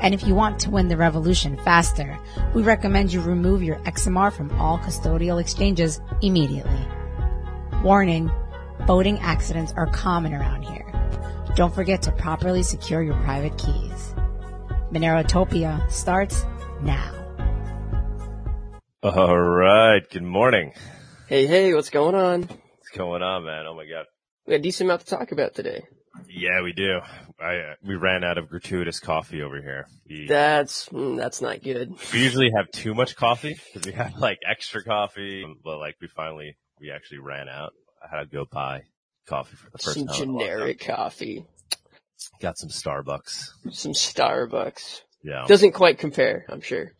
And if you want to win the revolution faster, we recommend you remove your XMR from all custodial exchanges immediately. Warning, voting accidents are common around here. Don't forget to properly secure your private keys. Monerotopia starts now. All right. Good morning. Hey, hey, what's going on? What's going on, man? Oh my god. We got a decent amount to talk about today. Yeah, we do. I uh, we ran out of Gratuitas coffee over here. We, That's mm, that's not good. we usually have too much coffee because we have like extra coffee, but like we finally we actually ran out. I had to go buy coffee for the first Some time. in a long time. generic coffee, Got some Starbucks. some Starbucks. Yeah. Doesn't quite compare, I'm sure.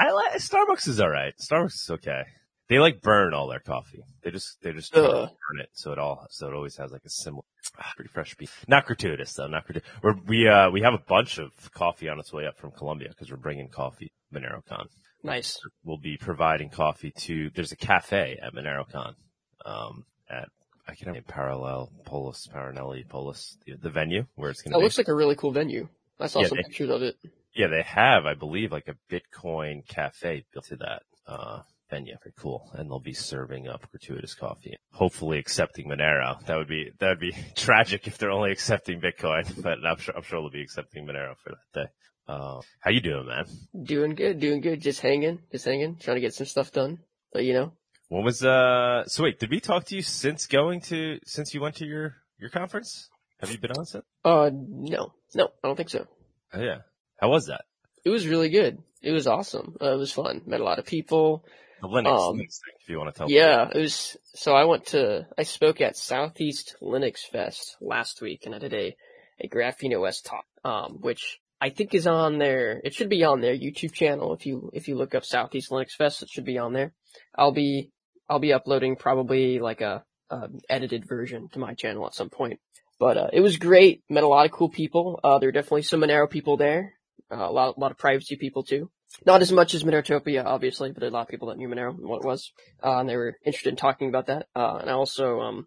I like Starbucks is all right. Starbucks is okay. They like burn all their coffee. They just they just try to Ugh. burn it, so it all so it always has like a similar pretty fresh beef. Not Gratuitas though. Not Gratuitas. We're, we uh we have a bunch of coffee on its way up from Colombia because we're bringing coffee to MoneroCon. Nice. We'll be providing coffee to. There's a cafe at MoneroCon. Um, at I can't remember Parallel Polis Paranelli Polis the, the venue where it's going to That be. looks like a really cool venue. I saw Yeah, some they- pictures of it. Yeah, they have, I believe, like a Bitcoin cafe built to that uh, venue. Very cool, and they'll be serving up Gratuitas coffee. Hopefully, accepting Monero. That would be that would be tragic if they're only accepting Bitcoin, but I'm sure I'm sure they'll be accepting Monero for that day. Uh, how you doing, man? Doing good, doing good. Just hanging, just hanging, trying to get some stuff done. But you know, When was uh? So wait, did we talk to you since going to since you went to your your conference? Have you been on since? uh, no, no, I don't think so. Oh yeah. How was that? It was really good. It was awesome. Uh, it was fun. Met a lot of people. The Linux, Um, Linux thing, if you want to tell. Yeah, it was. So I went to, I spoke at Southeast Linux Fest last week, and I did a a Graphene OS talk, um, which I think is on their. It should be on their YouTube channel. If you if you look up Southeast Linux Fest, it should be on there. I'll be I'll be uploading probably like a, a edited version to my channel at some point. But uh, it was great. Met a lot of cool people. Uh, there were definitely some Monero people there. Uh, a lot a lot of privacy people too. Not as much as Monerotopia, obviously, but a lot of people that knew Monero and what it was uh, and they were interested in talking about that. Uh, and I also, um,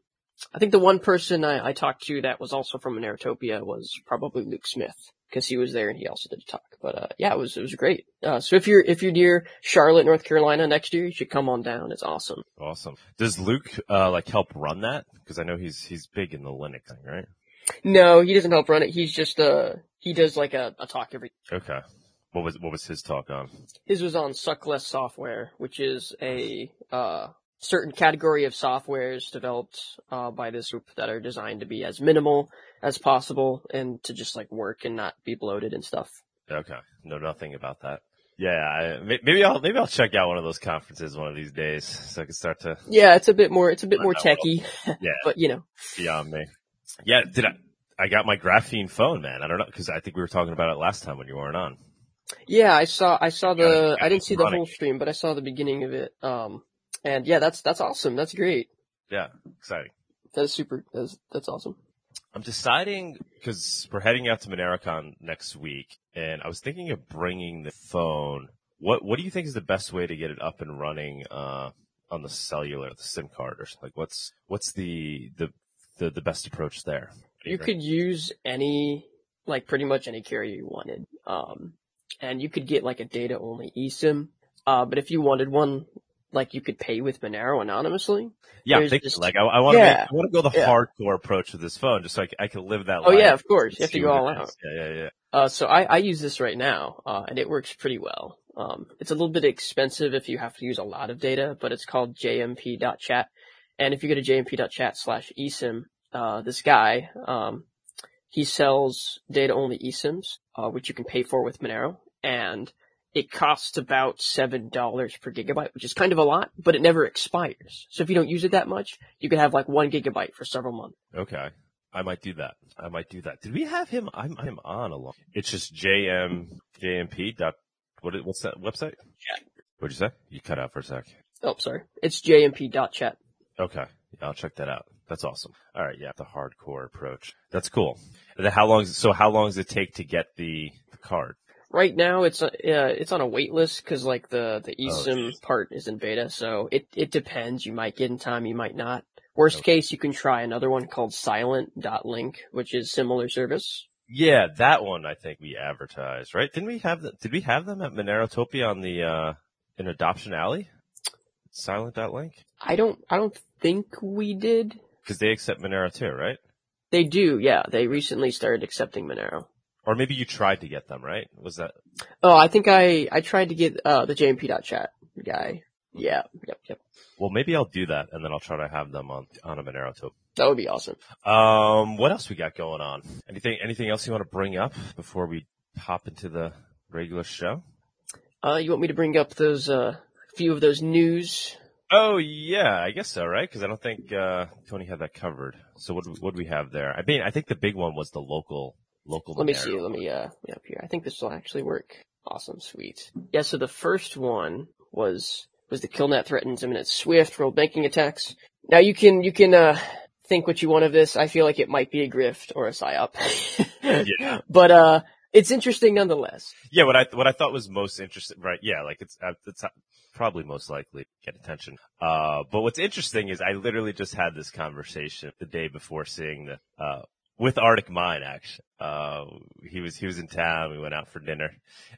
I think the one person I, I talked to that was also from Monerotopia was probably Luke Smith because he was there and he also did a talk. But uh, yeah, it was it was great. Uh, so if you're if you're near Charlotte, North Carolina next year, you should come on down. It's awesome. Awesome. Does Luke uh like help run that? Because I know he's he's big in the Linux thing, right? No, he doesn't help run it. He's just uh he does like a, a talk every. Okay. What was what was his talk on? His was on Suckless Software, which is a uh certain category of softwares developed uh, by this group that are designed to be as minimal as possible and to just like work and not be bloated and stuff. Okay. Know nothing about that. Yeah, I, maybe I'll maybe I'll check out one of those conferences one of these days so I can start to Yeah, it's a bit more it's a bit more techy, yeah but you know. beyond me. Yeah, did I? I got my graphene phone, man. I don't know because I think we were talking about it last time when you weren't on. Yeah, I saw I saw the I didn't see the whole stream, but I saw the beginning of it. Um and yeah, that's that's awesome. That's great. Yeah, exciting. That's super that's that's awesome. I'm deciding because we're heading out to MoneroCon next week, and I was thinking of bringing the phone. What What do you think is the best way to get it up and running uh, on the cellular, the SIM card, or something? like what's what's the the the, the best approach there? You could use any, like pretty much any carrier you wanted. Um, and you could get like a data only eSIM. Uh, but if you wanted one, like you could pay with Monero anonymously. yeah, I'm thinking, just- like I, I want to Yeah. I want to go the Yeah. hardcore approach with this phone, just so I can live that. Oh life yeah, of course. You have to go all out. Yeah, yeah, yeah. Uh, so I, I use this right now, uh, and it works pretty well. Um, it's a little bit expensive if you have to use a lot of data, but it's called jmp.chat. And if you go to jmp.chat slash eSIM, uh, this guy, um, he sells data only eSIMs, uh, which you can pay for with Monero, and it costs about seven dollars per gigabyte, which is kind of a lot, but it never expires. So if you don't use it that much, you can have like one gigabyte for several months. Okay. I might do that. I might do that. Did we have him? I'm, I'm on a lot. It's just JM, JMP dot, what, what's that website? Chat. What'd you say? You cut out for a sec. Oh, sorry. It's jmp.chat. Okay. Yeah, I'll check that out. That's awesome. All right. Yeah. The hardcore approach. That's cool. And then how long, so how long does it take to get the, the card? Right now, it's uh, it's on a wait list because like the the Oh, part is in beta, so it it depends. You might get in time, you might not. Worst Okay. case, you can try another one called Silent.link, which is similar service. Yeah, that one I think we advertised, right? Didn't we have the, did we have them at Monerotopia on the, uh, in Adoption Alley? Silent.link? I don't I don't think we did. Cause they accept Monero too, right? They do, yeah. They recently started accepting Monero. Or maybe you tried to get them, right? Was that, Oh, I think I I tried to get uh the JMP.chat guy. Yeah, yep, yep. well, maybe I'll do that and then I'll try to have them on, on a Monerotopia. That would be awesome. Um, what else we got going on? Anything, anything else you want to bring up before we hop into the regular show? Uh, you want me to bring up those uh few of those news? Oh yeah, I guess so, right? Because I don't think uh, Tony had that covered. So what what do we have there? I mean, I think the big one was the local local. Let me see. Let me uh yeah, up here. I think this will actually work. Awesome, sweet. Yeah. So the first one was was the Killnet threatens imminent Swift world banking attacks. Now you can you can uh think what you want of this. I feel like it might be a grift or a psyop. Yeah. But uh, it's interesting nonetheless. Yeah, what I what I thought was most interesting, right? Yeah, like it's uh, it's probably most likely get attention. Uh, but what's interesting is I literally just had this conversation the day before seeing the uh with Arctic Mine actually. Uh, he was he was in town. We went out for dinner,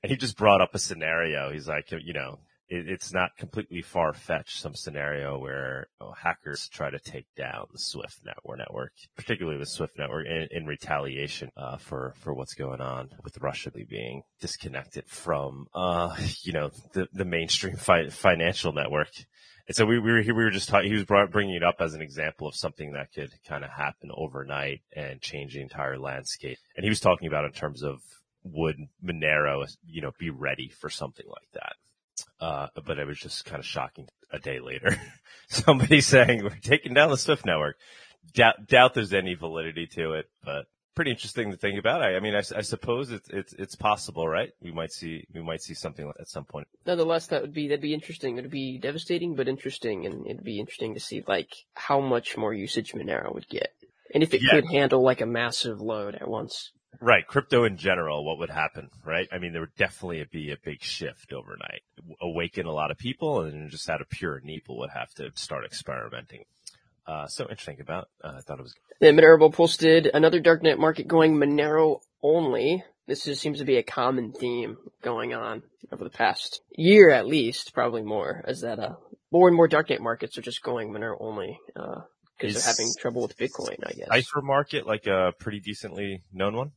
and he just brought up a scenario. He's like, you know. It, it's not completely far fetched. Some scenario where oh, hackers try to take down the Swift network, network, particularly the Swift network, in, in retaliation uh, for for what's going on with Russia being disconnected from, uh, you know, the the mainstream fi- financial network. And so we, we were we were just talking. He was brought, bringing it up as an example of something that could kind of happen overnight and change the entire landscape. And he was talking about in terms of would Monero, you know, be ready for something like that. Uh, but it was just kind of shocking a day later. Somebody saying we're taking down the Swift network. Doubt, doubt there's any validity to it, but pretty interesting to think about. I, I mean, I, I suppose it's, it's, it's possible, right? We might see, we might see something at some point. Nonetheless, that would be that'd be interesting. It'd be devastating, but interesting, and it'd be interesting to see like how much more usage Monero would get, and if it Yeah. could handle like a massive load at once. Right. Crypto in general, what would happen, right? I mean, there would definitely be a big shift overnight, awaken a lot of people and just out of pure need, people would have to start experimenting. Uh, so interesting about, uh, I thought it was, Then Monero posted another darknet market going Monero only. This just seems to be a common theme going on over the past year at least, probably more, as that uh more and more darknet markets are just going Monero only, uh, because they're having trouble with Bitcoin, I guess. Cipher market, like a pretty decently known one?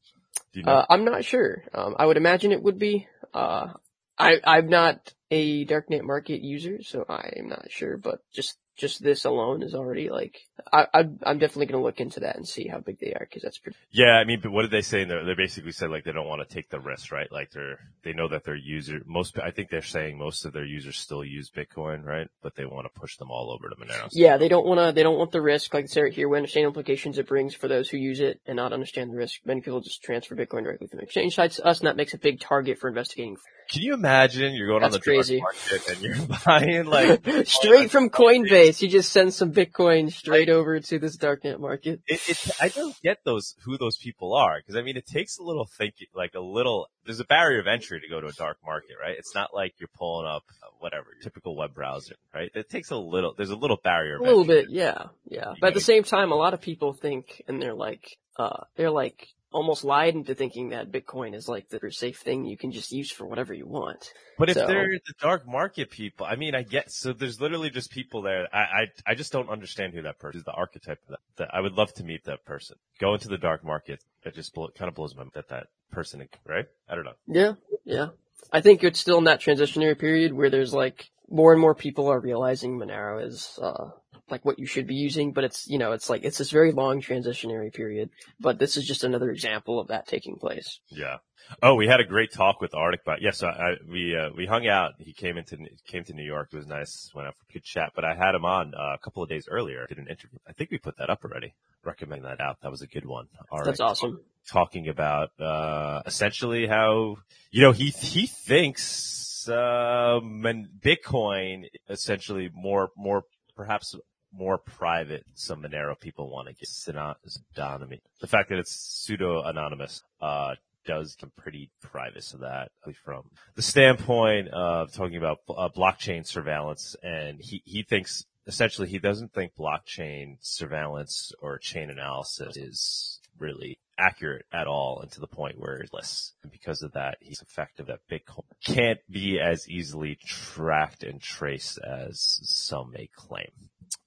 You know? Uh, I'm not sure. Um, I would imagine it would be. Uh, I, I'm not a darknet market user, so I'm not sure, but just, just this alone is already like, I, I I'm definitely gonna look into that and see how big they are, cause that's pretty, Yeah, I mean, but what did they say? in there? They basically said like they don't want to take the risk, right? Like they're they know that their user most. I think they're saying most of their users still use Bitcoin, right? But they want to push them all over to Monero. yeah, they don't wanna, they don't want the risk, like Sarah here, we understand implications it brings for those who use it and not understand the risk. Many people just transfer Bitcoin directly from exchange sites to us, and that makes a big target for investigating. Can you imagine you're going That's on the crazy. dark market and you're buying like Straight from Coinbase, you just send some Bitcoin straight over to this darknet market. it, it, I don't get those who those people are because I mean it takes a little thinking, like a little. There's a barrier of entry to go to a dark market, right? It's not like you're pulling up uh, whatever your typical web browser, right? It takes a little. There's a little barrier. Of A little bit, yeah, yeah. But at the same time, a lot of people think, and they're like, uh, they're like almost lied into thinking that Bitcoin is like the safe thing you can just use for whatever you want. But if they're the dark market people, I mean, I get so there's literally just people there. I I, I just don't understand who that person is. The archetype of that, that. I would love to meet that person. Go into the dark market. It just blow, kind of blows my mind that that person, right? I don't know. Yeah, yeah. I think it's still in that transitionary period where there's like more and more people are realizing Monero is uh like what you should be using, but it's you know it's like it's this very long transitionary period. But this is just another example of that taking place. Yeah. Oh, we had a great talk with Arctic, but yes, I, I, we uh, we hung out. He came into came to New York. It was nice. Went out for a good chat. But I had him on uh, a couple of days earlier. Did an interview. I think we put that up already. Recommend that out. That was a good one. Arctic That's awesome. talking about uh essentially how you know he he thinks thinks um, Bitcoin essentially more more perhaps more private. Some Monero people want to get pseudonymy. The fact that it's pseudo anonymous uh, does come pretty private. So that from the standpoint of talking about uh, blockchain surveillance, and he he thinks essentially he doesn't think blockchain surveillance or chain analysis is really accurate at all and to the point where it's less. And because of that, he's effective that Bitcoin can't be as easily tracked and traced as some may claim.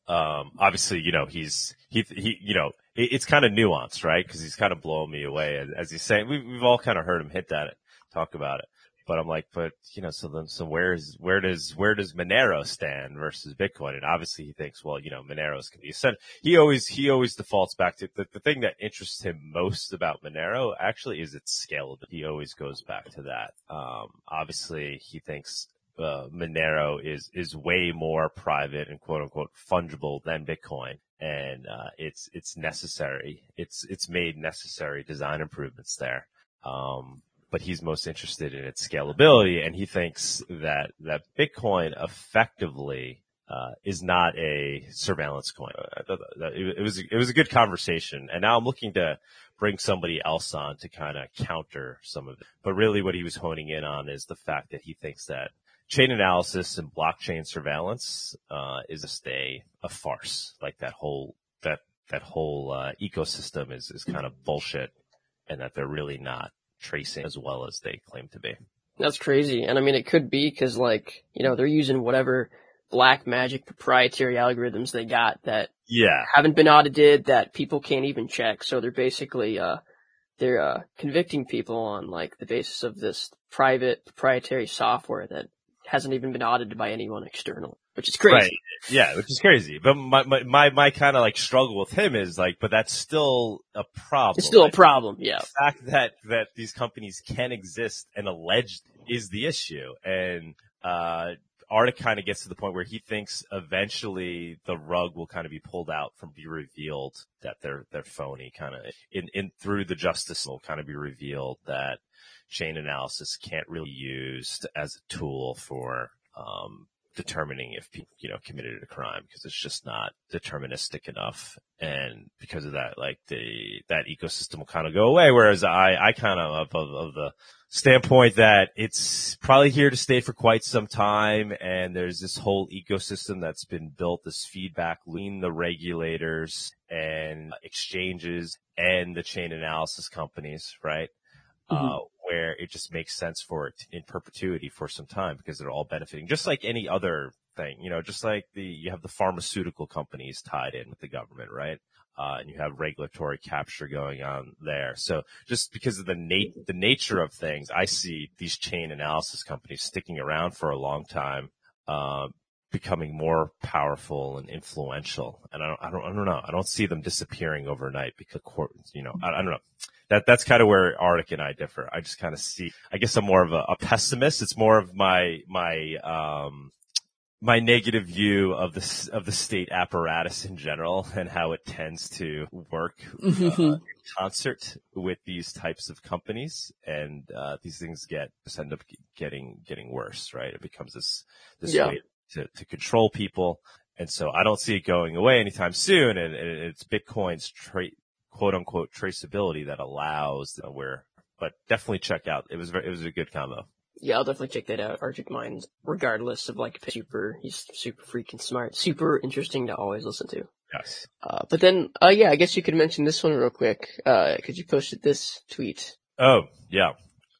Um, obviously, you know, he's, he, he, you know, it, it's kind of nuanced, right? Cause he's kind of blowing me away as, as he's saying, we've, we've all kind of heard him hit that, talk about it. But I'm like, but you know, so then, so where's, where does, where does Monero stand versus Bitcoin? And obviously he thinks, well, you know, Monero's can be sent. He always, he always defaults back to the, the thing that interests him most about Monero actually is its scalability. He always goes back to that. Um, obviously he thinks uh, Monero is is way more private and quote unquote fungible than Bitcoin, and uh, it's it's necessary. It's it's made necessary design improvements there. Um, but he's most interested in its scalability, and he thinks that that Bitcoin effectively uh, is not a surveillance coin. Uh, it, it was it was a good conversation, and now I'm looking to bring somebody else on to kind of counter some of it. But really, what he was honing in on is the fact that he thinks that chain analysis and blockchain surveillance uh, is a stay a farce. Like that whole that that whole uh, ecosystem is is kind of bullshit, and that they're really not tracing as well as they claim to be. That's crazy. And I mean, it could be because like, you know, they're using whatever black magic proprietary algorithms they got that yeah haven't been audited that people can't even check. So they're basically, uh, they're, uh, convicting people on like the basis of this private proprietary software that hasn't even been audited by anyone external which is crazy. Right. Yeah, which is crazy. But my my my, my kind of like struggle with him is like, but that's still a problem. It's still like, a problem. Yeah. The fact that that these companies can exist and alleged is the issue, and uh. Arctic kind of gets to the point where he thinks eventually the rug will kind of be pulled out from be revealed that they're they're phony kind of in in through the justice will kind of be revealed that chain analysis can't really be used as a tool for um, determining if people, you know, committed a crime because it's just not deterministic enough. And because of that, like the, that ecosystem will kind of go away. Whereas I, I kind of, of, of the standpoint that it's probably here to stay for quite some time. And there's this whole ecosystem that's been built, this feedback, lean the regulators and exchanges and the chain analysis companies, right? Mm-hmm. Uh, where it just makes sense for it in perpetuity for some time because they're all benefiting, just like any other thing, you know, just like the, you have the pharmaceutical companies tied in with the government, right? Uh, and you have regulatory capture going on there. So just because of the nat- the nature of things, I see these chain analysis companies sticking around for a long time, uh, becoming more powerful and influential. And I don't, I don't, I don't know. I don't see them disappearing overnight because, you know, I, I don't know that that's kind of where Arctic and I differ. I just kind of see. I guess I'm more of a, a pessimist. It's more of my my um my negative view of the of the state apparatus in general and how it tends to work uh, mm-hmm. in concert with these types of companies, and uh, these things get just end up getting getting worse. Right? It becomes this this yeah. way to to control people. And so I don't see it going away anytime soon. And, and it's Bitcoin's tra- quote unquote traceability that allows where, but definitely check out. It was very, it was a good combo. Yeah, I'll definitely check that out. Arctic Minds, regardless of like super, he's super freaking smart, super interesting to always listen to. Yes. Uh, but then, uh, yeah, I guess you could mention this one real quick, uh, cause you posted this tweet. Oh, yeah.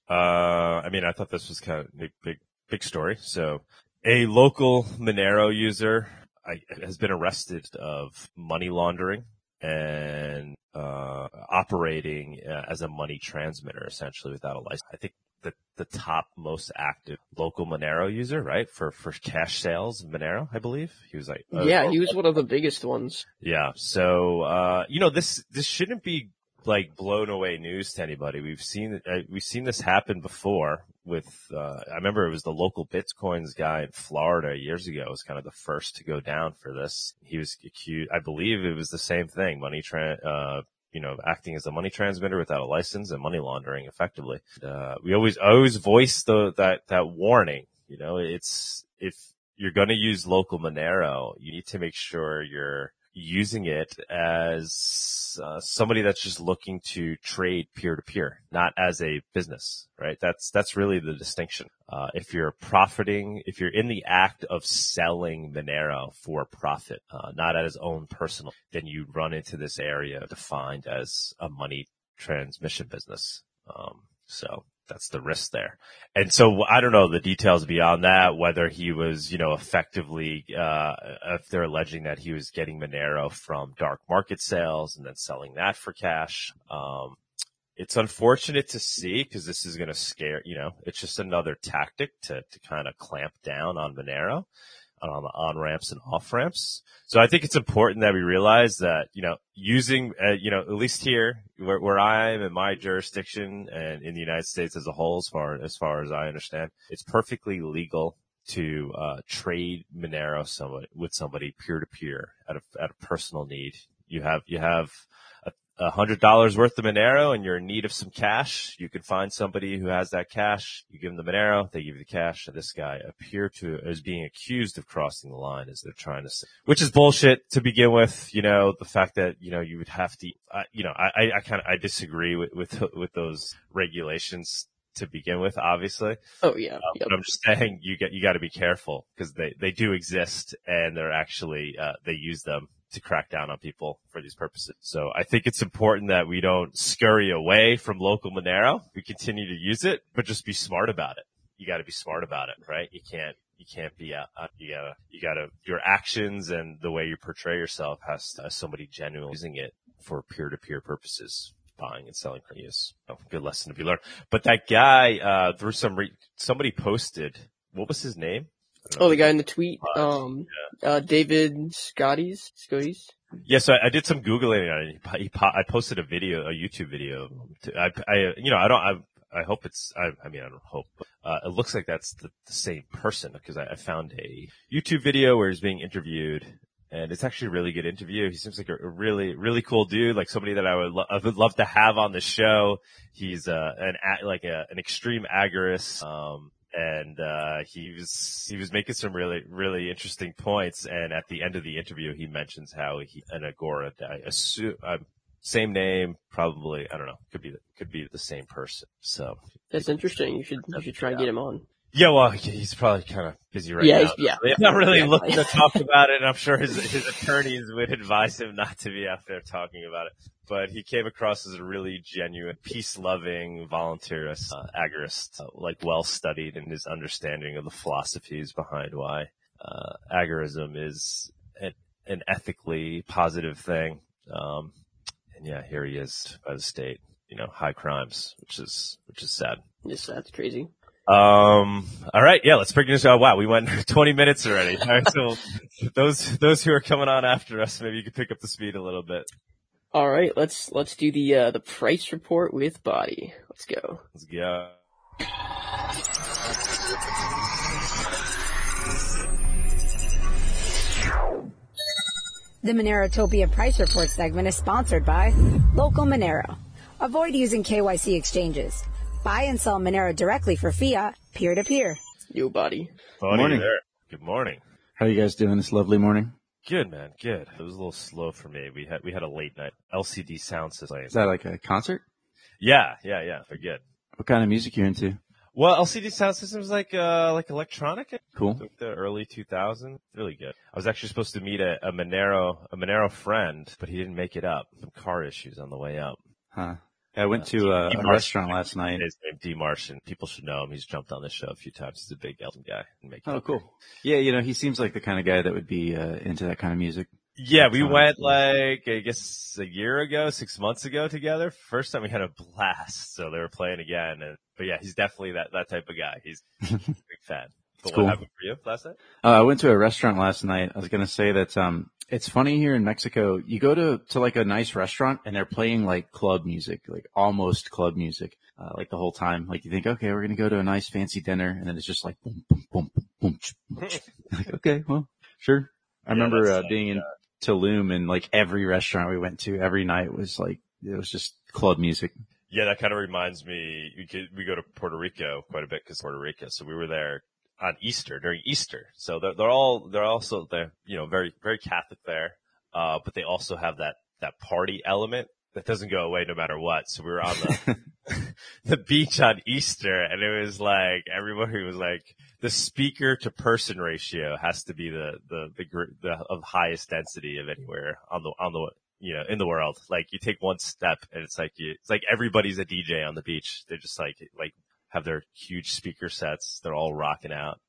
Uh, I mean, I thought this was kind of big, big, big story. So a local Monero user I, has been arrested of money laundering and uh, operating uh, as a money transmitter essentially without a license. I think the the top most active local Monero user, right? For for cash sales, Monero, I believe he was like. Uh, yeah, he was one of the biggest ones. Yeah, so uh, you know this this shouldn't be like blown away news to anybody. We've seen uh, we've seen this happen before with uh, I remember it was the local Bitcoins guy in Florida years ago was kind of the first to go down for this. He was accused, I believe it was the same thing, money tra- uh, you know, acting as a money transmitter without a license and money laundering effectively. Uh, we always, always voice the, that, that warning You know, it's, if you're going to use local Monero, you need to make sure you're using it as uh, somebody that's just looking to trade peer to peer, not as a business, right? That's, that's really the distinction. Uh, if you're profiting, if you're in the act of selling Monero for profit, uh, not as own personal, then you run into this area defined as a money transmission business. Um, so that's the risk there. And so I don't know the details beyond that, whether he was, you know, effectively, uh, if they're alleging that he was getting Monero from dark market sales and then selling that for cash. Um, it's unfortunate to see because this is going to scare, you know, it's just another tactic to, to kind of clamp down on Monero the on ramps and off ramps. So I think it's important that we realize that, you know, using, uh, you know, at least here where, where I am in my jurisdiction and in the United States as a whole, as far, as far as I understand, it's perfectly legal to, uh, trade Monero somebody, with somebody peer to peer at a, at a personal need. You have, you have a hundred dollars worth of Monero and you're in need of some cash, you can find somebody who has that cash. You give them the Monero, they give you the cash. And this guy appear to is being accused of crossing the line as they're trying to say, which is bullshit to begin with. You know, the fact that, you know, you would have to, uh, you know, I, I kind of, I disagree with, with, with those regulations to begin with, obviously. Oh yeah. Um, yep. But I'm just saying you get, you got to be careful because they, they do exist and they're actually, uh, they use them to crack down on people for these purposes. So I think it's important that we don't scurry away from local Monero. We continue to use it, but just be smart about it. You got to be smart about it, right? You can't, you can't be, uh, uh, you gotta, you gotta, your actions and the way you portray yourself has to, as somebody genuinely using it for peer-to-peer purposes buying and selling use. Oh, good lesson to be learned. But that guy, uh, through some, re- somebody posted, what was his name? Oh, the guy in the tweet, um, yeah. uh, David Scotties, Scotties. Yeah, so I, I, did some googling on it. He, he, I posted a video, a YouTube video. To, I, I, you know, I don't, I, I hope it's, I, I mean, I don't hope, uh, it looks like that's the, the same person because I, I, found a YouTube video where he's being interviewed and it's actually a really good interview. He seems like a, a really, really cool dude, like somebody that I would, lo- I would love to have on the show. He's, uh, an, like a, an extreme agorist, um, and uh, he was he was making some really really interesting points. And at the end of the interview, he mentions how he an Agora, I assume, uh, same name, probably I don't know, could be could be the same person. So that's interesting. You should you should try and get him on. Yeah, well, he's probably kind of busy right yeah, now. Yeah, yeah. not really yeah, looking to talk about it, and I'm sure his his attorneys would advise him not to be out there talking about it. But he came across as a really genuine, peace-loving, volunteerist, uh, agorist, uh, like well-studied in his understanding of the philosophies behind why uh, agorism is an, an ethically positive thing. Um, and yeah, here he is by the state, you know, high crimes, which is which is sad. Yes, that's crazy. Um, all right. Yeah. Let's bring this. Oh, wow. We went 20 minutes already. All right. So those, those who are coming on after us, maybe you could pick up the speed a little bit. All right. Let's, let's do the, uh, the price report with Bawdy. Let's go. Let's go. The Monerotopia Price Report segment is sponsored by Local Monero. Avoid using KYC exchanges. Buy and sell Monero directly for fiat, peer to peer. Yo, buddy. Buddy morning. There. Good morning. How are you guys doing this lovely morning? Good, man. Good. It was a little slow for me. We had we had a late night LCD sound system. Is that like a concert? Yeah, yeah, yeah. They're good. What kind of music you into? Well, LCD sound systems like uh like electronic. Cool. Like the early 2000s. Really good. I was actually supposed to meet a, a Monero a Monero friend, but he didn't make it up. Some car issues on the way up. Huh. I went to uh, a restaurant last night. His name D Martian. People should know him. He's jumped on the show a few times. He's a big Elton guy. Oh, cool. Yeah, you know, he seems like the kind of guy that would be uh, into that kind of music. Yeah, we went like I guess a year ago, six months ago together. First time we had a blast. So they were playing again, and but yeah, he's definitely that that type of guy. He's a big fan. But cool. what happened for you last night? Uh, I went to a restaurant last night. I was gonna say that um, it's funny here in Mexico. You go to to like a nice restaurant and they're playing like club music, like almost club music, uh, like the whole time. Like you think, okay, we're gonna go to a nice fancy dinner, and then it's just like boom, boom, boom, boom, boom. like okay, well, sure. I yeah, remember uh, being in Tulum and like every restaurant we went to every night was like it was just club music. Yeah, that kind of reminds me. We could, we go to Puerto Rico quite a bit because Puerto Rico. So we were there on Easter during Easter. So they're, they're all, they're also, they're, you know, very, very Catholic there. Uh, but they also have that, that party element that doesn't go away no matter what. So we were on the, the beach on Easter and it was like, everybody was like, the speaker to person ratio has to be the, the, the, the, of highest density of anywhere on the, on the, you know, in the world. Like you take one step and it's like you, it's like everybody's a DJ on the beach. They're just like, like have their huge speaker sets. They're all rocking out.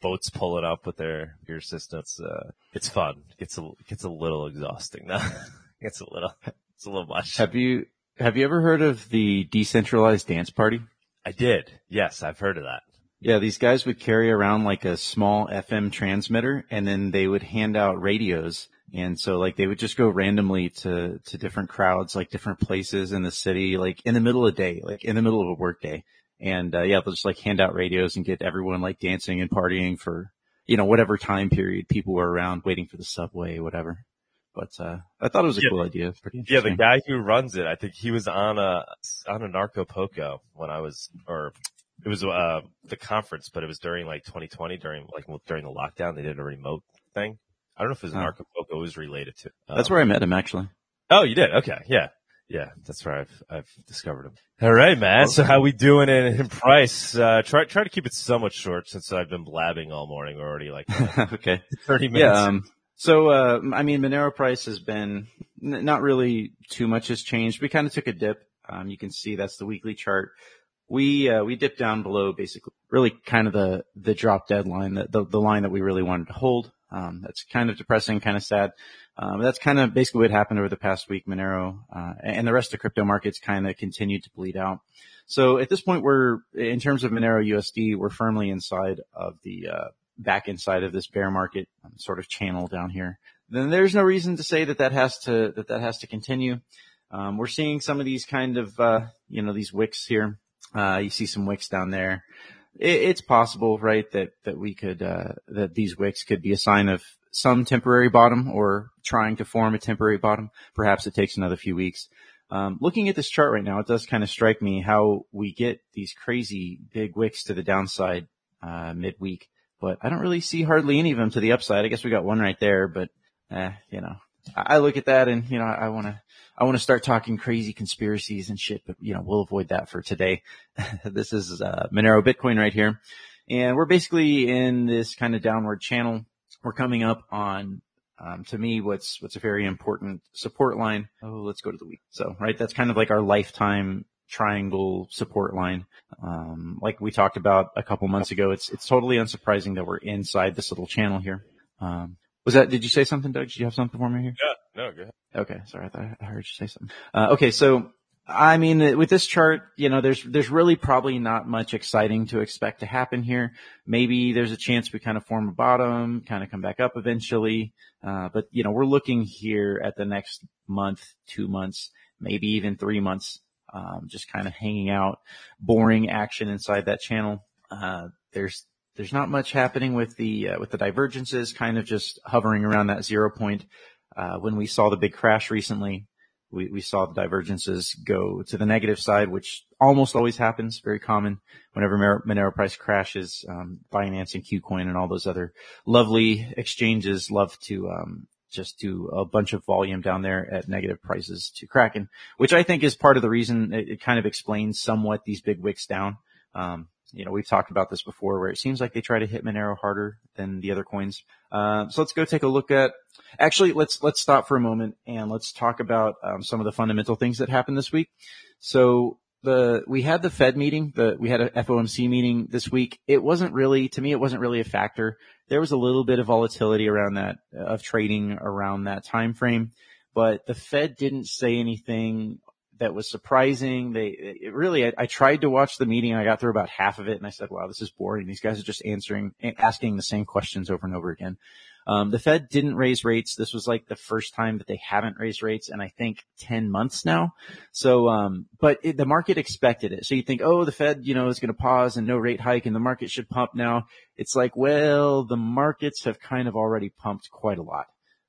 Boats pulling up with their beer systems. Uh, it's fun. It gets a, it gets a little exhausting now. it's a little, it's a little much. Have you, have you ever heard of the decentralized dance party? I did. Yes, I've heard of that. Yeah, these guys would carry around like a small FM transmitter and then they would hand out radios. And so like they would just go randomly to, to different crowds, like different places in the city, like in the middle of the day, like in the middle of a work day. And, uh, yeah, they'll just like hand out radios and get everyone like dancing and partying for, you know, whatever time period people were around waiting for the subway, whatever. But, uh, I thought it was a Yeah. cool idea. Pretty Yeah, the guy who runs it, I think he was on a on a Anarchapulco when I was, or it was uh the conference, but it was during like 2020, during like during the lockdown. They did a remote thing. I don't know if it was Oh. Narco Poco it was related to. That's Um, where I met him actually. Oh, you did? Okay, yeah, yeah. That's where I've I've discovered him. All right, man. So how we doing in, in price? Uh, try try to keep it somewhat short since I've been blabbing all morning. We're already like uh, okay. 30 minutes. Yeah. Um, so, uh, I mean, Monero price has been n- not really too much has changed. We kind of took a dip. Um, you can see that's the weekly chart. We, uh, we dipped down below basically really kind of the, the drop deadline, the, the, the line that we really wanted to hold. Um, that's kind of depressing, kind of sad. Um, that's kind of basically what happened over the past week. Monero, uh, and the rest of crypto markets kind of continued to bleed out. So at this point, we're, in terms of Monero USD, we're firmly inside of the, uh, back inside of this bear market um, sort of channel down here, then there's no reason to say that that has to, that that has to continue. Um, we're seeing some of these kind of, uh, you know, these wicks here. Uh, you see some wicks down there. It, it's possible, right, that, that we could, uh, that these wicks could be a sign of some temporary bottom or trying to form a temporary bottom. Perhaps it takes another few weeks. Um, looking at this chart right now, it does kind of strike me how we get these crazy big wicks to the downside, uh, midweek but I don't really see hardly any of them to the upside. I guess we got one right there, but, eh, you know, I, look at that and, you know, I want to, I want to start talking crazy conspiracies and shit, but, you know, we'll avoid that for today. this is, uh, Monero Bitcoin right here. And we're basically in this kind of downward channel. We're coming up on, um, to me, what's, what's a very important support line. Oh, let's go to the week. So, right. That's kind of like our lifetime triangle support line. Um, like we talked about a couple months ago, it's, it's totally unsurprising that we're inside this little channel here. Um, was that, did you say something, Doug? Did you have something for me here? yeah, no, go ahead. Okay. Sorry. I thought I heard you say something. Uh, okay. So, I mean, with this chart, you know, there's, there's really probably not much exciting to expect to happen here. Maybe there's a chance we kind of form a bottom, kind of come back up eventually. Uh, but you know, we're looking here at the next month, two months, maybe even three months, um, just kind of hanging out, boring action inside that channel. Uh, there's, there's not much happening with the, uh, with the divergences kind of just hovering around that zero point. Uh, when we saw the big crash recently, we, we saw the divergences go to the negative side, which almost always happens, very common whenever Monero, price crashes. Um, Binance and KuCoin and all those other lovely exchanges love to um, just do a bunch of volume down there at negative prices to Kraken, which I think is part of the reason it, it kind of explains somewhat these big wicks down. Um, you know, we've talked about this before where it seems like they try to hit Monero harder than the other coins. Uh, so let's go take a look at, actually let's, let's stop for a moment and let's talk about, um, some of the fundamental things that happened this week. So the, we had the Fed meeting, the, we had a FOMC meeting this week. It wasn't really, to me, it wasn't really a factor. There was a little bit of volatility around that, of trading around that time frame, but the Fed didn't say anything that was surprising. They it really, I, I tried to watch the meeting. I got through about half of it and I said, wow, this is boring. These guys are just answering, asking the same questions over and over again. Um, the Fed didn't raise rates. This was like the first time that they haven't raised rates in I think 10 months now. So, um, but it, the market expected it. So you think, oh, the Fed, you know, is going to pause and no rate hike and the market should pump now. It's like, well, the markets have kind of already pumped quite a lot,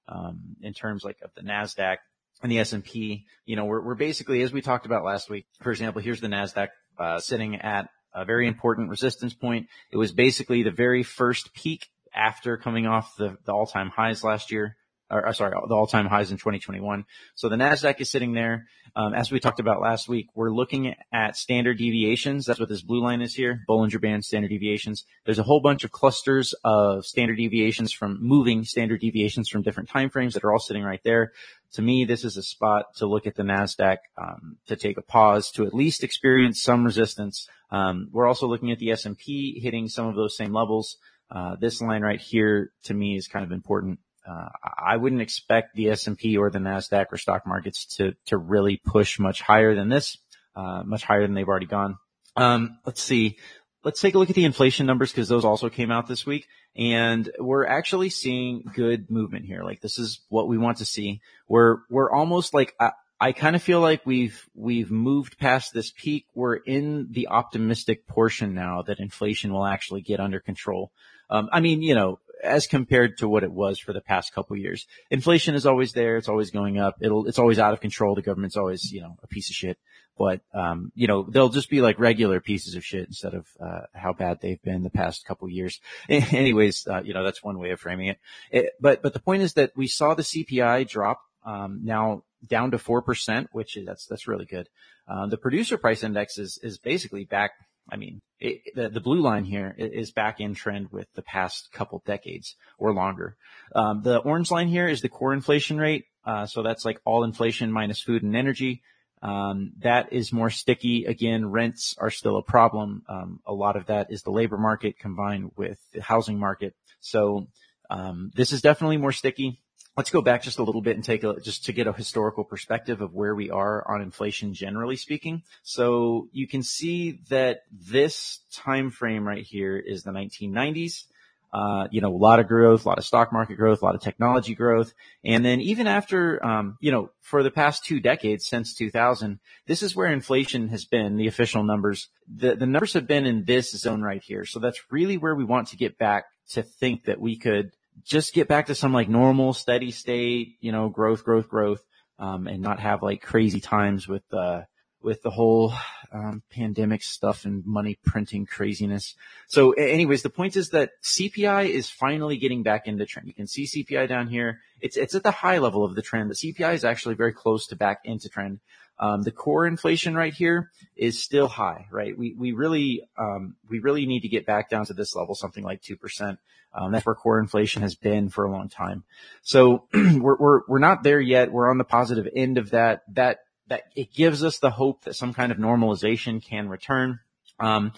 um, in terms like of the NASDAQ and the S&P, you know, we're, we're basically, as we talked about last week, for example, here's the NASDAQ, uh, sitting at a very important resistance point. It was basically the very first peak after coming off the, the all-time highs last year or, sorry, the all-time highs in 2021. So the Nasdaq is sitting there. Um, as we talked about last week, we're looking at standard deviations. That's what this blue line is here, Bollinger Band standard deviations. There's a whole bunch of clusters of standard deviations from moving standard deviations from different time frames that are all sitting right there. To me, this is a spot to look at the Nasdaq um, to take a pause to at least experience some resistance. Um, we're also looking at the S&P hitting some of those same levels. Uh, this line right here to me is kind of important. Uh, I wouldn't expect the S&P or the Nasdaq or stock markets to to really push much higher than this, uh, much higher than they've already gone. Um, let's see. Let's take a look at the inflation numbers because those also came out this week, and we're actually seeing good movement here. Like this is what we want to see. We're we're almost like I, I kind of feel like we've we've moved past this peak. We're in the optimistic portion now that inflation will actually get under control. Um, I mean, you know, as compared to what it was for the past couple years. Inflation is always there. It's always going up. It'll, it's always out of control. The government's always, you know, a piece of shit. But, um, you know, they'll just be like regular pieces of shit instead of, uh, how bad they've been the past couple years. Anyways, uh, you know, that's one way of framing it. it. But, but the point is that we saw the CPI drop, um, now down to 4%, which is, that's, that's really good. Uh, the producer price index is, is basically back I mean, it, the, the blue line here is back in trend with the past couple decades or longer. Um, the orange line here is the core inflation rate. Uh, so that's like all inflation minus food and energy. Um, that is more sticky. Again, rents are still a problem. Um, a lot of that is the labor market combined with the housing market. So, um, this is definitely more sticky let's go back just a little bit and take a, just to get a historical perspective of where we are on inflation generally speaking. So you can see that this time frame right here is the 1990s. Uh, you know, a lot of growth, a lot of stock market growth, a lot of technology growth. And then even after, um, you know, for the past two decades since 2000, this is where inflation has been, the official numbers. The, the numbers have been in this zone right here. So that's really where we want to get back to think that we could just get back to some like normal, steady state, you know, growth, growth, growth, um, and not have like crazy times with, uh, with the whole, um, pandemic stuff and money printing craziness. So anyways, the point is that CPI is finally getting back into trend. You can see CPI down here. It's, it's at the high level of the trend. The CPI is actually very close to back into trend. Um, the core inflation right here is still high, right? We, we really, um, we really need to get back down to this level, something like 2%. Um, that's where core inflation has been for a long time. So we're, we're, we're not there yet. We're on the positive end of that. That, that it gives us the hope that some kind of normalization can return. Um,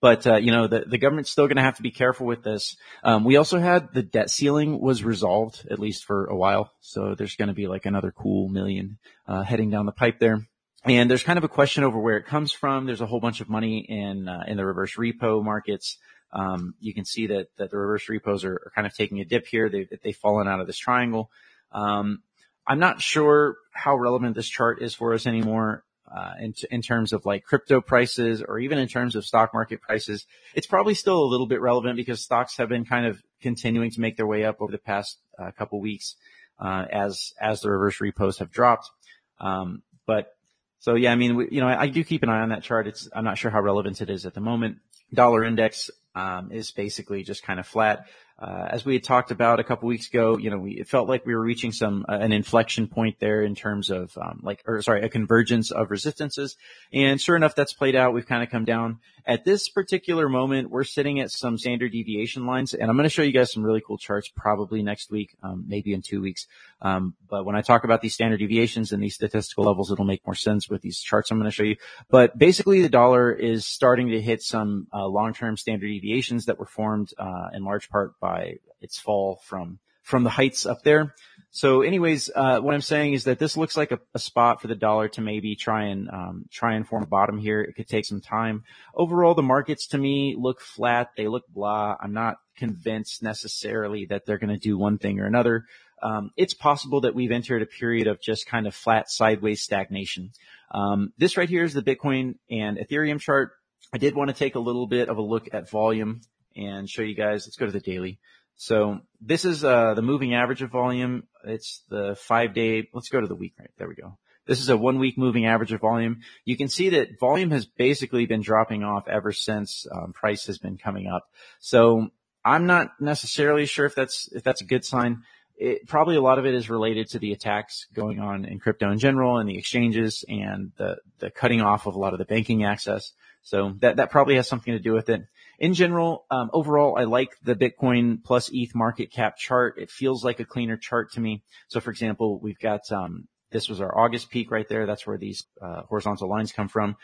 but uh, you know the the government's still going to have to be careful with this. Um, we also had the debt ceiling was resolved at least for a while, so there's going to be like another cool million uh, heading down the pipe there. And there's kind of a question over where it comes from. There's a whole bunch of money in uh, in the reverse repo markets. Um, you can see that that the reverse repos are, are kind of taking a dip here. They they've fallen out of this triangle. Um, I'm not sure how relevant this chart is for us anymore uh, in, in terms of like crypto prices or even in terms of stock market prices, it's probably still a little bit relevant because stocks have been kind of continuing to make their way up over the past uh, couple weeks, uh, as, as the reverse repos have dropped. Um, but so yeah, I mean, we, you know, I, I, do keep an eye on that chart. It's, I'm not sure how relevant it is at the moment. Dollar index, um, is basically just kind of flat. Uh, as we had talked about a couple weeks ago, you know, we, it felt like we were reaching some, uh, an inflection point there in terms of, um, like, or sorry, a convergence of resistances. And sure enough, that's played out. We've kind of come down. At this particular moment, we're sitting at some standard deviation lines, and I'm going to show you guys some really cool charts probably next week, um, maybe in two weeks. Um, but when I talk about these standard deviations and these statistical levels, it'll make more sense with these charts I'm going to show you. But basically, the dollar is starting to hit some uh, long-term standard deviations that were formed uh, in large part by its fall from from the heights up there. So anyways, uh, what I'm saying is that this looks like a, a spot for the dollar to maybe try and um, try and form a bottom here. It could take some time. Overall, the markets to me look flat. They look blah. I'm not convinced necessarily that they're going to do one thing or another. Um, it's possible that we've entered a period of just kind of flat sideways stagnation. Um, this right here is the Bitcoin and Ethereum chart. I did want to take a little bit of a look at volume and show you guys. Let's go to the daily. So this is uh, the moving average of volume. It's the five day. Let's go to the week. Right there we go. This is a one week moving average of volume. You can see that volume has basically been dropping off ever since um, price has been coming up. So I'm not necessarily sure if that's, if that's a good sign. It, probably a lot of it is related to the attacks going on in crypto in general and the exchanges and the, the cutting off of a lot of the banking access. So that, that probably has something to do with it. In general, um, overall, I like the Bitcoin plus ETH market cap chart. It feels like a cleaner chart to me. So for example, we've got, um, this was our August peak right there. That's where these, uh, horizontal lines come from.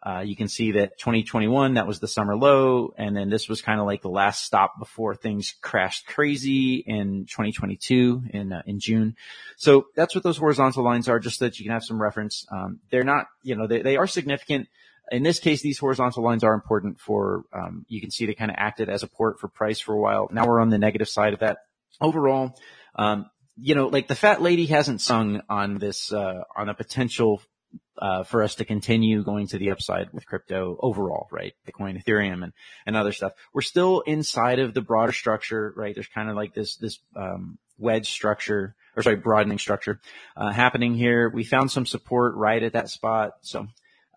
Uh, you can see that 2021, that was the summer low. And then this was kind of like the last stop before things crashed crazy in 2022 in, uh, in June. So that's what those horizontal lines are, just that you can have some reference. Um, they're not, you know, they, they are significant. In this case, these horizontal lines are important for, um, you can see they kind of acted as a port for price for a while. Now we're on the negative side of that. Overall, um, you know, like the fat lady hasn't sung on this, uh, on a potential uh, for us to continue going to the upside with crypto overall, right? Bitcoin, Ethereum and, and other stuff. We're still inside of the broader structure, right? There's kind of like this, this, um, wedge structure or sorry, broadening structure, uh, happening here. We found some support right at that spot. So,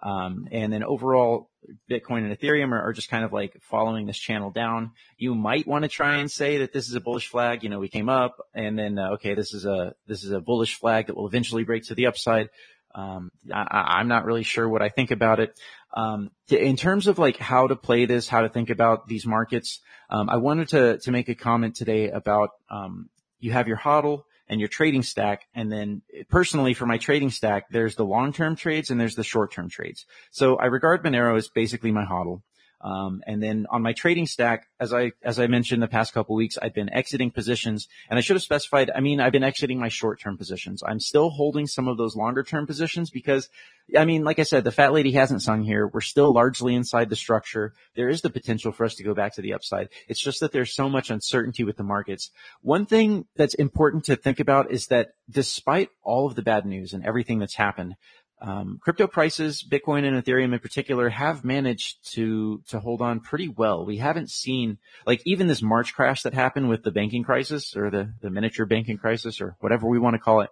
um, and then overall Bitcoin and Ethereum are, are, just kind of like following this channel down. You might want to try and say that this is a bullish flag. You know, we came up and then, uh, okay, this is a, this is a bullish flag that will eventually break to the upside. Um, I, am not really sure what I think about it. Um, in terms of like how to play this, how to think about these markets, um, I wanted to to make a comment today about um, you have your hodl and your trading stack, and then personally for my trading stack, there's the long term trades and there's the short term trades. So I regard Monero as basically my hodl. Um, and then on my trading stack, as I, as I mentioned the past couple weeks, I've been exiting positions and I should have specified, I mean, I've been exiting my short-term positions. I'm still holding some of those longer-term positions because, I mean, like I said, the fat lady hasn't sung here. We're still largely inside the structure. There is the potential for us to go back to the upside. It's just that there's so much uncertainty with the markets. One thing that's important to think about is that despite all of the bad news and everything that's happened, um, crypto prices, Bitcoin and Ethereum in particular, have managed to to hold on pretty well. We haven't seen like even this March crash that happened with the banking crisis or the the miniature banking crisis or whatever we want to call it.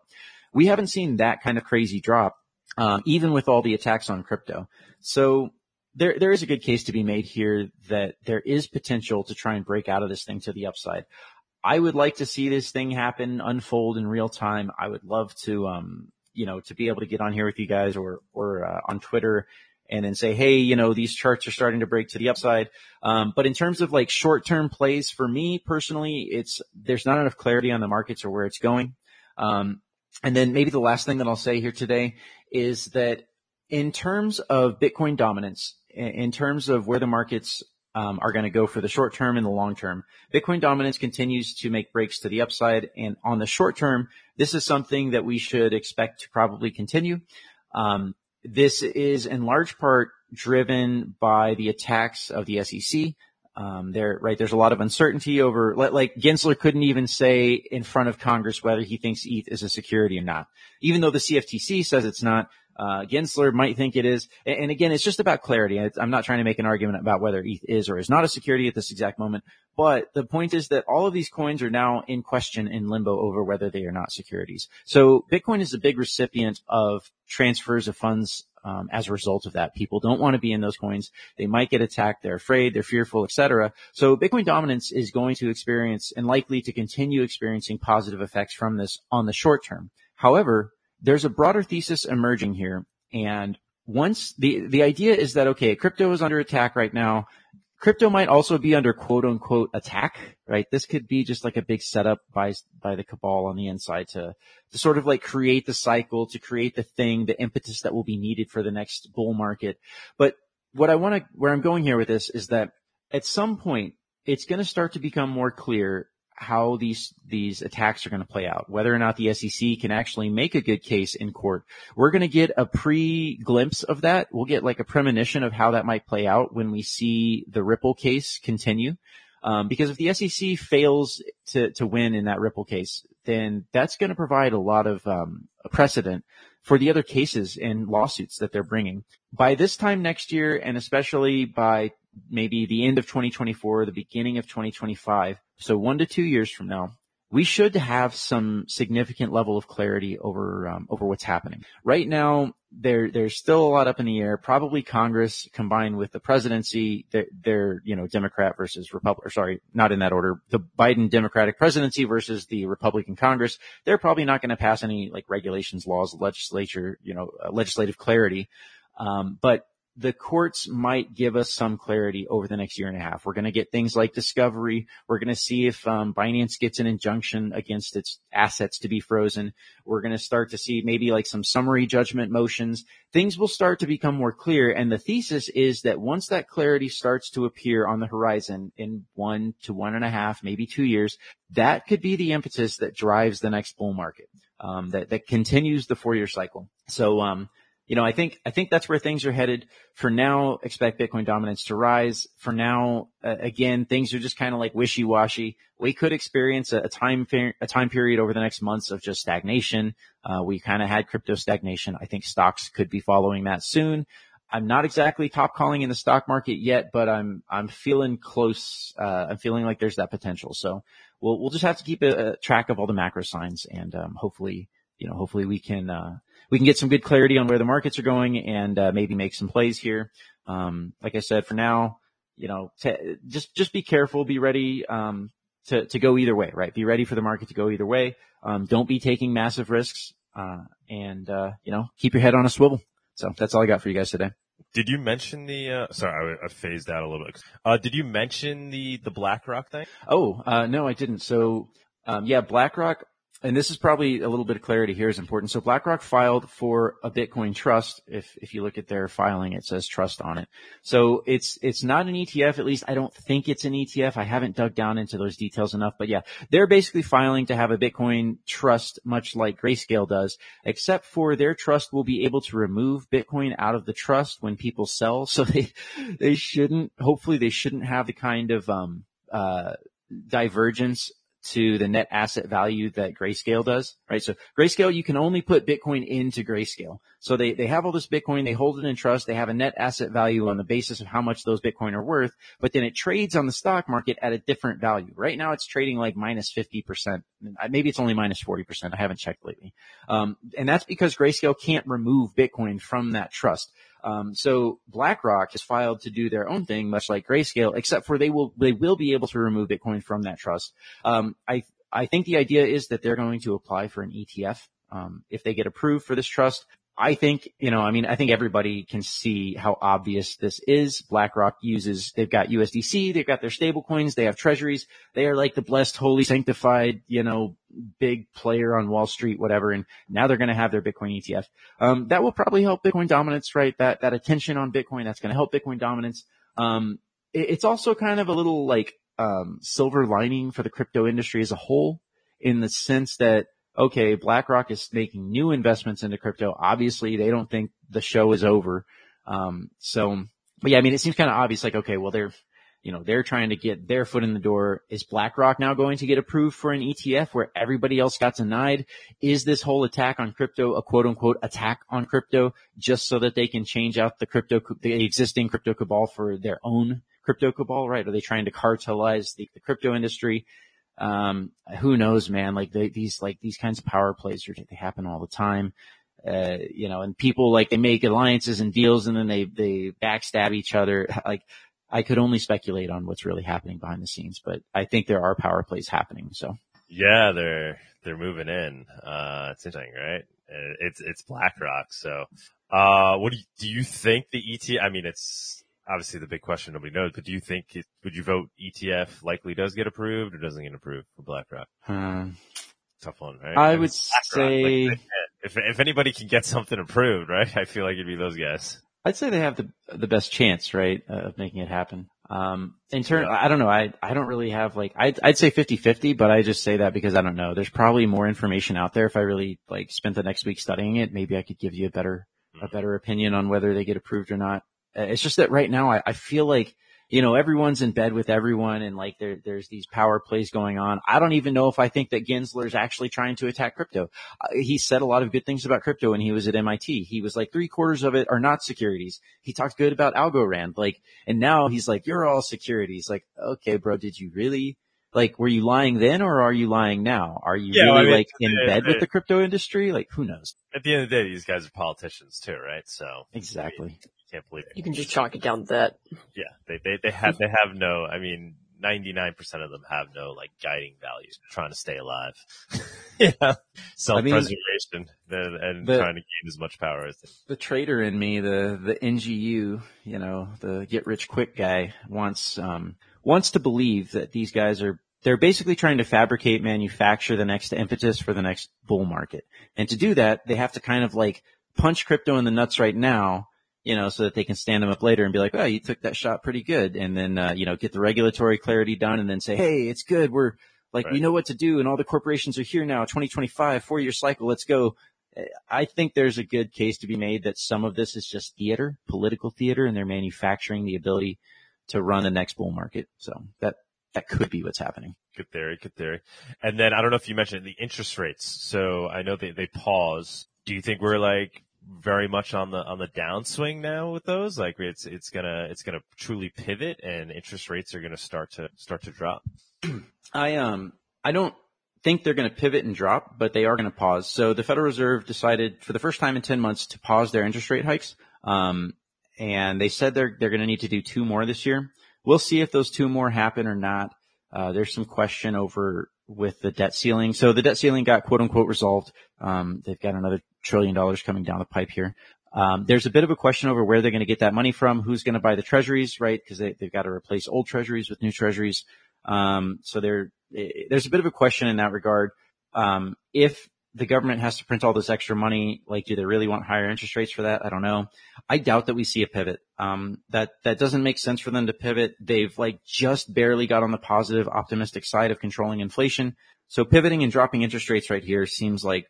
We haven't seen that kind of crazy drop, uh, even with all the attacks on crypto. So there there is a good case to be made here that there is potential to try and break out of this thing to the upside. I would like to see this thing happen, unfold in real time. I would love to, um, you know, to be able to get on here with you guys or, or, uh, on Twitter and then say, Hey, you know, these charts are starting to break to the upside. Um, but in terms of like short term plays for me personally, it's, there's not enough clarity on the markets or where it's going. Um, and then maybe the last thing that I'll say here today is that in terms of Bitcoin dominance, in terms of where the markets um, are going to go for the short term and the long term. Bitcoin dominance continues to make breaks to the upside, and on the short term, this is something that we should expect to probably continue. Um, this is in large part driven by the attacks of the SEC. Um, there, right, there's a lot of uncertainty over, like Gensler couldn't even say in front of Congress whether he thinks ETH is a security or not. Even though the CFTC says it's not, uh, Gensler might think it is. And again, it's just about clarity. I'm not trying to make an argument about whether ETH is or is not a security at this exact moment. But the point is that all of these coins are now in question in limbo over whether they are not securities. So Bitcoin is a big recipient of transfers of funds um, as a result of that. People don't want to be in those coins. They might get attacked. They're afraid. They're fearful, etc. So Bitcoin dominance is going to experience and likely to continue experiencing positive effects from this on the short term. However, there's a broader thesis emerging here. And once the, the idea is that, okay, crypto is under attack right now. Crypto might also be under quote unquote attack, right? This could be just like a big setup by, by the cabal on the inside to, to sort of like create the cycle, to create the thing, the impetus that will be needed for the next bull market. But what I want to, where I'm going here with this is that at some point, it's going to start to become more clear how these these attacks are going to play out, whether or not the SEC can actually make a good case in court. We're going to get a pre glimpse of that. We'll get like a premonition of how that might play out when we see the Ripple case continue. Um, because if the SEC fails to to win in that Ripple case, then that's going to provide a lot of um, precedent for the other cases and lawsuits that they're bringing. By this time next year, and especially by maybe the end of 2024, the beginning of 2025, so one to two years from now, we should have some significant level of clarity over um, over what's happening. Right now, there there's still a lot up in the air. Probably Congress combined with the presidency, they're, they're you know Democrat versus Republican. Sorry, not in that order. The Biden Democratic presidency versus the Republican Congress. They're probably not going to pass any like regulations, laws, legislature, you know, uh, legislative clarity. Um, but the courts might give us some clarity over the next year and a half. We're going to get things like discovery. We're going to see if um, Binance gets an injunction against its assets to be frozen. We're going to start to see maybe like some summary judgment motions. Things will start to become more clear. And the thesis is that once that clarity starts to appear on the horizon in one to one and a half, maybe two years, that could be the impetus that drives the next bull market. Um, that, that continues the four year cycle. So, um, you know, I think, I think that's where things are headed. For now, expect Bitcoin dominance to rise. For now, uh, again, things are just kind of like wishy-washy. We could experience a, a time, a time period over the next months of just stagnation. Uh, we kind of had crypto stagnation. I think stocks could be following that soon. I'm not exactly top calling in the stock market yet, but I'm, I'm feeling close. Uh, I'm feeling like there's that potential. So we'll, we'll just have to keep a, a track of all the macro signs and, um, hopefully, you know, hopefully we can, uh, we can get some good clarity on where the markets are going and uh, maybe make some plays here. Um, like I said, for now, you know, t- just just be careful, be ready um, to to go either way, right? Be ready for the market to go either way. Um, don't be taking massive risks, uh, and uh, you know, keep your head on a swivel. So that's all I got for you guys today. Did you mention the? Uh, sorry, I, I, phased out a little bit. Uh, did you mention the the BlackRock thing? Oh uh, no, I didn't. So um, yeah, BlackRock and this is probably a little bit of clarity here is important. So BlackRock filed for a Bitcoin trust. If, if you look at their filing, it says trust on it. So it's, it's not an ETF. At least I don't think it's an ETF. I haven't dug down into those details enough, but yeah, they're basically filing to have a Bitcoin trust, much like Grayscale does, except for their trust will be able to remove Bitcoin out of the trust when people sell. So they, they shouldn't, hopefully they shouldn't have the kind of, um, uh, divergence to the net asset value that Grayscale does, right? So Grayscale, you can only put Bitcoin into Grayscale. So they, they have all this Bitcoin, they hold it in trust, they have a net asset value on the basis of how much those Bitcoin are worth, but then it trades on the stock market at a different value. Right now it's trading like minus 50%. Maybe it's only minus 40%. I haven't checked lately. Um, and that's because Grayscale can't remove Bitcoin from that trust. Um, so BlackRock has filed to do their own thing, much like Grayscale, except for they will they will be able to remove Bitcoin from that trust. Um, I I think the idea is that they're going to apply for an ETF. Um, if they get approved for this trust, I think, you know, I mean, I think everybody can see how obvious this is. BlackRock uses, they've got USDC, they've got their stable coins, they have treasuries. They are like the blessed, holy, sanctified, you know, big player on Wall Street, whatever. And now they're going to have their Bitcoin ETF. Um, that will probably help Bitcoin dominance, right? That, that attention on Bitcoin, that's going to help Bitcoin dominance. Um, it, it's also kind of a little like, um, silver lining for the crypto industry as a whole in the sense that okay, BlackRock is making new investments into crypto. Obviously, they don't think the show is over. Um, so, but yeah, I mean, it seems kind of obvious, like, okay, well, they're, you know, they're trying to get their foot in the door. Is BlackRock now going to get approved for an ETF where everybody else got denied? Is this whole attack on crypto a quote unquote attack on crypto just so that they can change out the crypto, the existing crypto cabal for their own crypto cabal, right? Are they trying to cartelize the, the crypto industry? Um, who knows, man? Like they, these, like these kinds of power plays are, they happen all the time. Uh, you know, and people like they make alliances and deals and then they, they backstab each other. Like I could only speculate on what's really happening behind the scenes, but I think there are power plays happening. So yeah, they're, they're moving in. Uh, it's interesting, right? It's, it's BlackRock. So, uh, what do you, do you think the ET, I mean, it's, obviously the big question nobody knows, but do you think it, would you vote ETF likely does get approved or doesn't get approved for BlackRock? Hmm. Tough one, right? I, I would say like, if if anybody can get something approved, right? I feel like it'd be those guys. I'd say they have the the best chance, right, uh, of making it happen. Um, in turn, yeah. I don't know. I, I don't really have like, I'd, I'd say 50-50, but I just say that because I don't know. There's probably more information out there. If I really like spent the next week studying it, maybe I could give you a better, mm-hmm. a better opinion on whether they get approved or not. Uh, it's just that right now I, I feel like, you know, everyone's in bed with everyone and like there, there's these power plays going on. I don't even know if I think that Gensler is actually trying to attack crypto. Uh, he said a lot of good things about crypto when he was at MIT. He was like three quarters of it are not securities. He talked good about Algorand, like, and now he's like, you're all securities. Like, okay, bro, did you really? like, were you lying then or are you lying now? Are you Yeah, really I mean, like in it- bed with it- the crypto industry? Like, who knows? At the end of the day, these guys are politicians too, right? So Exactly. You can't believe it. You can just chalk it down to that. Yeah, they they they have they have no. I mean, ninety nine percent of them have no like guiding values. Trying to stay alive, yeah, self preservation, and, and the- trying to gain as much power as they. The trader in me, the, the NGU, you know, the get rich quick guy wants, um, wants to believe that these guys are, they're basically trying to fabricate, manufacture the next impetus for the next bull market. And to do that, they have to kind of like punch crypto in the nuts right now, you know, so that they can stand them up later and be like, oh, you took that shot pretty good. And then, uh, you know, get the regulatory clarity done and then say, hey, it's good. We're like, we know what to do and all the corporations are here now, 2025, four year cycle. Let's go. I think there's a good case to be made that some of this is just theater, political theater, and they're manufacturing the ability to run the next bull market. So that, that could be what's happening. Good theory, good theory. And then I don't know if you mentioned the interest rates. So I know they they pause. Do you think we're like very much on the on the downswing now with those? Like it's it's gonna it's gonna truly pivot and interest rates are gonna start to start to drop. I um I don't think they're going to pivot and drop, but they are going to pause. So the Federal Reserve decided for the first time in 10 months to pause their interest rate hikes. Um, and they said they're they're going to need to do two more this year. We'll see if those two more happen or not. Uh, there's some question over with the debt ceiling. So the debt ceiling got quote unquote resolved. Um, they've got another trillion dollars coming down the pipe here. Um, there's a bit of a question over where they're going to get that money from, who's going to buy the treasuries, right? Because they, they've got to replace old treasuries with new treasuries. Um, so there, there's a bit of a question in that regard. Um, if the government has to print all this extra money, like, do they really want higher interest rates for that? I don't know. I doubt that we see a pivot. Um, that, that doesn't make sense for them to pivot. They've like just barely got on the positive, optimistic side of controlling inflation. So pivoting and dropping interest rates right here seems like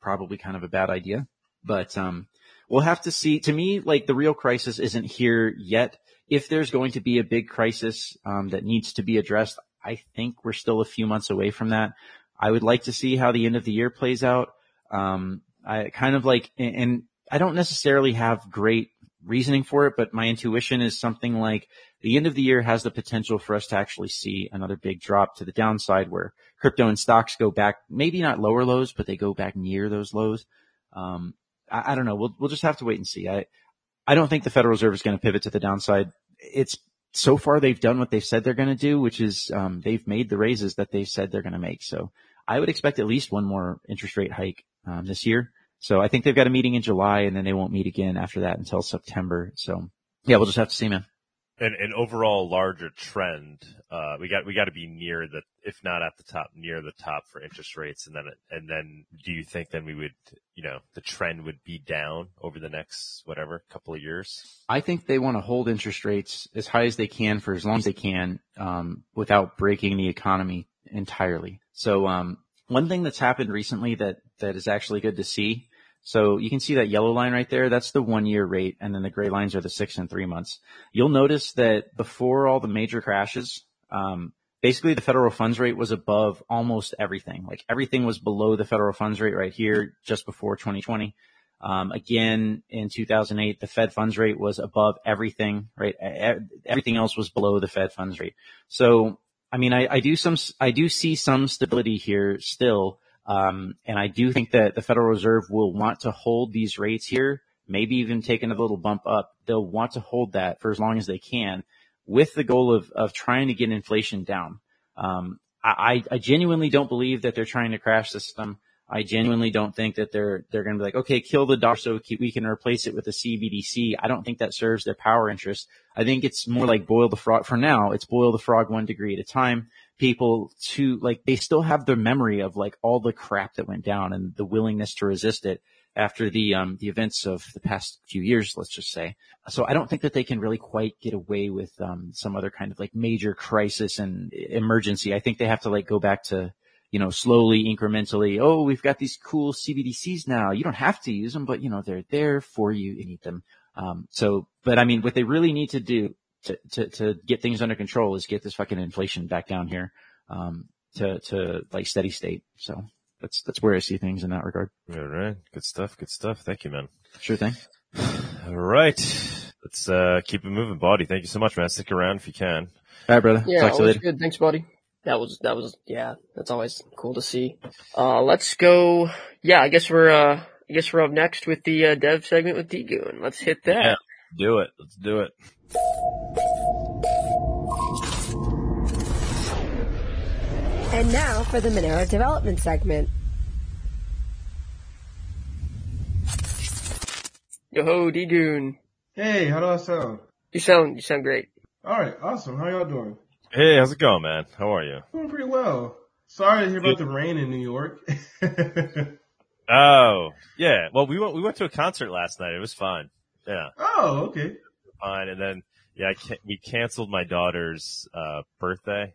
probably kind of a bad idea, but, um, we'll have to see. To me, like the real crisis isn't here yet. If there's going to be a big crisis, um, that needs to be addressed, I think we're still a few months away from that. I would like to see how the end of the year plays out. Um, I kind of like, and- I don't necessarily have great reasoning for it, but my intuition is something like the end of the year has the potential for us to actually see another big drop to the downside where crypto and stocks go back, maybe not lower lows, but they go back near those lows. Um, I, I don't know. We'll, we'll just have to wait and see. I, I don't think the Federal Reserve is going to pivot to the downside. It's so far they've done what they've said they're going to do, which is, um, they've made the raises that they've said they're going to make. So I would expect at least one more interest rate hike, um, this year. So I think they've got a meeting in July and then they won't meet again after that until September. So yeah, we'll just have to see, man. And an overall larger trend, uh, we got we got to be near the, if not at the top, near the top for interest rates, and then and then do you think then we would, you know, the trend would be down over the next whatever couple of years? I think they want to hold interest rates as high as they can for as long as they can, um, without breaking the economy entirely. So, um, one thing that's happened recently that, that is actually good to see. So you can see that yellow line right there. That's the one year rate. And then the gray lines are the six and three months. You'll notice that before all the major crashes, um, basically the federal funds rate was above almost everything. Like everything was below the federal funds rate right here just before 2020. Um, again, in 2008, the Fed funds rate was above everything, right? Everything else was below the Fed funds rate. So, I mean, I, I do some, I do see some stability here still. Um, and I do think that the Federal Reserve will want to hold these rates here, maybe even take another little bump up. They'll want to hold that for as long as they can with the goal of, of trying to get inflation down. Um, I, I genuinely don't believe that they're trying to crash the system. I genuinely don't think that they're they're going to be like, okay, kill the dollar so we can replace it with a CBDC. I don't think that serves their power interest. I think it's more like boil the frog. For now, it's boil the frog one degree at a time. People to like they still have the memory of like all the crap that went down and the willingness to resist it after the um the events of the past few years. Let's just say. So I don't think that they can really quite get away with um some other kind of like major crisis and emergency. I think they have to like go back to you know, slowly, incrementally, oh, we've got these cool CBDCs now. You don't have to use them, but you know, they're there for you. You need them. Um, so, but I mean, what they really need to do to, to, to get things under control is get this fucking inflation back down here, um, to, to like steady state. So that's, that's where I see things in that regard. All right. Good stuff. Good stuff. Thank you, man. Sure thing. All right. Let's, uh, keep it moving, Bawdy. Thank you so much, man. Stick around if you can. All right, brother. Yeah, Talk to you always later. good. Thanks, buddy. that was that was yeah, that's always cool to see. Uh, let's go. Yeah, I guess we're uh, I guess we're up next with the uh, dev segment with DGoon. Let's hit that. Yeah. Do it. Let's do it. And now for the Monero development segment. Yo ho, DGoon. Hey, how do I sound? You sound you sound great. All right, awesome. How y'all doing? Hey, how's it going, man? How are you? Doing pretty well. Sorry to hear about the rain in New York. Oh, yeah. Well, we went we went to a concert last night. It was fun. Yeah, oh, okay. fine. And then yeah, I ca- we canceled my daughter's uh birthday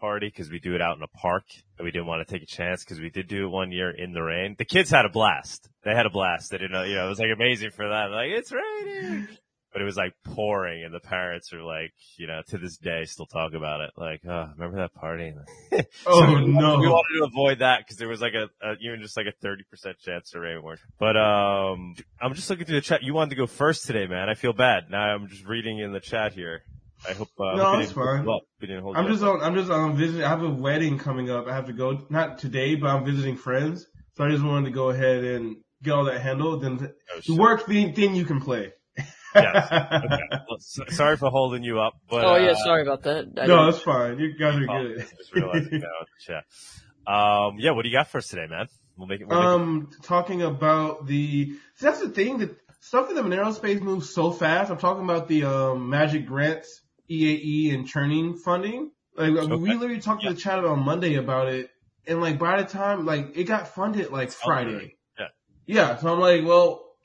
party because we do it out in a park, and we didn't want to take a chance because we did do it one year in the rain. The kids had a blast. They had a blast. They didn't know, you know, it was like amazing for them. Like it's raining. But it was like pouring and the parents are like, you know, to this day still talk about it. Like, oh, remember that party? Oh So we- no. We wanted to avoid that because there was like a, a even just like a thirty percent chance to rain. But um, I'm just looking through the chat. You wanted to go first today, man. I feel bad. Now I'm just reading in the chat here. I hope. Uh, No, hope fine. you up. We didn't hold I'm just up. on. I'm just um visiting. I have a wedding coming up. I have to go. Not today, but I'm visiting friends. So I just wanted to go ahead and get all that handled. Then Oh, the work thing, thing you can play. Yes. Okay. Well, so, sorry for holding you up. But, oh yeah, uh, sorry about that. I no, didn't- it's fine. You guys are oh, good. just realizing now in. Um, yeah. What do you got for us today, man? We'll make it. We'll make it um, talking about the. See, that's the thing that stuff in the Monero space moves so fast. I'm talking about the um, Magic Grants, EAE, and churning funding. Like we literally talked to the chat on Monday about it, and like by the time like it got funded like Friday. Yeah. Yeah. So I'm like, well.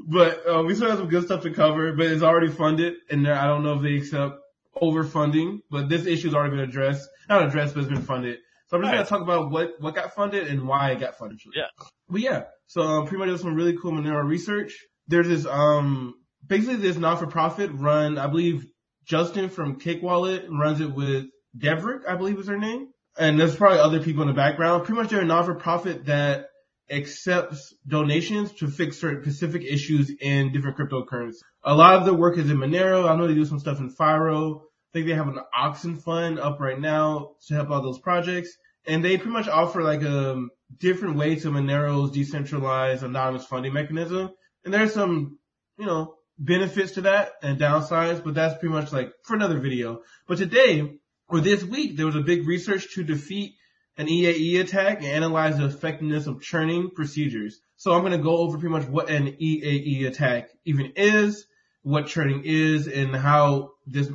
but uh, we still have some good stuff to cover, but it's already funded, and I don't know if they accept overfunding, but this issue's already been addressed. Not addressed, but it's been funded. So I'm just Right. gonna talk about what, what got funded and why it got funded. Yeah. But yeah, so um, pretty much there's some really cool Monero research. There's this, um, basically this not-for-profit run, I believe Justin from Cake Wallet runs it with Devrick, I believe is her name. And there's probably other people in the background. Pretty much they're a non-for-profit that accepts donations to fix certain specific issues in different cryptocurrencies. A lot of their work is in Monero. I know they do some stuff in Firo. I think they have an Oxen fund up right now to help out those projects. And they pretty much offer like a different way to Monero's decentralized anonymous funding mechanism. And there's some, you know, benefits to that and downsides, but that's pretty much like for another video. But today, or this week, there was a big research to defeat an EAE attack and analyze the effectiveness of churning procedures. So I'm going to go over pretty much what an EAE attack even is, what churning is, and how this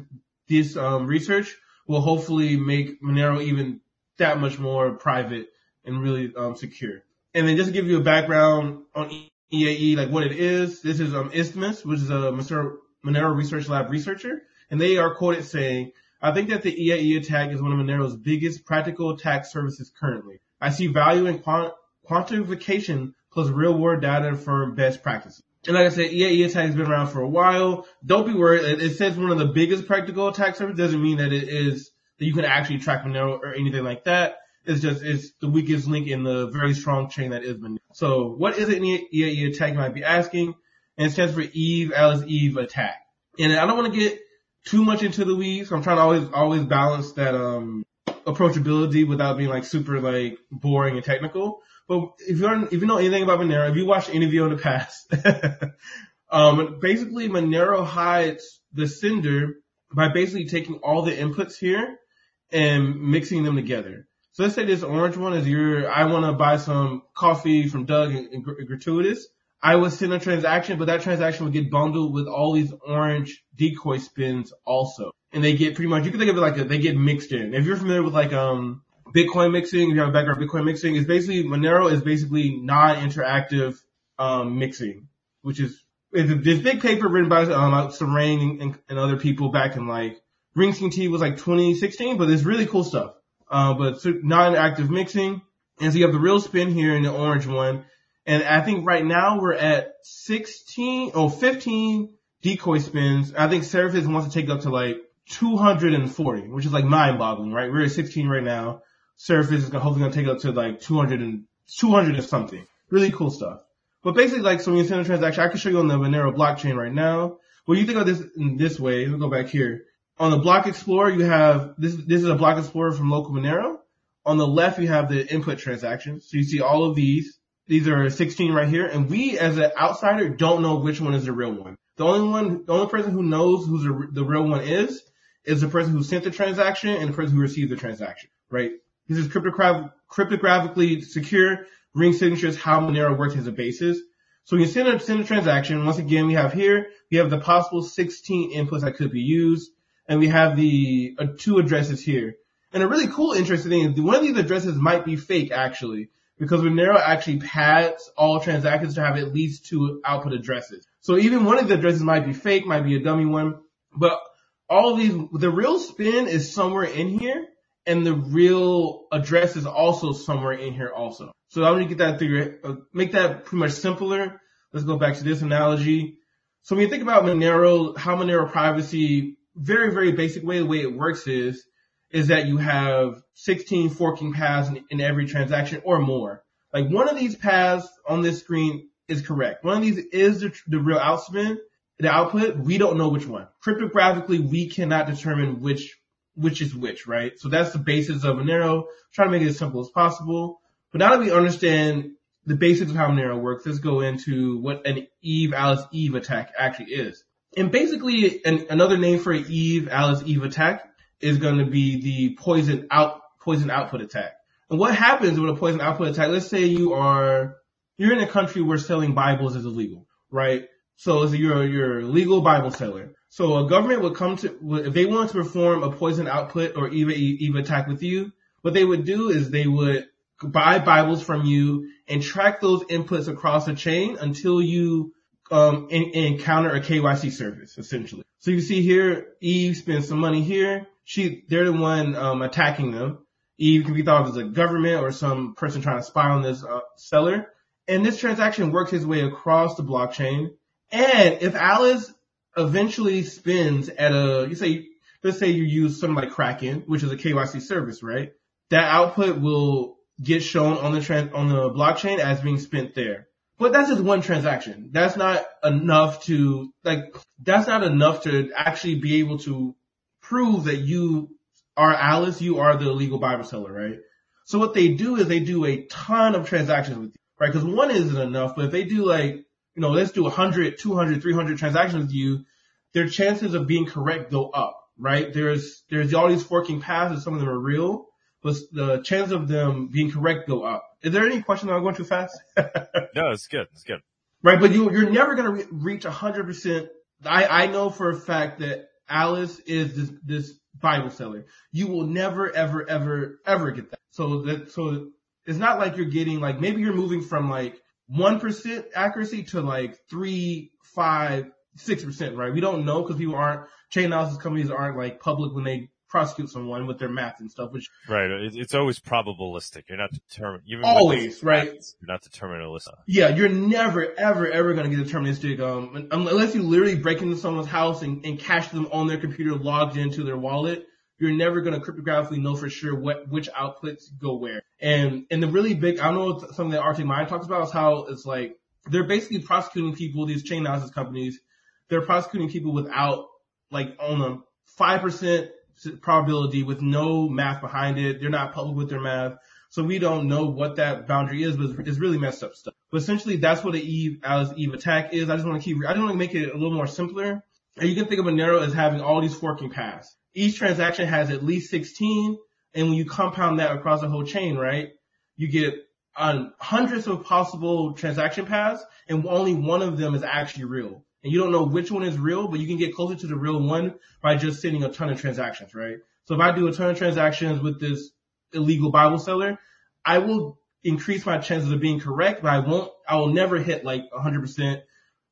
this um, research will hopefully make Monero even that much more private and really um, secure. And then just to give you a background on EAE, like what it is, this is um, Isthmus, which is a Monero Monero Research Lab researcher, and they are quoted saying, I think that the EAE attack is one of Monero's biggest practical attack services currently. I see value in quant- quantification plus real world data for best practices. And like I said, EAE attack has been around for a while. Don't be worried. It, it says one of the biggest practical attack services doesn't mean that it is, that you can actually track Monero or anything like that. It's just, it's the weakest link in the very strong chain that is Monero. So what is an EAE attack you might be asking? And it stands for Eve, Alice Eve attack. And I don't want to get too much into the weeds. I'm trying to always, always balance that, um, approachability without being like super like boring and technical. But if you're, if you know anything about Monero, if you watched any video in the past, um, basically Monero hides the sender by basically taking all the inputs here and mixing them together. So let's say this orange one is your, I want to buy some coffee from Doug and, and Gr- Gratuitas. I would send a transaction, but that transaction would get bundled with all these orange decoy spins also. And they get pretty much, you can think of it like a, they get mixed in. If you're familiar with like, um, Bitcoin mixing, if you have a background in Bitcoin mixing, is basically, Monero is basically non-interactive, um, mixing, which is, is this big paper written by, um, Serene and, and other people back in like, Ring T was like 2016, but it's really cool stuff. Uh, but it's non-interactive mixing. And so you have the real spin here in the orange one. And I think right now we're at 16, oh, 15 decoy spins. I think Seraphis wants to take up to like 240, which is like mind boggling, right? We're at 16 right now. Seraphis is hopefully gonna take it up to like 200 and, 200 or something. Really cool stuff. But basically like, so when you send a transaction, I can show you on the Monero blockchain right now. When you think of this in this way, let me go back here. on the block explorer, you have this. This is a block explorer from local Monero. On the left, you have the input transactions. So you see all of these. These are 16 right here, and we as an outsider don't know which one is the real one. The only one, the only person who knows who the, real one is, is the person who sent the transaction and the person who received the transaction, right? This is cryptograph- cryptographically secure ring signatures how Monero works as a basis. So you send a, send a transaction. Once again, we have here, we have the possible 16 inputs that could be used, and we have the uh, two addresses here. And a really cool, interesting thing is one of these addresses might be fake actually, because Monero actually pads all transactions to have at least two output addresses. So even one of the addresses might be fake, might be a dummy one, but all these, the real spin is somewhere in here, and the real address is also somewhere in here also. So I'm gonna get that through, make that pretty much simpler. Let's go back to this analogy. So when you think about Monero, how Monero privacy, very, very basic way, the way it works is, is that you have 16 forking paths in, in every transaction or more. Like one of these paths on this screen is correct. One of these is the, the real outspin, the output. We don't know which one. Cryptographically, we cannot determine which, which is which, right? So that's the basis of Monero. Try to make it as simple as possible. But now that we understand the basics of how Monero works, let's go into what an Eve Alice Eve attack actually is. And basically, an, another name for an Eve Alice Eve attack is going to be the poison out poison output attack. And what happens with a poison output attack? Let's say you are you're in a country where selling Bibles is illegal, right? So you're you're a legal Bible seller. So a government would come to if they wanted to perform a poison output or Eve Eve attack with you, what they would do is they would buy Bibles from you and track those inputs across the chain until you um, encounter a KYC service, essentially. So you see here, Eve spends some money here. She, they're the one um, attacking them. Eve can be thought of as a government or some person trying to spy on this uh, seller. And this transaction works its way across the blockchain. And if Alice eventually spins at a, you say, let's say you use something like Kraken, which is a KYC service, right? That output will get shown on the trans- on the blockchain as being spent there. But that's just one transaction. That's not enough to like that's not enough to actually be able to prove that you are Alice, you are the illegal Bible seller, right? So what they do is they do a ton of transactions with you, right? Because one isn't enough, but if they do like, you know, let's do 100, 200, 300 transactions with you, their chances of being correct go up, right? There's, there's all these forking paths and some of them are real, but the chance of them being correct go up. Is there any question that I'm going too fast? no, it's good. It's good. Right, but you you're never gonna re- reach hundred percent. I I know for a fact that Alice is this this Bible seller. You will never ever ever ever get that. So that so it's not like you're getting like maybe you're moving from like one percent accuracy to like three, five, six percent, right? We don't know because people aren't chain analysis companies aren't like public when they prosecute someone with their math and stuff, which right. It's always probabilistic. You're not determined. Always right. You're not deterministic. Yeah, you're never ever ever gonna get deterministic. Um, unless you literally break into someone's house and, and cache them on their computer logged into their wallet. You're never gonna cryptographically know for sure what which outputs go where. And and the really big, I don't know what something that RT Mind talks about is how it's like they're basically prosecuting people. These chain analysis companies, they're prosecuting people without like on a five percent probability with no math behind it. They're not public with their math. So we don't know what that boundary is, but it's really messed up stuff. But essentially that's what an Eve, Alice Eve attack is. I just want to keep, I just want to make it a little more simpler. And you can think of Monero as having all these forking paths. Each transaction has at least 16. And when you compound that across the whole chain, right, you get on hundreds of possible transaction paths and only one of them is actually real and you don't know which one is real, but you can get closer to the real one by just sending a ton of transactions, right? So if I do a ton of transactions with this illegal Bible seller, I will increase my chances of being correct, but I won't, I will never hit like 100%.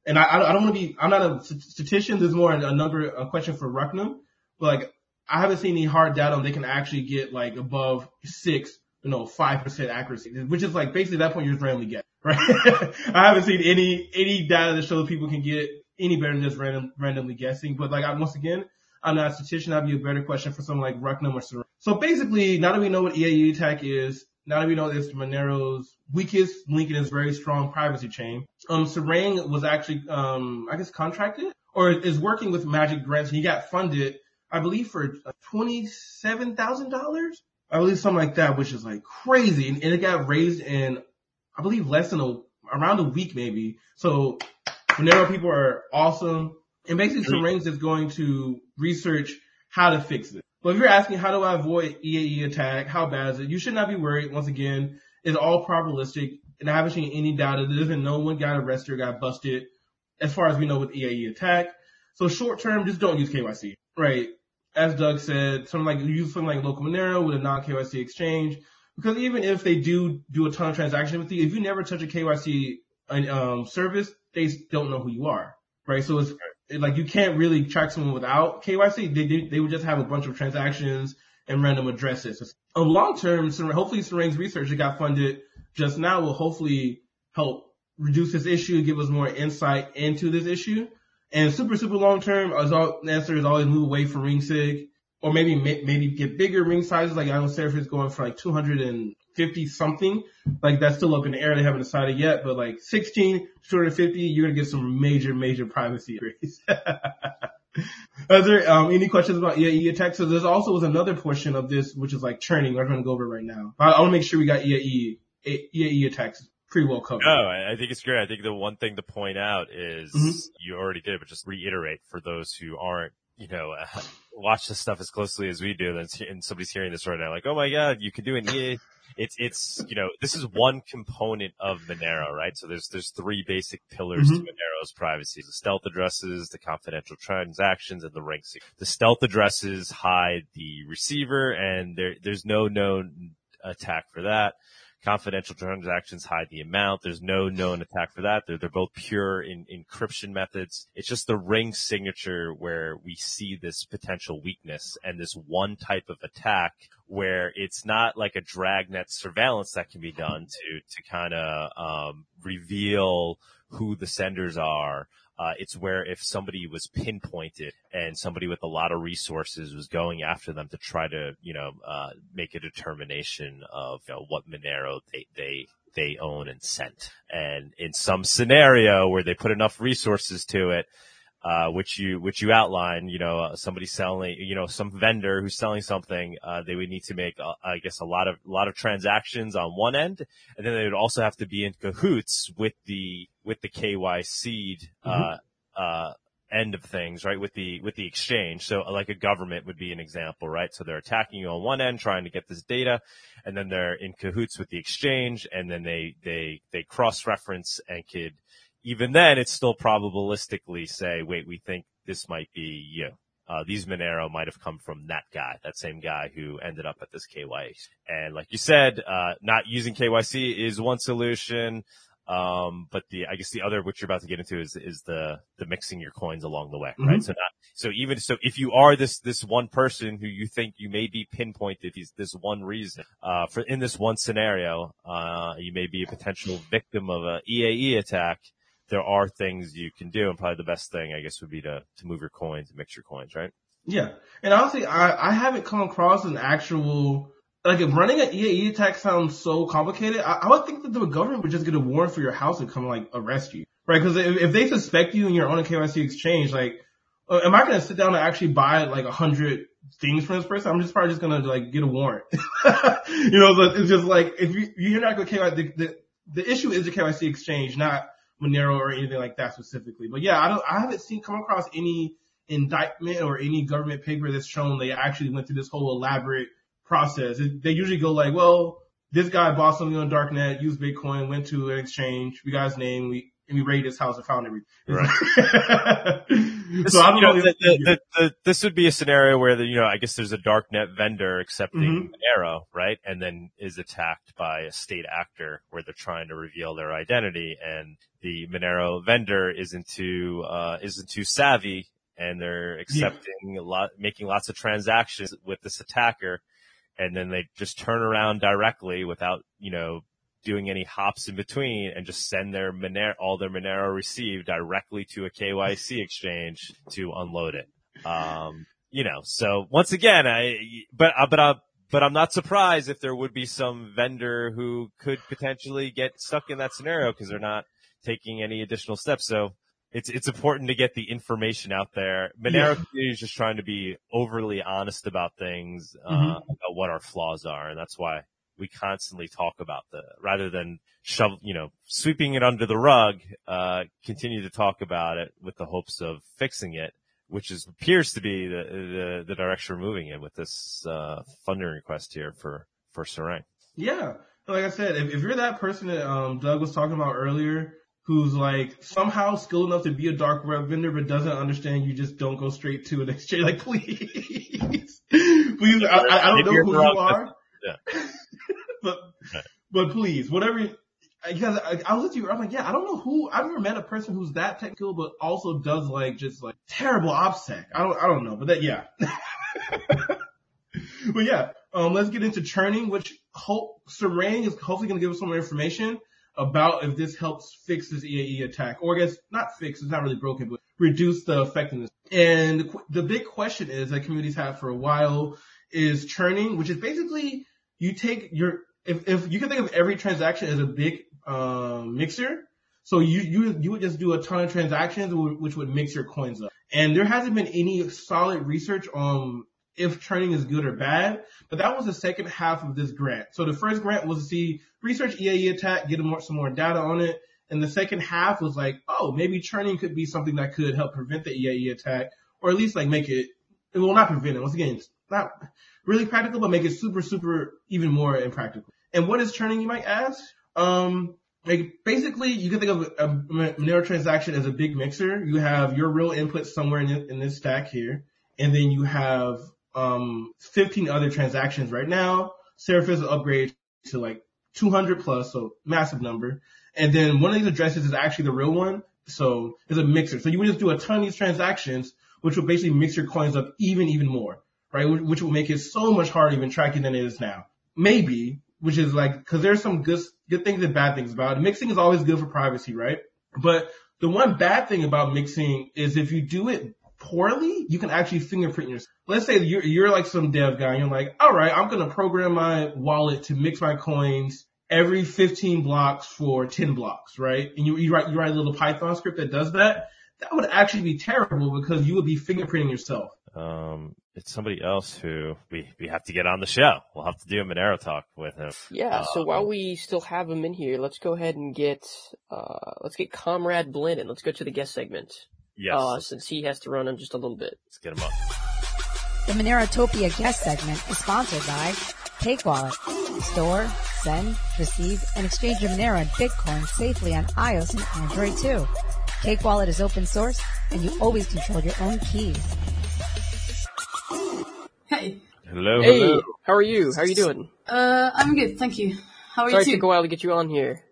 And I, I don't want to be, I'm not a statistician. This is more a number, a question for Rucknium, but like I haven't seen any hard data on they can actually get like above six, you know, 5% accuracy, which is like basically that point you're randomly guessing, right? I haven't seen any, any data that shows people can get any better than just random, randomly guessing. But like, I, once again, I'm not a statistician. That'd be a better question for someone like Rucknium or Sarang. So basically, now that we know what EAE attack is, now that we know it's Monero's weakest link in its very strong privacy chain, um, Sarang was actually, um, I guess contracted or is working with Magic Grants. He got funded, I believe for $27,000. I believe something like that, which is like crazy. And, and it got raised in, I believe less than a, around a week maybe. So Monero people are awesome. And basically Sarang is going to research how to fix it. But if you're asking how do I avoid EAE attack, how bad is it? You should not be worried. Once again, it's all probabilistic and I haven't seen any data. There isn't no one got arrested or got busted as far as we know with EAE attack. So short term, just don't use KYC, right? As Doug said, something like use something like local Monero with a non KYC exchange. Because even if they do do a ton of transactions with you, if you never touch a KYC um, service, they don't know who you are, right? So it's like you can't really track someone without KYC. They, they, they would just have a bunch of transactions and random addresses. On long term, hopefully Sarang's research that got funded just now will hopefully help reduce this issue, give us more insight into this issue. And super, super long term, as all, the answer is always move away from ring sig or maybe, maybe get bigger ring sizes. Like I don't know if it's going for like 250 something. Like that's still up in the air. They haven't decided yet, but like 16, 250, you're going to get some major, major privacy rates. Are there um, any questions about EAE attacks? So there's also was another portion of this which is like churning. We're going to go over right now. I, I want to make sure we got EAE EAE attacks pretty well covered. No, I think it's great. I think the one thing to point out is mm-hmm. you already did, but just reiterate for those who aren't, you know, uh, watch this stuff as closely as we do, and somebody's hearing this right now, like, oh my god, you can do an EA. It's it's you know this is one component of Monero, right? So there's there's three basic pillars mm-hmm. to Monero's privacy: the stealth addresses, the confidential transactions, and the ring. The stealth addresses hide the receiver, and there there's no known attack for that confidential transactions hide the amount. There's no known attack for that. They're, they're both pure in, encryption methods. It's just the ring signature where we see this potential weakness and this one type of attack where it's not like a dragnet surveillance that can be done to, to kind of, um, reveal who the senders are uh, it's where if somebody was pinpointed and somebody with a lot of resources was going after them to try to, you know, uh, make a determination of you know, what Monero they, they, they own and sent. And in some scenario where they put enough resources to it, uh, which you, which you outline, you know, uh, somebody selling, you know, some vendor who's selling something, uh, they would need to make, uh, I guess, a lot of, a lot of transactions on one end. And then they would also have to be in cahoots with the, with the KYC, uh, mm-hmm. uh, end of things, right? With the, with the exchange. So like a government would be an example, right? So they're attacking you on one end, trying to get this data, and then they're in cahoots with the exchange, and then they, they, they cross-reference and could, even then it's still probabilistically say, wait, we think this might be you. Uh, these Monero might have come from that guy, that same guy who ended up at this KYC. And like you said, uh, not using KYC is one solution. Um, but the, I guess the other, which you're about to get into is, is the, the mixing your coins along the way, right? Mm-hmm. So not, so even, so if you are this, this one person who you think you may be pinpointed, is this one reason, uh, for, in this one scenario, uh, you may be a potential victim of a EAE attack there are things you can do, and probably the best thing, I guess, would be to to move your coins and mix your coins, right? Yeah, and honestly, I I haven't come across an actual like if running an EAE attack sounds so complicated. I, I would think that the government would just get a warrant for your house and come like arrest you, right? Because if, if they suspect you and you're on a KYC exchange, like, uh, am I going to sit down and actually buy like a hundred things from this person? I'm just probably just going to like get a warrant. you know, so it's just like if you you're not going to KYC, the, the the issue is the KYC exchange, not Monero or anything like that specifically. But yeah, I don't, I haven't seen, come across any indictment or any government paper that's shown they actually went through this whole elaborate process. They usually go like, well, this guy bought something on darknet, used Bitcoin, went to an exchange, we got his name, we, and we raided his house and found everything. Right. this, so I don't know. know the, the, the, this would be a scenario where the, you know, I guess there's a darknet vendor accepting mm-hmm. Monero, right? And then is attacked by a state actor where they're trying to reveal their identity and the Monero vendor isn't too, uh, isn't too savvy and they're accepting yeah. a lot, making lots of transactions with this attacker. And then they just turn around directly without, you know, doing any hops in between and just send their Monero, all their Monero received directly to a KYC exchange to unload it. Um, you know, so once again, I, but, uh, but, uh, but I'm not surprised if there would be some vendor who could potentially get stuck in that scenario because they're not taking any additional steps. So it's it's important to get the information out there. Monero community is just trying to be overly honest about things, uh, Mhm. about what our flaws are, and that's why we constantly talk about the rather than shove, you know, sweeping it under the rug. Uh, continue to talk about it with the hopes of fixing it, which is appears to be the the, the direction we're moving in with this uh, funding request here for for Sarang. Yeah. Like I said, if, if you're that person that um, Doug was talking about earlier, who's like somehow skilled enough to be a dark web vendor but doesn't understand you just don't go straight to an exchange, like please, please, I, I I don't know who you are. Yeah. but, but please, whatever, because I, I was with you, I'm like, yeah, I don't know who, I've never met a person who's that technical but also does like just like terrible OPSEC. I don't, I don't know, but that, yeah. but yeah, um, let's get into churning, which hope, Sarang is hopefully going to give us some more information about if this helps fix this EAE attack, or I guess not fix, it's not really broken, but reduce the effectiveness. And the the big question is that communities have for a while is churning, which is basically you take your, if, if you can think of every transaction as a big, um, mixer. So you, you, you would just do a ton of transactions which would mix your coins up. And there hasn't been any solid research on if churning is good or bad, but that was the second half of this grant. So the first grant was to see research EAE attack, get more, some more data on it. And the second half was like, oh, maybe churning could be something that could help prevent the EAE attack, or at least like make it, it will not prevent it. Once again, it's not really practical, but make it super, super even more impractical. And what is churning, you might ask? Um, like basically you can think of a Monero transaction as a big mixer. You have your real input somewhere in, in this stack here, and then you have um 15 other transactions right now. Seraphis will upgrade to like 200 plus, so massive number. And then one of these addresses is actually the real one, so it's a mixer. So you would just do a ton of these transactions, which will basically mix your coins up even, even more, right? Which will make it so much harder even tracking than it is now. Maybe, which is like, cause there's some good, good things and bad things about it. Mixing is always good for privacy, right? But the one bad thing about mixing is if you do it poorly, you can actually fingerprint yourself. Let's say you're, you're like some dev guy and you're like, all right, I'm going to program my wallet to mix my coins every 15 blocks for 10 blocks, right? And you, you write, you write a little Python script that does that. That would actually be terrible because you would be fingerprinting yourself. Um, it's somebody else who we, we have to get on the show. We'll have to do a Monero talk with him. Yeah, so Um, while we still have him in here, let's go ahead and get uh let's get Comrade Blin and let's go to the guest segment. Yes, Uh since he has to run in just a little bit. let's get him up. The Monerotopia guest segment is sponsored by Cake Wallet. Store, send, receive, and exchange your Monero and Bitcoin safely on iOS and Android too. Cake Wallet is open source and you always control your own keys. Hey, Hello, Hey, hello. how are you? How are you doing? uh, I'm good, thank you. How are you? Sorry it you took a while to get you on here.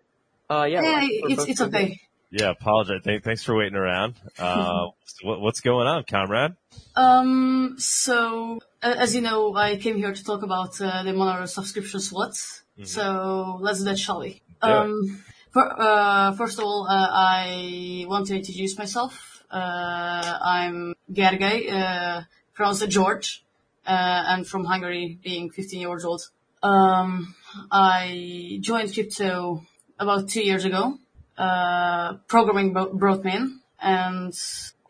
Uh yeah, Yeah, we're- we're it's both it's doing good. okay. Yeah, apologize. Th- thanks for waiting around. Uh, what, what's going on, comrade? Um, so uh, as you know, I came here to talk about uh, the Monero subscription slots. So let's do that, shall we? Do it. Um, for, uh, first of all, uh, I want to introduce myself. Uh, I'm Gergely, uh, pronounced George, and from Hungary, being 15 years old. Um, I joined crypto about two years ago, uh, programming bro- brought me in, and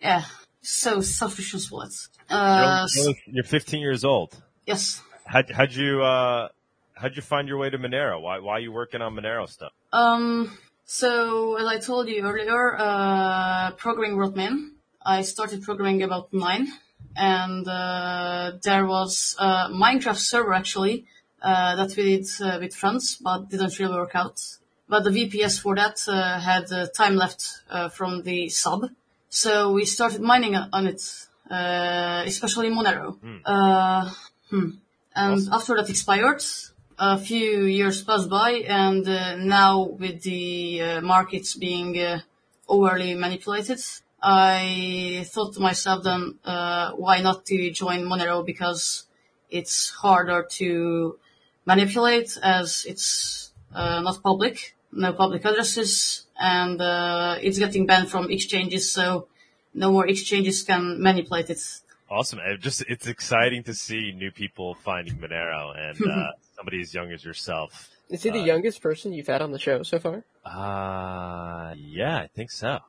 yeah, so subscription slots. Uh, You're, you're 15 years old. yes. How'd, how'd you, uh, how'd you find your way to Monero? Why, why are you working on Monero stuff? Um, so as I told you earlier, uh, programming brought me in. I started programming about nine, and uh, there was a Minecraft server actually uh, that we did uh, with friends, but didn't really work out. But the VPS for that uh, had uh, time left uh, from the sub, so we started mining on it, uh, especially Monero. Uh, hmm. And after that expired, a few years passed by, and uh, now with the uh, markets being uh, overly manipulated, I thought to myself then, uh, why not to join Monero because it's harder to manipulate as it's uh, not public, no public addresses, and uh, it's getting banned from exchanges, so no more exchanges can manipulate it. Awesome. It just, it's exciting to see new people finding Monero and, uh, somebody as young as yourself. Is he the Uh, youngest person you've had on the show so far? Uh, yeah, I think so.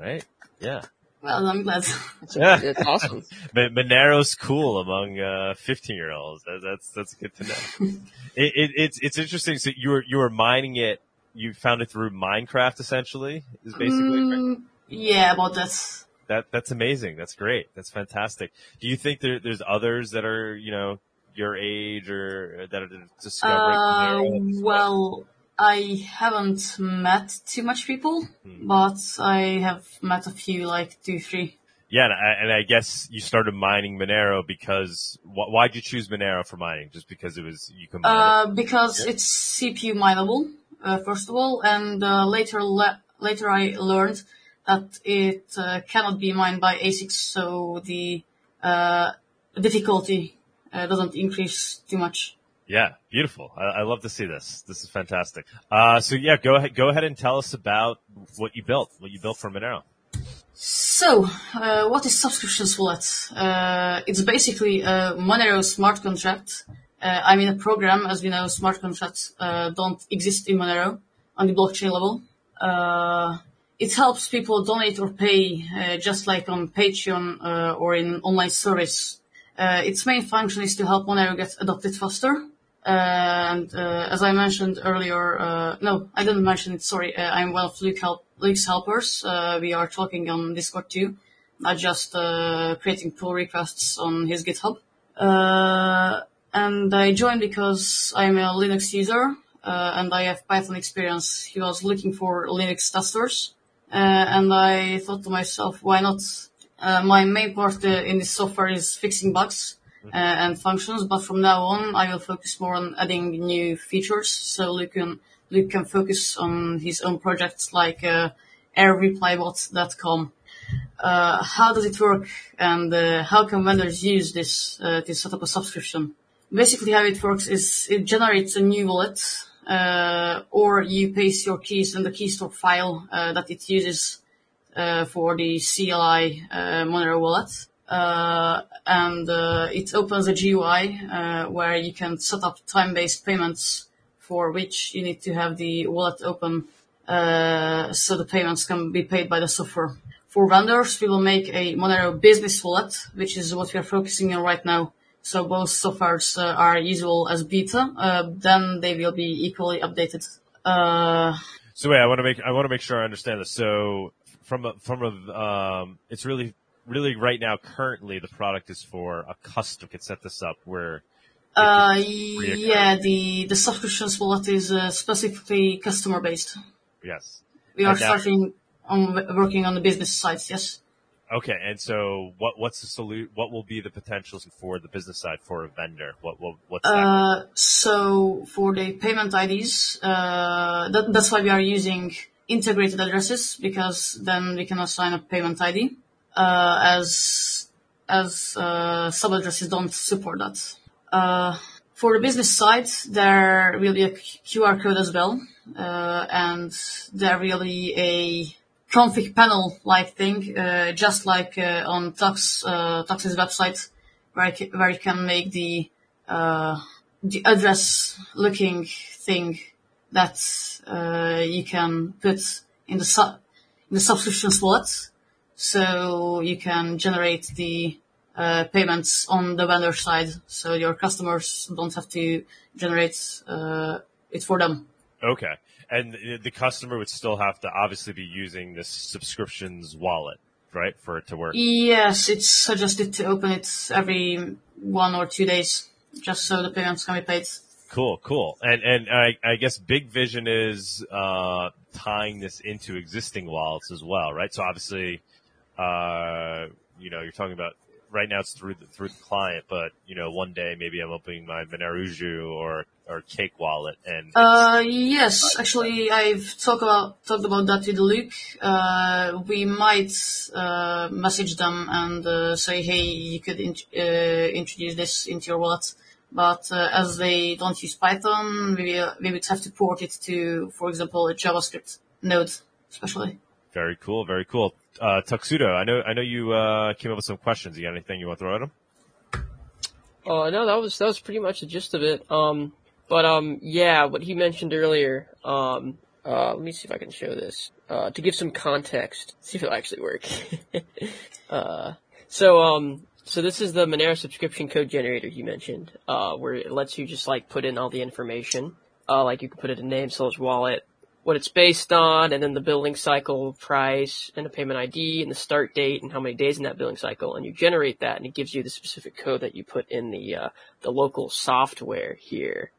right? Yeah. Well, I'm glad. It's, Yeah. it's awesome. Monero's cool among uh, 15 year olds. That, that's that's good to know. it, it, it's it's interesting. So you were you were mining it. You found it through Minecraft, essentially. Is basically Mm, yeah, about that. that. That's amazing. That's great. That's fantastic. Do you think there, there's others that are you know your age or that are discovering? Uh, well, I haven't met too much people, Hmm. but I have met a few, like two, three. Yeah, and I, and I guess you started mining Monero because wh- why'd you choose Monero for mining? Just because it was you can. mine it? Uh, because Yeah. it's CPU mineable, uh, first of all, and uh, later le- later I learned that it uh, cannot be mined by ASICs, so the uh, difficulty uh, doesn't increase too much. Yeah, beautiful. I, I love to see this. This is fantastic. Uh, so yeah, go ahead, go ahead and tell us about what you built, what you built for Monero. So, uh, what is subscriptions wallet? Uh, it's basically a Monero smart contract. Uh, I mean, a program, as we know, smart contracts uh, don't exist in Monero on the blockchain level. Uh, it helps people donate or pay, just like on Patreon or in online service. Its main function is to help Monero get adopted faster. And uh, as I mentioned earlier, uh, no, I didn't mention it. Sorry, uh, I'm one of Luke's helpers. Uh, we are talking on Discord too, not just uh, creating pull requests on his GitHub. Uh, and I joined because I'm a Linux user and I have Python experience. He was looking for Linux testers, and I thought to myself, why not? My main part in this software is fixing bugs and functions, but from now on, I will focus more on adding new features. So Luke can Luke can focus on his own projects like uh, airreplybot.com. Uh, how does it work, and uh, how can vendors use this uh, to set up a subscription? Basically, how it works is it generates a new wallet, uh, or you paste your keys in the key store file uh, that it uses uh, for the CLI uh, Monero wallet. Uh, and uh, it opens a GUI uh, where you can set up time-based payments for which you need to have the wallet open uh, so the payments can be paid by the software. For vendors, we will make a Monero business wallet, which is what we are focusing on right now. So both softwares uh, are usable as beta, uh, then they will be equally updated. Uh, So wait, I want to make I want to make sure I understand this. So from a from a um, it's really really right now currently the product is for a custom can set this up where uh, yeah, the, the subscriptions wallet is uh, specifically customer based. yes. We are now- starting on working on the business side, yes. okay and so what what's the solu- what will be the potentials for the business side for a vendor? What what what's that? Uh, so for the payment IDs, uh, that, that's why we are using integrated addresses because then we can assign a payment ID, as, as, uh, sub addresses don't support that. Uh, for the business side, there will be a QR code as well, uh, and there will be a config panel like thing, uh, just like uh, on Tux, uh, Tux's website, where, you can make the uh, the address looking thing that uh, you can put in the su- in the subscription slot, so you can generate the uh, payments on the vendor side, so your customers don't have to generate uh, it for them. okay and the- customer would still have to obviously be using this subscriptions wallet right for it to work Yes, it's suggested to open it every one or two days, just so the payments can be paid. Cool, cool. And and I, I guess big vision is uh, tying this into existing wallets as well, right? So obviously, uh, you know, you're talking about right now it's through the, through the client, but you know, one day maybe I'm opening my Monerujo or or Cake wallet, and Uh, yes, actually, I've talked about talked about that with Luke. Uh, we might uh, message them and uh, say, hey, you could int- uh, introduce this into your wallet. But uh, as they don't use Python, we we would have to port it to, for example, a JavaScript node, especially. very cool, very cool. Uh, Tuxedo, I know I know you uh, came up with some questions. You got anything you want to throw at them? Uh, no, that was that was pretty much the gist of it. Um, but um, yeah, what he mentioned earlier. Um, Uh, let me see if I can show this. Uh, to give some context, see if it'll actually work. uh, so, um, so this is the Monero subscription code generator you mentioned, uh, where it lets you just like put in all the information. Uh, like you can put in a name, slash wallet, what it's based on, and then the billing cycle price, and a payment ID, and the start date, and how many days in that billing cycle, and you generate that, and it gives you the specific code that you put in the uh, the local software here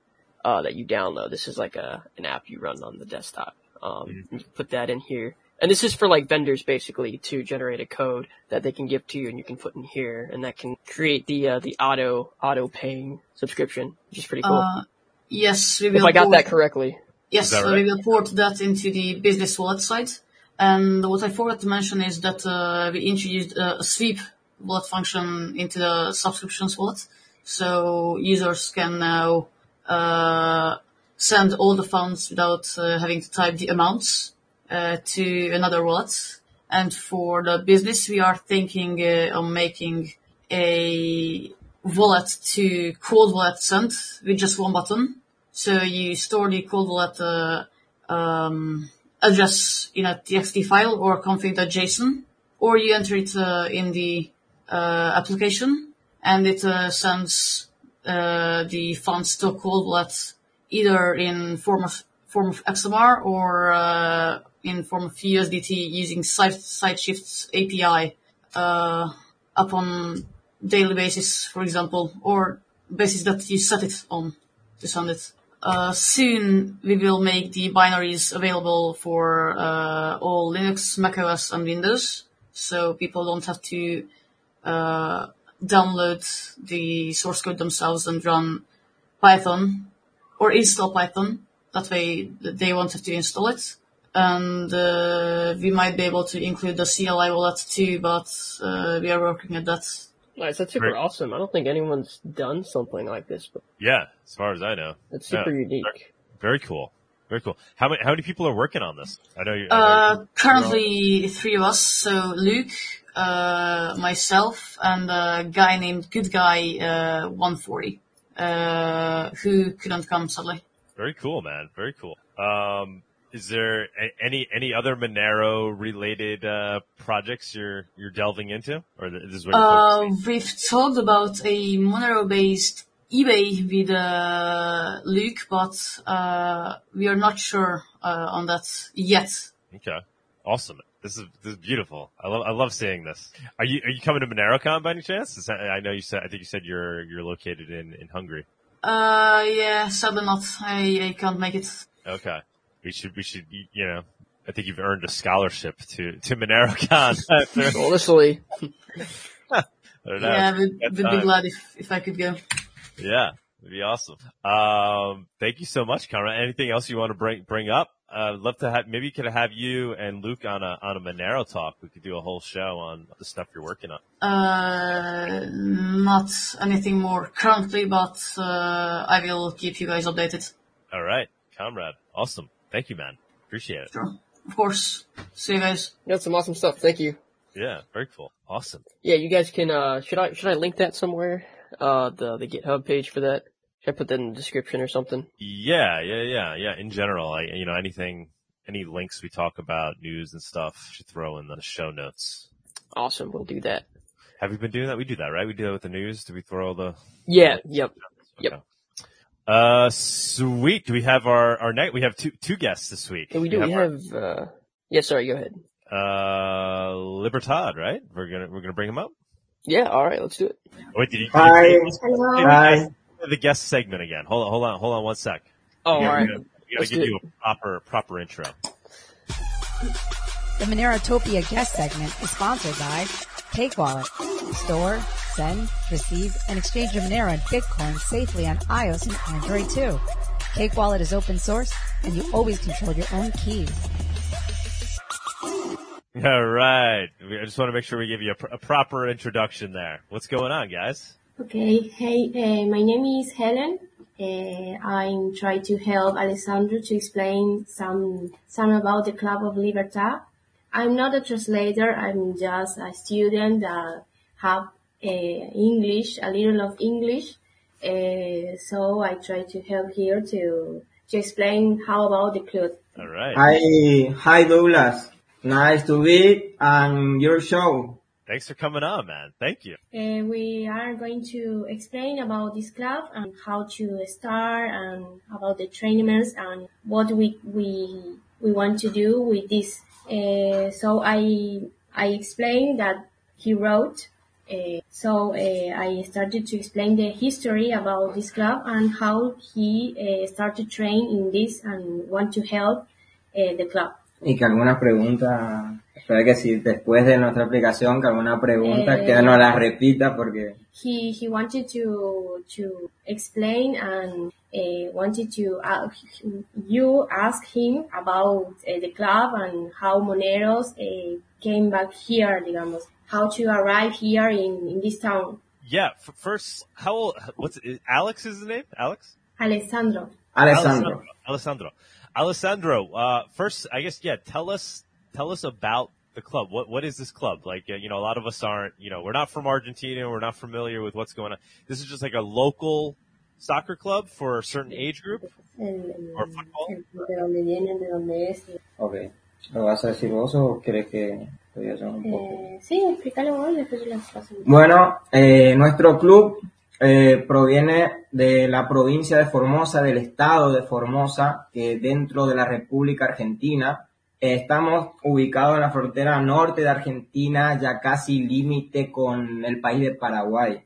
uh, that you download. This is like a an app you run on the desktop. Um, You put that in here, and this is for like vendors basically to generate a code that they can give to you, and you can put in here, and that can create the uh, the auto auto paying subscription, which is pretty cool. Uh, yes, we if. I got port- that correctly. Yes, that right? we will port that into the business wallet side. And what I forgot to mention is that uh, we introduced uh, a sweep wallet function into the subscriptions wallet. So users can now uh, send all the funds without uh, having to type the amounts uh, to another wallet. And for the business, we are thinking uh, on making a wallet to cold wallet send with just one button. So you store the wallet uh, um, address in a TXT file or config.json, or you enter it uh, in the uh, application, and it uh, sends uh, the funds to wallet either in form of form of XMR or uh, in form of USDT using Side SideShift's API uh, upon daily basis, for example, or basis that you set it on to send it. Uh, soon we will make the binaries available for uh, all Linux, macOS, and Windows, so people don't have to uh, download the source code themselves and run Python or install Python. That way they won't have to install it. And uh, we might be able to include the CLI wallet too, but uh, we are working at that. Nice, that's super Great. awesome. I don't think anyone's done something like this, but Yeah, as far as I know. it's super Yeah. unique. Very cool. Very cool. How many how many people are working on this? I know you. I know Uh, currently three of us, so Luke, uh, myself, and a guy named Good Guy, uh, 140, uh, who couldn't come sadly. Very cool, man. Very cool. Um, is there a- any any other Monero related uh, projects you're you're delving into, or th- this is what you're Uh, we've talked about a Monero-based eBay with uh, Luke, but uh, we are not sure uh, on that yet. Okay, awesome. This is this is beautiful. I love I love seeing this. Are you are you coming to MoneroCon by any chance? Is that, I know you said I think you said you're you're located in in Hungary. Uh, yeah, sadly not. I, I can't make it. Okay, we should we should you know. I think you've earned a scholarship to to MoneroCon. Honestly, I don't know. Yeah, we'd, be time. glad if, if I could go. Yeah, it'd be awesome. Um, thank you so much, Conrad. Anything else you want to bring bring up? Uh, I'd love to have maybe could have you and Luke on a on a Monero talk. We could do a whole show on the stuff you're working on. Uh, not anything more currently, but uh, I will keep you guys updated. All right, comrade. Awesome. Thank you, man. Appreciate it. Sure. Of course. See you guys. that's some awesome stuff. Thank you. Yeah, very cool. Awesome. Yeah, you guys can. uh Should I should I link that somewhere? Uh, the the GitHub page for that. Should I put that in the description or something? Yeah, yeah, yeah, yeah. In general, I, you know, anything, any links we talk about, news and stuff, should throw in the show notes. Awesome, we'll do that. Have you been doing that? We do that, right? We do that with the news. Do we throw all the Yeah. Yep. Yep. Okay. Uh, sweet. Do we have our, our next, we have two, two guests this week. Yeah, we do. We our, have. uh Yeah. Sorry. Go ahead. uh, Libertad, right? We're gonna, we're gonna bring him up. Yeah. All right. Let's do it. Wait, did you, Hi. did you Hello. Hi. the guest segment again? Hold on, hold on, hold on one sec. Oh, We all gotta- right. We gotta, we gotta give you a proper, proper intro. The Monerotopia guest segment is sponsored by Cake Wallet. Store, send, receive, and exchange your Monero and Bitcoin safely on iOS and Android too. Cake Wallet is open source and you always control your own keys. All right. I just want to make sure we give you a, pr- a proper introduction there. What's going on, guys? Okay. Hey, uh, my name is Helen. Uh, I'm trying to help Alessandro to explain some some about the Club of Libertad. I'm not a translator. I'm just a student that have English, a little of English. Uh, so I try to help here to to explain how about the club. All right. Hi, hi Douglas. Nice to be on your show. Thanks for coming on, man. Thank you. Uh, we are going to explain about this club and how to start and about the trainings and what we we we want to do with this. Uh, so I I explained that he wrote. Uh, so uh, I started to explain the history about this club and how he uh, started train in this and want to help uh, the club. Y que alguna pregunta, espero que si después de nuestra explicación, que alguna pregunta Eh. que no la repita porque he he wanted to to explain and uh, wanted to uh, you ask him about uh, the club and how Moneros came back here, digamos, how to arrive here in in this town. Yeah. F- first, how old? What's it? Alex is the name? Alex. Alessandro. Alessandro. Alessandro. Alessandro. Uh, first, I guess yeah. Tell us, tell us about the club. What what is this club? Like, uh, you know, a lot of us aren't. You know, we're not from Argentina. We're not familiar with what's going on. This is just like a local soccer club for a certain age group or football. de donde vienen, de donde es. Ok. ¿Lo vas a decir vos o querés que lo diga yo un poco? Eh, sí, explícalo vos y después yo les paso. Bueno, eh, nuestro club eh, proviene de la provincia de Formosa, del estado de Formosa, que dentro de la República Argentina. Eh, estamos ubicados en la frontera norte de Argentina, ya casi límite con el país de Paraguay.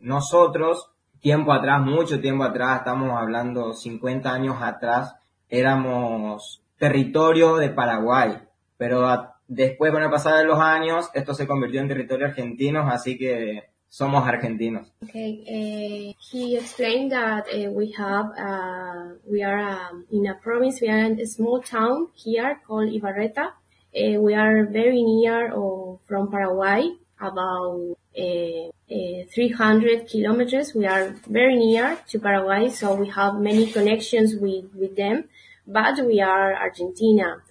Nosotros, tiempo atrás, mucho tiempo atrás, estamos hablando 50 años atrás, éramos territorio de Paraguay, pero a- después con el pasar los años esto se convirtió en territorio argentino, así que somos argentinos. Okay, uh, he explained that uh, we have, uh, we are um, in a province, we are in a small town here called Ibarreta. Uh, we are very near or from Paraguay, about uh, uh, 300 kilometers. We are very near to Paraguay, so we have many connections with, with them, but we are Argentina.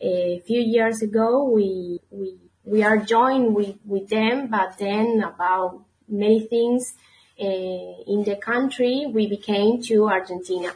A few years ago, we, we, we are joined with, with them, but then about many things uh, in the country, we became to Argentina.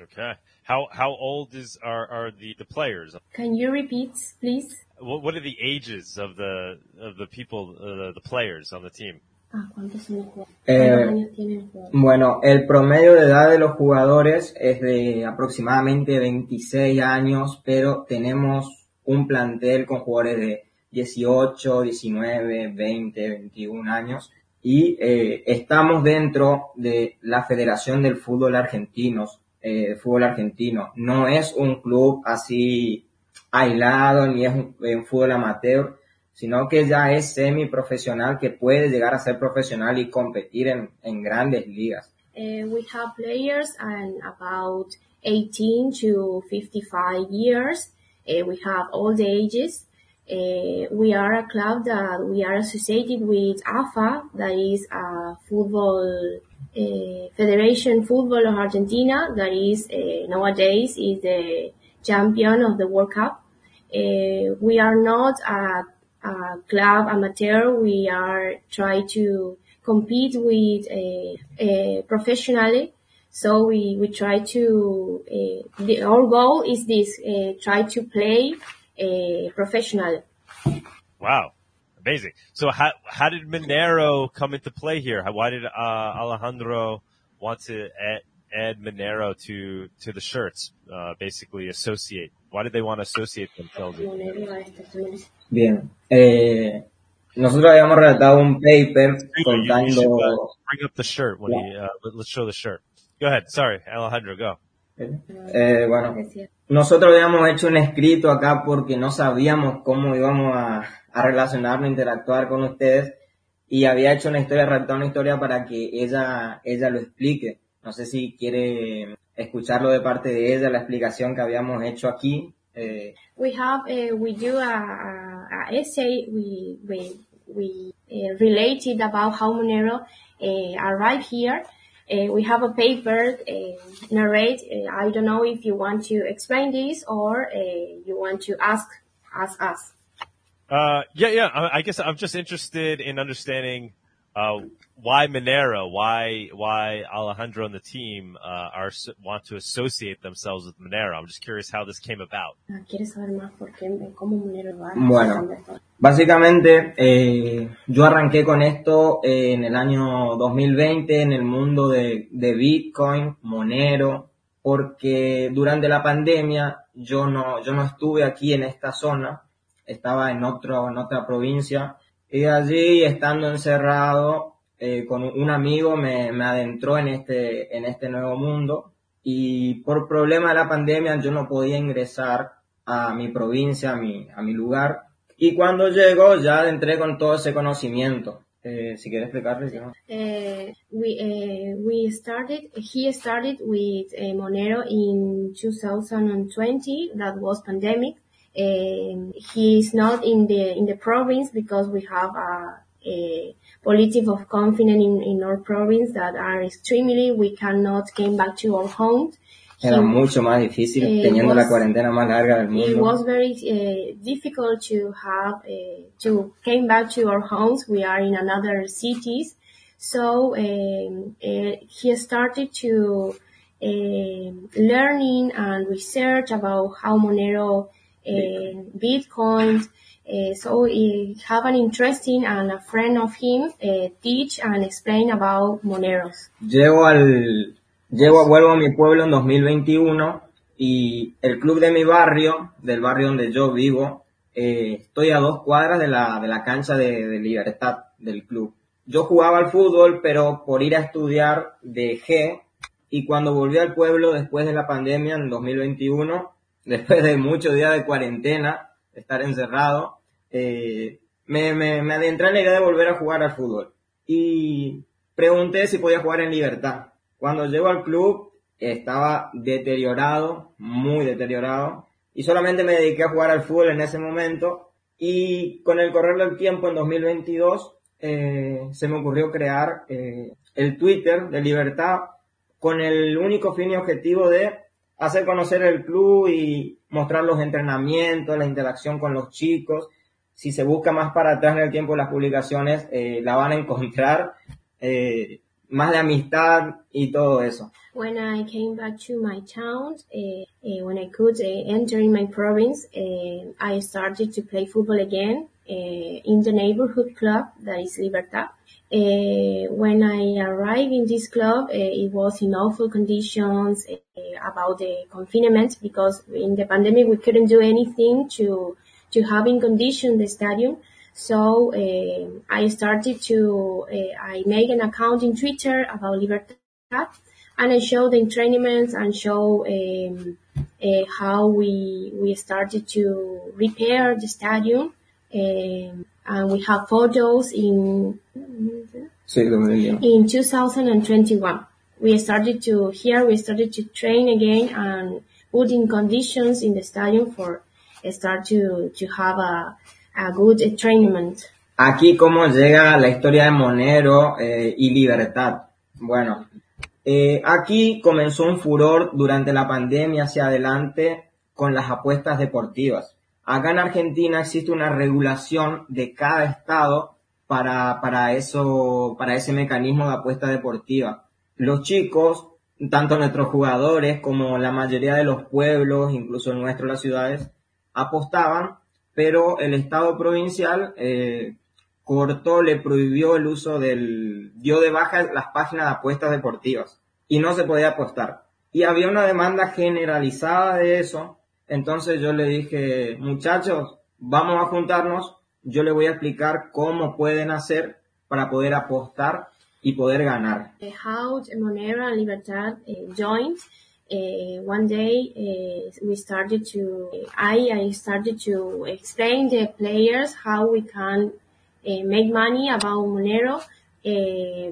Okay. How how old is are are the the players? Can you repeat, please? What what are the ages of the of the people uh, the players on the team? Ah, ¿cuántos son los jugadores? Eh, ¿Cuántos años tiene el jugador? Bueno, el promedio de edad de los jugadores es de aproximadamente 26 años, pero tenemos un plantel con jugadores de 18, 19, 20, 21 años y eh, estamos dentro de la Federación del Fútbol Argentino, eh, fútbol argentino. No es un club así aislado ni es un, un fútbol amateur, sino que ya es semiprofesional que puede llegar a ser profesional y competir en, en grandes ligas. Uh, we have players and about 18 to 55 years. Uh, we have all the ages. Uh, we are a club that we are associated with AFA, that is a football uh, Federation Football of Argentina, that is nowadays is the champion of the World Cup. We are not a, a club amateur. We are trying to compete with uh, uh, professionally. So we, we try to, uh, the, our goal is this, uh, try to play uh, professional. Wow, amazing. So how how did Monero come into play here? Why did uh, Alejandro want to add, add Monero to to the shirts? Uh, basically, associate. Why did they want to associate themselves? with. Bien. Eh, nosotros habíamos redactado un paper You- you contando... should, uh, bring up the shirt when he. Uh, let- let's show the shirt. Go ahead. Sorry, Alejandro. Go. Eh, bueno, nosotros habíamos hecho un escrito acá porque no sabíamos cómo íbamos a, a relacionarnos, interactuar con ustedes y había hecho una historia, redactado una historia para que ella, ella lo explique. No sé si quiere escucharlo de parte de ella, la explicación que habíamos hecho aquí. Eh, We have, uh, we do a, a, a essay, we, we, we uh, related about how Monero uh, arrived here. Uh, we have a paper uh, narrate. Uh, I don't know if you want to explain this or uh, you want to ask ask us. Uh, yeah, yeah. I, I guess I'm just interested in understanding uh, why Monero? Why why Alejandro and the team uh, are want to associate themselves with Monero? I'm just curious how this came about. Ah, ¿Quieres saber más por qué, cómo Monero va? Bueno, básicamente eh, yo arranqué con esto eh, en el año 2020 en el mundo de, de Bitcoin, Monero, porque durante la pandemia yo no yo no estuve aquí en esta zona, estaba en otro en otra provincia y allí estando encerrado eh, con un amigo me, me adentró en este, en este nuevo mundo y por problema de la pandemia yo no podía ingresar a mi provincia, a mi, a mi lugar. Y cuando llegó ya entré con todo ese conocimiento. Eh, si quieres explicarles, ¿no? Uh, we uh, we started. He started with uh, Monero in 2020. That was pandemic. Um, he is not in the in the province because we have a, a politic of confinement in, in our province that are extremely, we cannot came back to our homes. Era He, mucho más difícil uh, teniendo was, la cuarentena más larga del mundo. It was very uh, difficult to have, uh, to came back to our homes. We are in another cities. So um, he started to learning and research about how Monero, Bitcoin, uh, so he have an interesting and a friend of him uh, teach and explain about Moneros. Llego al, llego, vuelvo a mi pueblo en 2021 y el club de mi barrio, del barrio donde yo vivo, eh, estoy a dos cuadras de la, de la cancha de, de libertad del club. Yo jugaba al fútbol, pero por ir a estudiar dejé y cuando volví al pueblo después de la pandemia en 2021, después de muchos días de cuarentena, estar encerrado, eh, me, me, me adentré en la idea de volver a jugar al fútbol. Y pregunté si podía jugar en libertad. Cuando llego al club estaba deteriorado, muy deteriorado, y solamente me dediqué a jugar al fútbol en ese momento. Y con el correr del tiempo en 2022 eh, se me ocurrió crear eh, el Twitter de Libertad con el único fin y objetivo de hacer conocer el club y mostrar los entrenamientos, la interacción con los chicos si se busca más para atrás en el tiempo las publicaciones, eh, la van a encontrar eh, más de amistad y todo eso. When I came back to my town, uh, uh, when I could enter in my province, I started to play football again in the neighborhood club that is Libertad. when I arrived in this club, it was in awful conditions about the confinement because in the pandemic we couldn't do anything to to having conditioned the stadium. So uh, I started to, uh, I made an account in Twitter about Libertad and I show the entrainments and show um, uh, how we we started to repair the stadium. Um, and we have photos in in 2021. We started to here we started to train again and put in conditions in the stadium for start to, to have a, a good trainment. Aquí cómo llega la historia de Monero eh, y Libertad. Bueno, eh, aquí comenzó un furor durante la pandemia hacia adelante con las apuestas deportivas. Acá en Argentina existe una regulación de cada estado para, para eso, para ese mecanismo de apuesta deportiva. Los chicos, tanto nuestros jugadores como la mayoría de los pueblos, incluso en nuestro las ciudades, apostaban, pero el Estado provincial eh, cortó, le prohibió el uso del, dio de baja las páginas de apuestas deportivas y no se podía apostar. Y había una demanda generalizada de eso, entonces yo le dije, muchachos, vamos a juntarnos, yo le voy a explicar cómo pueden hacer para poder apostar y poder ganar. How Monero Libertad eh, one day uh, we started to I, I started to explain the players how we can uh, make money about Monero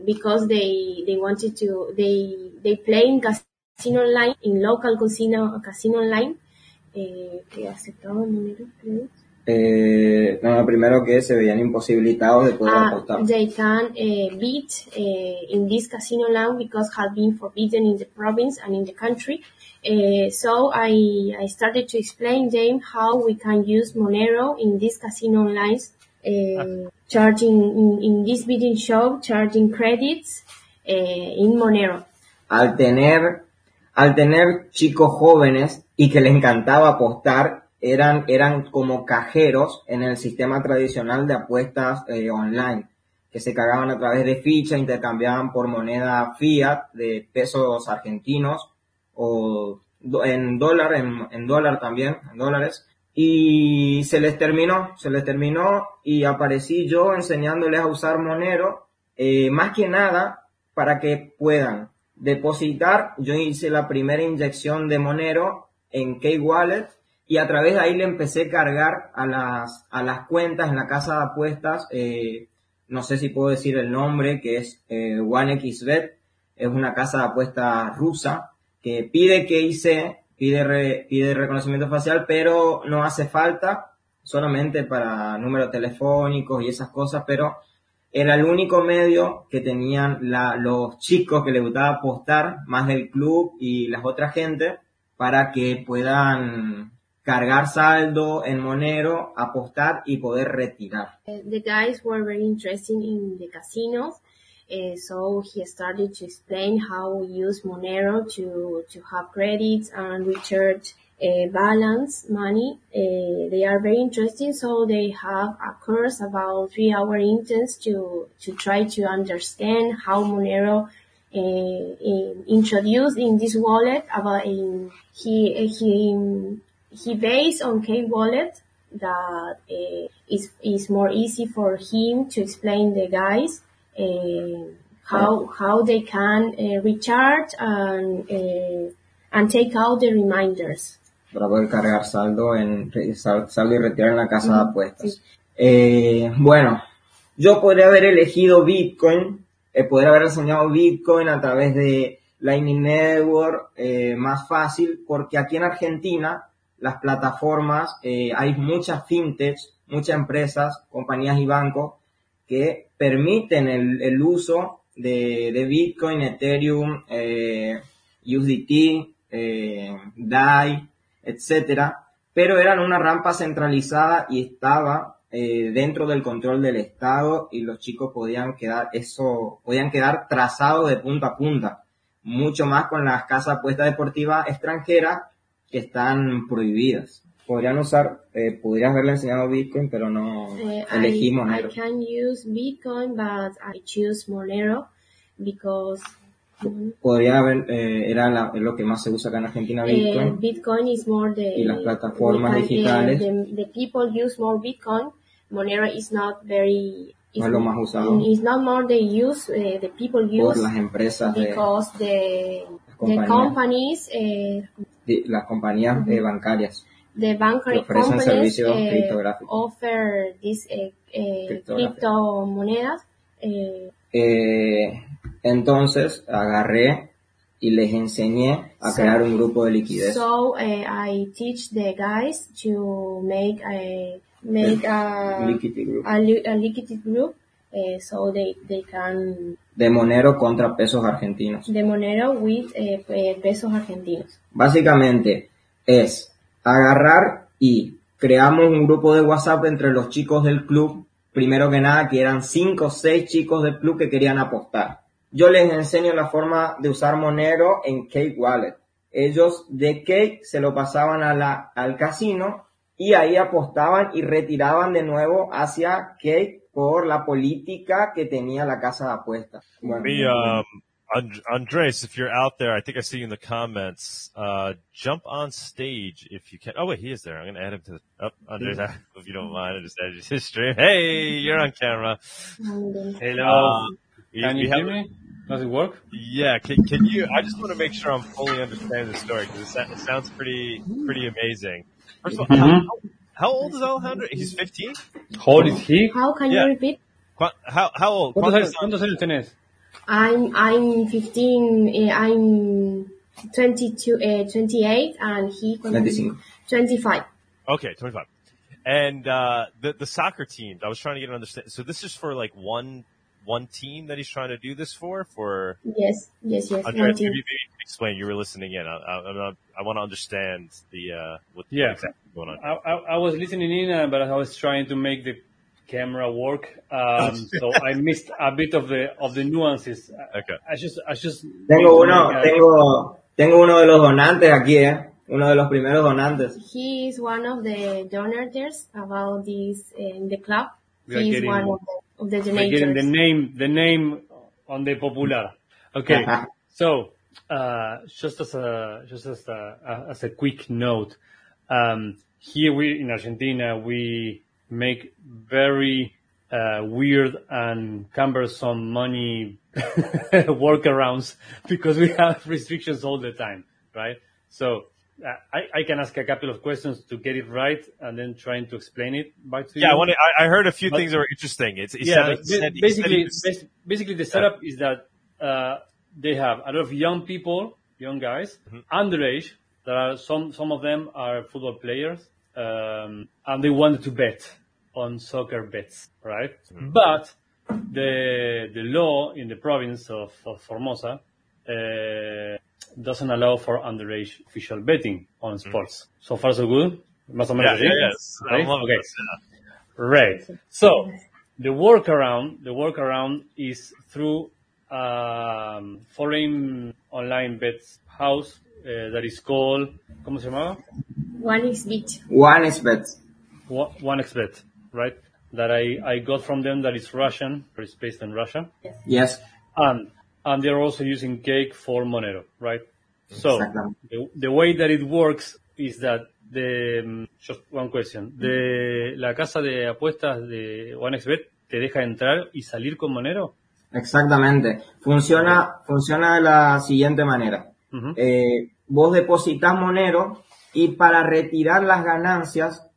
because they they wanted to they they play in casino online in local casino casino online Eh, no, primero que se veían imposibilitados de poder uh, apostar. They can uh, beat uh, in this casino land because have been forbidden in the province and in the country. Uh, so I, I started to explain them how we can use Monero in these casino lines. Uh, charging in, in this bidding show, charging credits uh, in Monero. Al tener, al tener chicos jóvenes y que les encantaba apostar, eran, eran como cajeros en el sistema tradicional de apuestas eh, online, que se cargaban a través de fichas, intercambiaban por moneda fiat de pesos argentinos o en dólar, en, en dólar también, en dólares, y se les terminó, se les terminó y aparecí yo enseñándoles a usar Monero, eh, más que nada para que puedan depositar. Yo hice la primera inyección de Monero en K-Wallet y a través de ahí le empecé a cargar a las, a las cuentas en la casa de apuestas, eh, no sé si puedo decir el nombre, que es eh, OneXBet, es una casa de apuestas rusa que pide que hice pide, pide reconocimiento facial, pero no hace falta, solamente para números telefónicos y esas cosas, pero era el único medio que tenían la, los chicos que les gustaba apostar, más del club y las otras gente, para que puedan cargar saldo en Monero, apostar y poder retirar. The guys were very interested in the casinos Uh, so he started to explain how we use Monero to, to have credits and recharge uh, balance money. Uh, they are very interesting, so they have a course about three hour intense to, to try to understand how Monero in, introduced in this wallet about in, he, he, he based on K wallet that uh, is is more easy for him to explain the guys uh, how how they can uh, recharge and and take out the reminders. Para poder cargar saldo en saldo y retirar en la casa de apuestas. Eh, bueno, yo podría haber elegido Bitcoin, eh, podría haber enseñado Bitcoin a través de Lightning Network, eh, más fácil, porque aquí en Argentina las plataformas, eh, hay muchas fintechs, muchas empresas, compañías y bancos que permiten el, uso de, de, Bitcoin, Ethereum, eh, USDT, eh, DAI, etcétera, pero eran una rampa centralizada y estaba eh, dentro del control del Estado y los chicos podían quedar eso, podían quedar trazados de punta a punta, mucho más con las casas apuestas deportivas extranjeras que están prohibidas podrían usar, eh, podrías haberle enseñado Bitcoin, pero no uh, elegimos I, Monero. I can use Bitcoin, but I choose Monero because podría haber, eh, era la, lo que más se usa acá en Argentina, Bitcoin. Uh, Bitcoin is more the, y las plataformas can, digitales. The, the, people use more Bitcoin. Monero is not very no es lo más usado. It's not more the use, uh, the people use por las empresas because de, the, the companies, las compañías uh -huh. bancarias the uh, offer these uh, uh, criptomonedas. Eh, entonces agarré y les enseñé a so, crear un grupo de liquidez. So I teach the guys to make a make a liquidity group. A, a liquidity group so they they can de Monero contra pesos argentinos. De Monero with pesos argentinos. Básicamente es agarrar y creamos un grupo de WhatsApp entre los chicos del club, primero que nada que eran cinco o seis chicos del club que querían apostar. Yo les enseño la forma de usar Monero en Cake Wallet. Ellos de Cake se lo pasaban a la, al casino y ahí apostaban y retiraban de nuevo hacia Cake por la política que tenía la casa de apuestas. Bueno, Me, um, And- Andres, if you're out there, I think I see you in the comments. Uh, jump on stage if you can. Oh wait, he is there. I'm gonna add him to the. Oh, Andres, if you don't mind, I just added his stream. Hey, you're on camera. Hello. Uh, Can we you have- hear me? Does it work? Yeah, can, can you? I just want to make sure I'm fully understanding the story because it, it sounds pretty pretty amazing. First of all, how, how old is Alejandro? He's 15. How old is he? How can Yeah. you repeat? Qua- How how old? ¿Cuántos ¿Cuántos años, cuántos años tenés? I'm I'm 15. Uh, I'm 22, uh, 28, and he 25. 25. Okay, 25. And uh, the the soccer teams, I was trying to get an understand. So this is for like one one team that he's trying to do this for. For Yes, yes, yes. Andrea, one maybe, maybe you can explain. You were listening in. I, I, I, want to understand the uh, what Yeah. exactly going on. I, I, I was listening in, uh, but I was trying to make the camera work, um, so I missed a bit of the of the nuances. Okay. I just I just Tengo uno, tengo, tengo uno de los donantes aquí, eh. Uno de los primeros donantes. He is one of the donors about this in the club. We He is getting- one of the, of the We're getting the name the name on the popular. Okay, so uh, just as a just as a as a quick note, um, here we in Argentina we make very uh, weird and cumbersome money workarounds because we have restrictions all the time, right? So. Uh, I, I can ask a couple of questions to get it right and then trying to explain it back to you. Yeah, I, I, I heard a few things that were interesting. It's, it yeah, sounded- but he said- ba- he said he basically, the setup is that uh, they have a lot of young people, young guys, Mm-hmm. underage. There are some some of them are football players, um, and they wanted to bet on soccer bets, right? Mm-hmm. But the the law in the province of, of Formosa uh, doesn't allow for underage official betting on sports. So far, so good. Más o Mm-hmm. yeah, yeah, yes. Right? Okay. this. Yeah. Right. So the workaround, the workaround is through um, foreign online bets house uh, that is called, ¿cómo se llamaba? One is bit. One is bet. One- 1xBet, right? That I, I got from them that is Russian, or it's based in Russia. Yes. And, and they're also using Cake for Monero, right? So Exactly. the, the way that it works is that the, um, just one question, de la casa de apuestas de 1xBet te deja entrar y salir con Monero? Exactamente. Funciona, funciona de la siguiente manera. Eh, vos depositas Monero y para retirar las ganancias,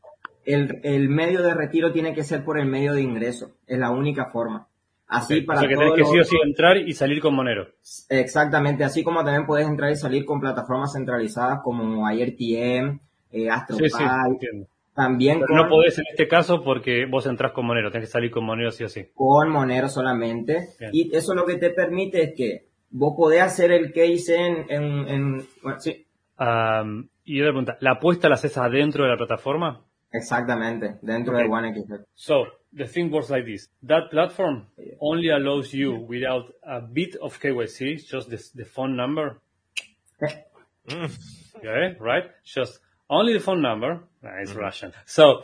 el, el medio de retiro tiene que ser por el medio de ingreso. Es la única forma. Así Ok, o para sea que tenés que los sí o sí entrar y salir con Monero. Exactamente, así como también puedes entrar y salir con plataformas centralizadas como AirTM, eh, Sí, sí, entiendo. También Pero con, no podés en este caso porque vos entrás con Monero, tenés que salir con Monero sí o sí. con Monero solamente. Bien. Y eso lo que te permite es que vos podés hacer el case en, en, en- bueno, sí, Am, y otra pregunta, ¿la apuesta la haces adentro de la plataforma? exactamente, dentro Ok. de OneXBet. So, the thing works like this. That platform only allows you without a bit of KYC, just the, the phone number. Okay, right? Just only the phone number. Nah, it's Russian. So,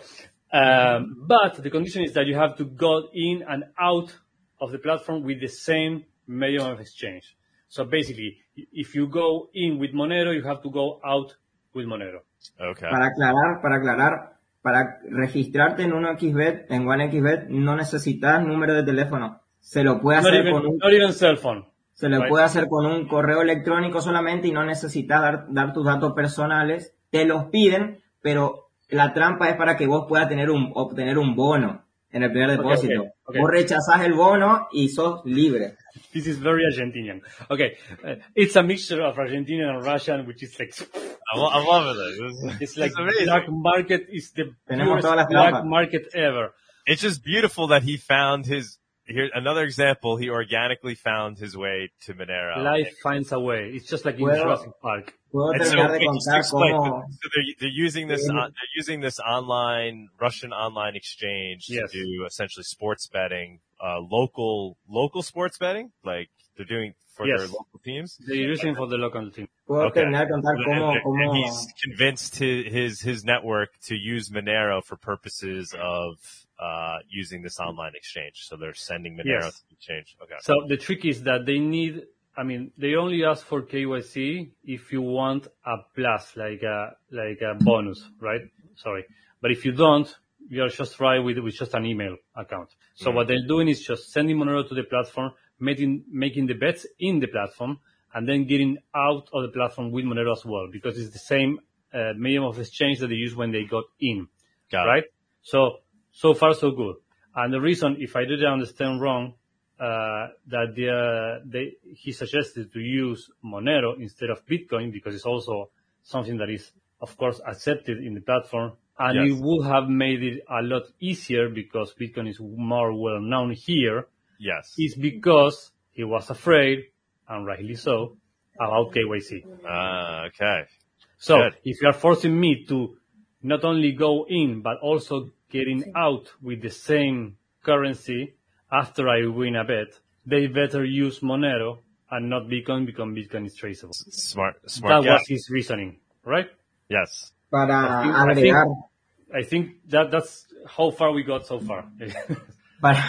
um, but the condition is that you have to go in and out of the platform with the same medium of exchange. So basically, if you go in with Monero, you have to go out with Monero. Okay. Para aclarar, para aclarar, para registrarte en un XBet, en OneXBet, no necesitas número de teléfono. Se lo puede hacer even, con un not even cell phone. Se lo Right. puede hacer con un correo electrónico solamente y no necesitas dar, dar tus datos personales. Te los piden, pero la trampa es para que vos puedas tener un, obtener un bono en el primer depósito. ok, ok. Vos rechazás el bono y sos libre. This is very Argentinian. Okay, uh, it's a mixture of Argentinian and Russian, which is like I'm, I'm loving it. it's like amazing. black market is the Tenemos purest black market ever. It's just beautiful that he found his. Here, another example. He organically found his way to Monero. Life finds a way. It's just like in Well, Jurassic Park. Puedo And so, terminar de wait, just contar explain. cómo... So they're, they're using this. Sí. On, they're using this online Russian online exchange Yes. to do essentially sports betting, uh, local local sports betting. Like they're doing for their local teams. They're using for the local team. Puedo Okay. terminar de And, and he's convinced his, his his network to use Monero for purposes of uh, using this online exchange. So they're sending Monero Yes. to the exchange. Okay. So the trick is that they need, I mean, they only ask for KYC if you want a plus, like a, like a bonus, right? Sorry. But if you don't, you're just right with, with just an email account. So what they're doing is just sending Monero to the platform, making, making the bets in the platform, and then getting out of the platform with Monero as well, because it's the same uh, medium of exchange that they use when they got in Got it. right? So, so far so good. And the reason, if I didn't understand wrong, uh, that the, uh, they, he suggested to use Monero instead of Bitcoin because it's also something that is, of course, accepted in the platform. And Yes. it would have made it a lot easier because Bitcoin is more well known here Yes. is because he was afraid, and rightly so, about KYC. Ah, okay. So Good. if you are forcing me to not only go in, but also getting out with the same currency after I win a bet, they better use Monero and not Bitcoin because Bitcoin is traceable. Smart, smart. That was his reasoning, right? Yes. Para I think- I agregar, I think that that's how far we got so far. para,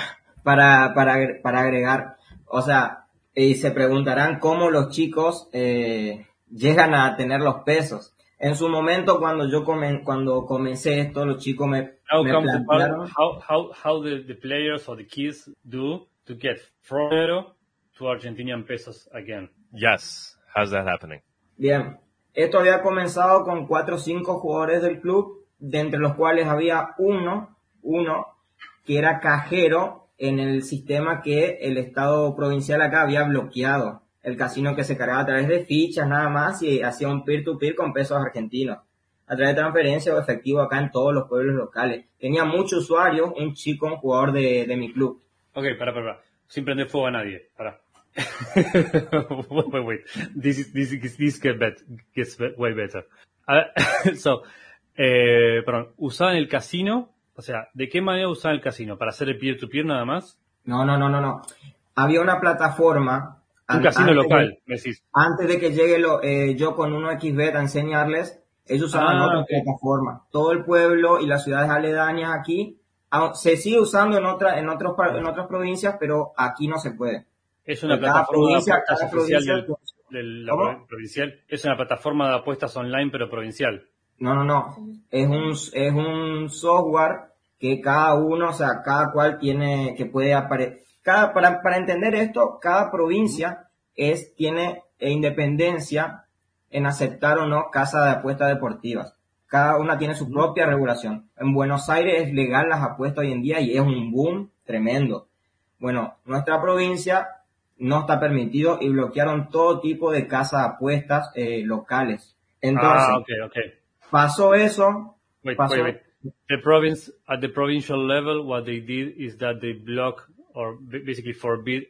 para, para, para agregar, o sea, y se preguntarán cómo los chicos eh, llegan a tener los pesos. En su momento, cuando yo comen, cuando comencé esto, los chicos me, how me comes the plantearon, how how how the, the players or the kids do to get from Monero to Argentinian pesos again? Yes. How's that happening? Bien, esto había comenzado con cuatro o cinco jugadores del club, de entre los cuales había uno, uno que era cajero en el sistema que el Estado provincial acá había bloqueado. El casino que se cargaba a través de fichas nada más y hacía un peer-to-peer con pesos argentinos. A través de transferencia o efectivo acá en todos los pueblos locales. Tenía muchos usuarios, un chico, un jugador de, de mi club. Okay, para, para, para. Sin prender fuego a nadie. Para. wait, wait, wait. This is, this is, this get bet, gets way better. Ah, so, eh, perdón, usaban el casino, o sea, ¿de qué manera usaban el casino? ¿Para hacer el peer-to-peer nada más? No, no, no, no, no. Había una plataforma. Un an- casino antes de- local, me decís. antes de que llegue lo, eh, yo con 1xbet a enseñarles, ellos usaban Ah, otra ok. plataforma. Todo el pueblo y las ciudades aledañas aquí ah, se sigue usando en otra, en otros, en otras provincias, pero aquí no se puede. Es una Cada plataforma provincia- de apuestas provincial. Es una plataforma de apuestas online, pero provincial. No, no, no. Es un, es un software que cada uno, o sea, cada cual tiene, que puede aparecer. Cada, para, para entender esto, cada provincia es, tiene eh, independencia en aceptar o no casas de apuestas deportivas. Cada una tiene su propia regulación. En Buenos Aires es legal las apuestas hoy en día y es un boom tremendo. Bueno, nuestra provincia no está permitido y bloquearon todo tipo de casas de apuestas eh, locales. Entonces, ah, okay, okay. pasó eso, Wait, pasó, wait, wait. The province, at the provincial level, what they did is that they block or ba- basically forbid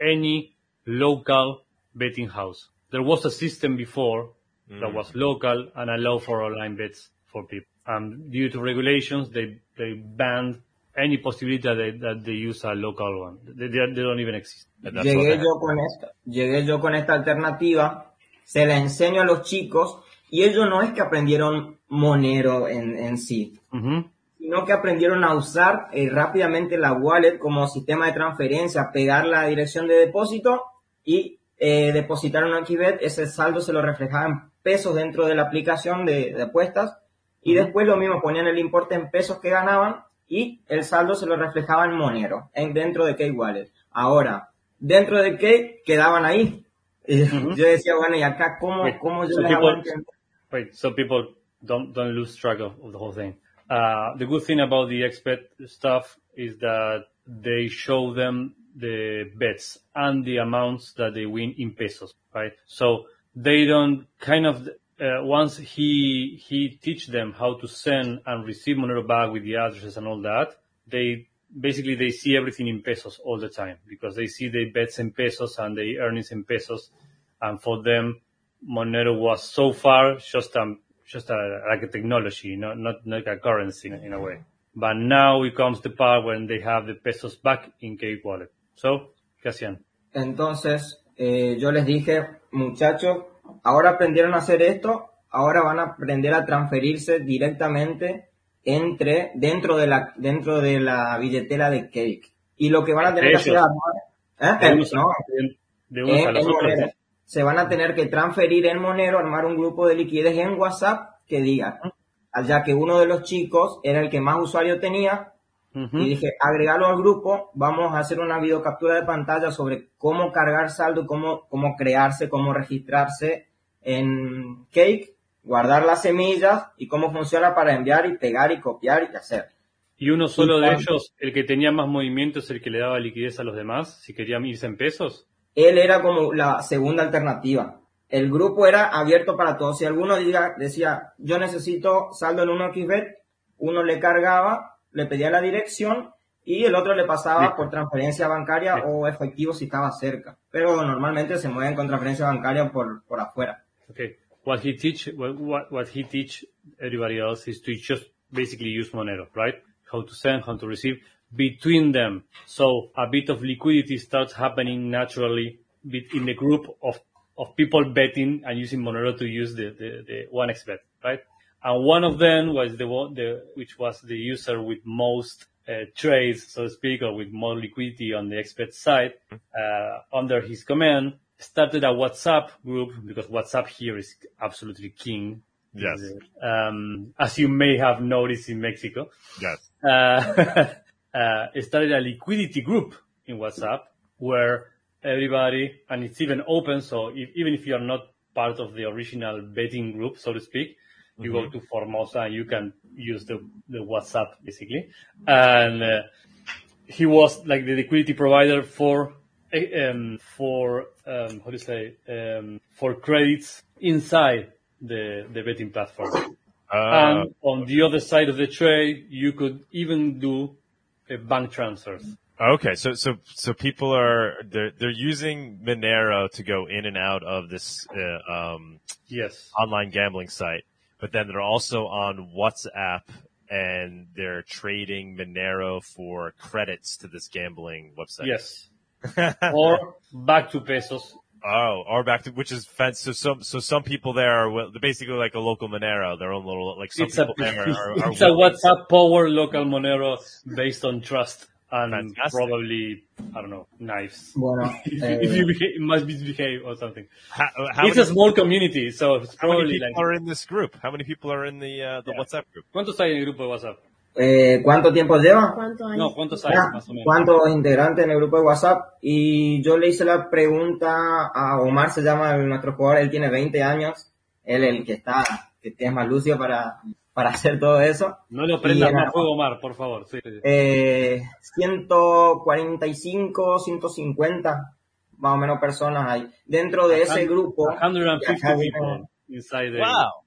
any local betting house. There was a system before that was local and allow for online bets for people. And due to regulations, they, they banned any possibility that they, that they use a local one. They, they, they don't even exist. Llegué yo con esta, llegué yo con esta alternativa, se la enseño a los chicos y ellos no es que aprendieron Monero en, en sí, Mhm. sino que aprendieron a usar eh, rápidamente la wallet como sistema de transferencia, pegar la dirección de depósito y eh, depositar un XBet, ese saldo se lo reflejaba en pesos dentro de la aplicación de, de apuestas y después lo mismo, ponían el importe en pesos que ganaban y el saldo se lo reflejaba en Monero, en, dentro de K-Wallet. Ahora, dentro de K quedaban ahí. Y Yo decía, bueno, ¿y acá cómo, Wait, cómo yo so les people-? Wait, so people don't don't lose track of, of the whole thing. Uh, the good thing about the expert stuff is that they show them the bets and the amounts that they win in pesos, right? So they don't kind of uh, once he he teach them how to send and receive Monero back with the addresses and all that, they basically they see everything in pesos all the time because they see the bets in pesos and the earnings in pesos, and for them Monero was so far just a just a, like a technology, not not like a currency in, in a way. But now it comes the part when they have the pesos back in Cake Wallet. So, ¿qué hacían? Entonces, eh, yo les dije, muchachos, ahora aprendieron a hacer esto, ahora van a aprender a transferirse directamente entre, dentro de la, dentro de la billetera de Cake. Y lo que van a tener que hacer. Se van a tener que transferir en Monero, armar un grupo de liquidez en WhatsApp que diga, ya que uno de los chicos era el que más usuario tenía, Y dije, agregarlo al grupo, vamos a hacer una videocaptura de pantalla sobre cómo cargar saldo, cómo, cómo crearse, cómo registrarse en Cake, guardar las semillas y cómo funciona para enviar y pegar y copiar y hacer. Y uno solo de ellos, el que tenía más movimiento es el que le daba liquidez a los demás, si querían irse en pesos. Él era como la segunda alternativa. El grupo era abierto para todos. Si alguno diga, decía, yo necesito saldo en 1xbet, uno le cargaba, le pedía la dirección y el otro le pasaba por transferencia bancaria o efectivo si estaba cerca. Pero normalmente se mueven con transferencia bancaria por, por afuera. Okay. What he teach, what, what, what he teach everybody else is to just basically use Monero, right? how to send, how to receive between them. So a bit of liquidity starts happening naturally in the group of, of people betting and using Monero to use the, the, the 1xbet, right? And one of them was the one, the, which was the user with most uh, trades, so to speak, or with more liquidity on the expert side, uh, under his command, started a WhatsApp group because WhatsApp here is absolutely king. Yes. Um, as you may have noticed in Mexico. Yes. Uh, uh, started a liquidity group in WhatsApp where everybody, and it's even open, so if, even if you're not part of the original betting group, so to speak, you Mm-hmm. go to Formosa and you can use the, the WhatsApp basically. And uh, he was like the liquidity provider for um, for um, how do you say um, for credits inside the the betting platform. Uh, and on the other side of the trade, you could even do uh, bank transfers. Okay, so so so people are they're they're using Monero to go in and out of this uh, um, Yes. online gambling site, but then they're also on WhatsApp and they're trading Monero for credits to this gambling website. Yes. or back to pesos. Oh, or back to which is fence. So some so some people there are basically like a local Monero, their own little like some It's a, there are, are it's a WhatsApp power local Monero based on trust and Fantastic. probably, I don't know, knives. Bueno, if, eh, if you behave, must misbehave or something. How, how it's many, a small community, so it's how many probably people like. are in this group? How many people are in the uh, the Yeah. WhatsApp group? ¿Cuántos hay en el grupo de WhatsApp? eh, ¿Cuánto tiempo lleva? ¿Cuánto hay? No, ¿cuántos hay Ah, más o menos? ¿Cuántos integrantes en el grupo de WhatsApp? Y yo le hice la pregunta a Omar, se llama nuestro jugador, él tiene 20 años, él el que está, que es más lucio para, para hacer todo eso. No lo prendas más fuego, Omar, por favor. Sí. Eh, 145, 150, más o menos personas hay. Dentro de ese grupo, 150 acá people inside the Wow,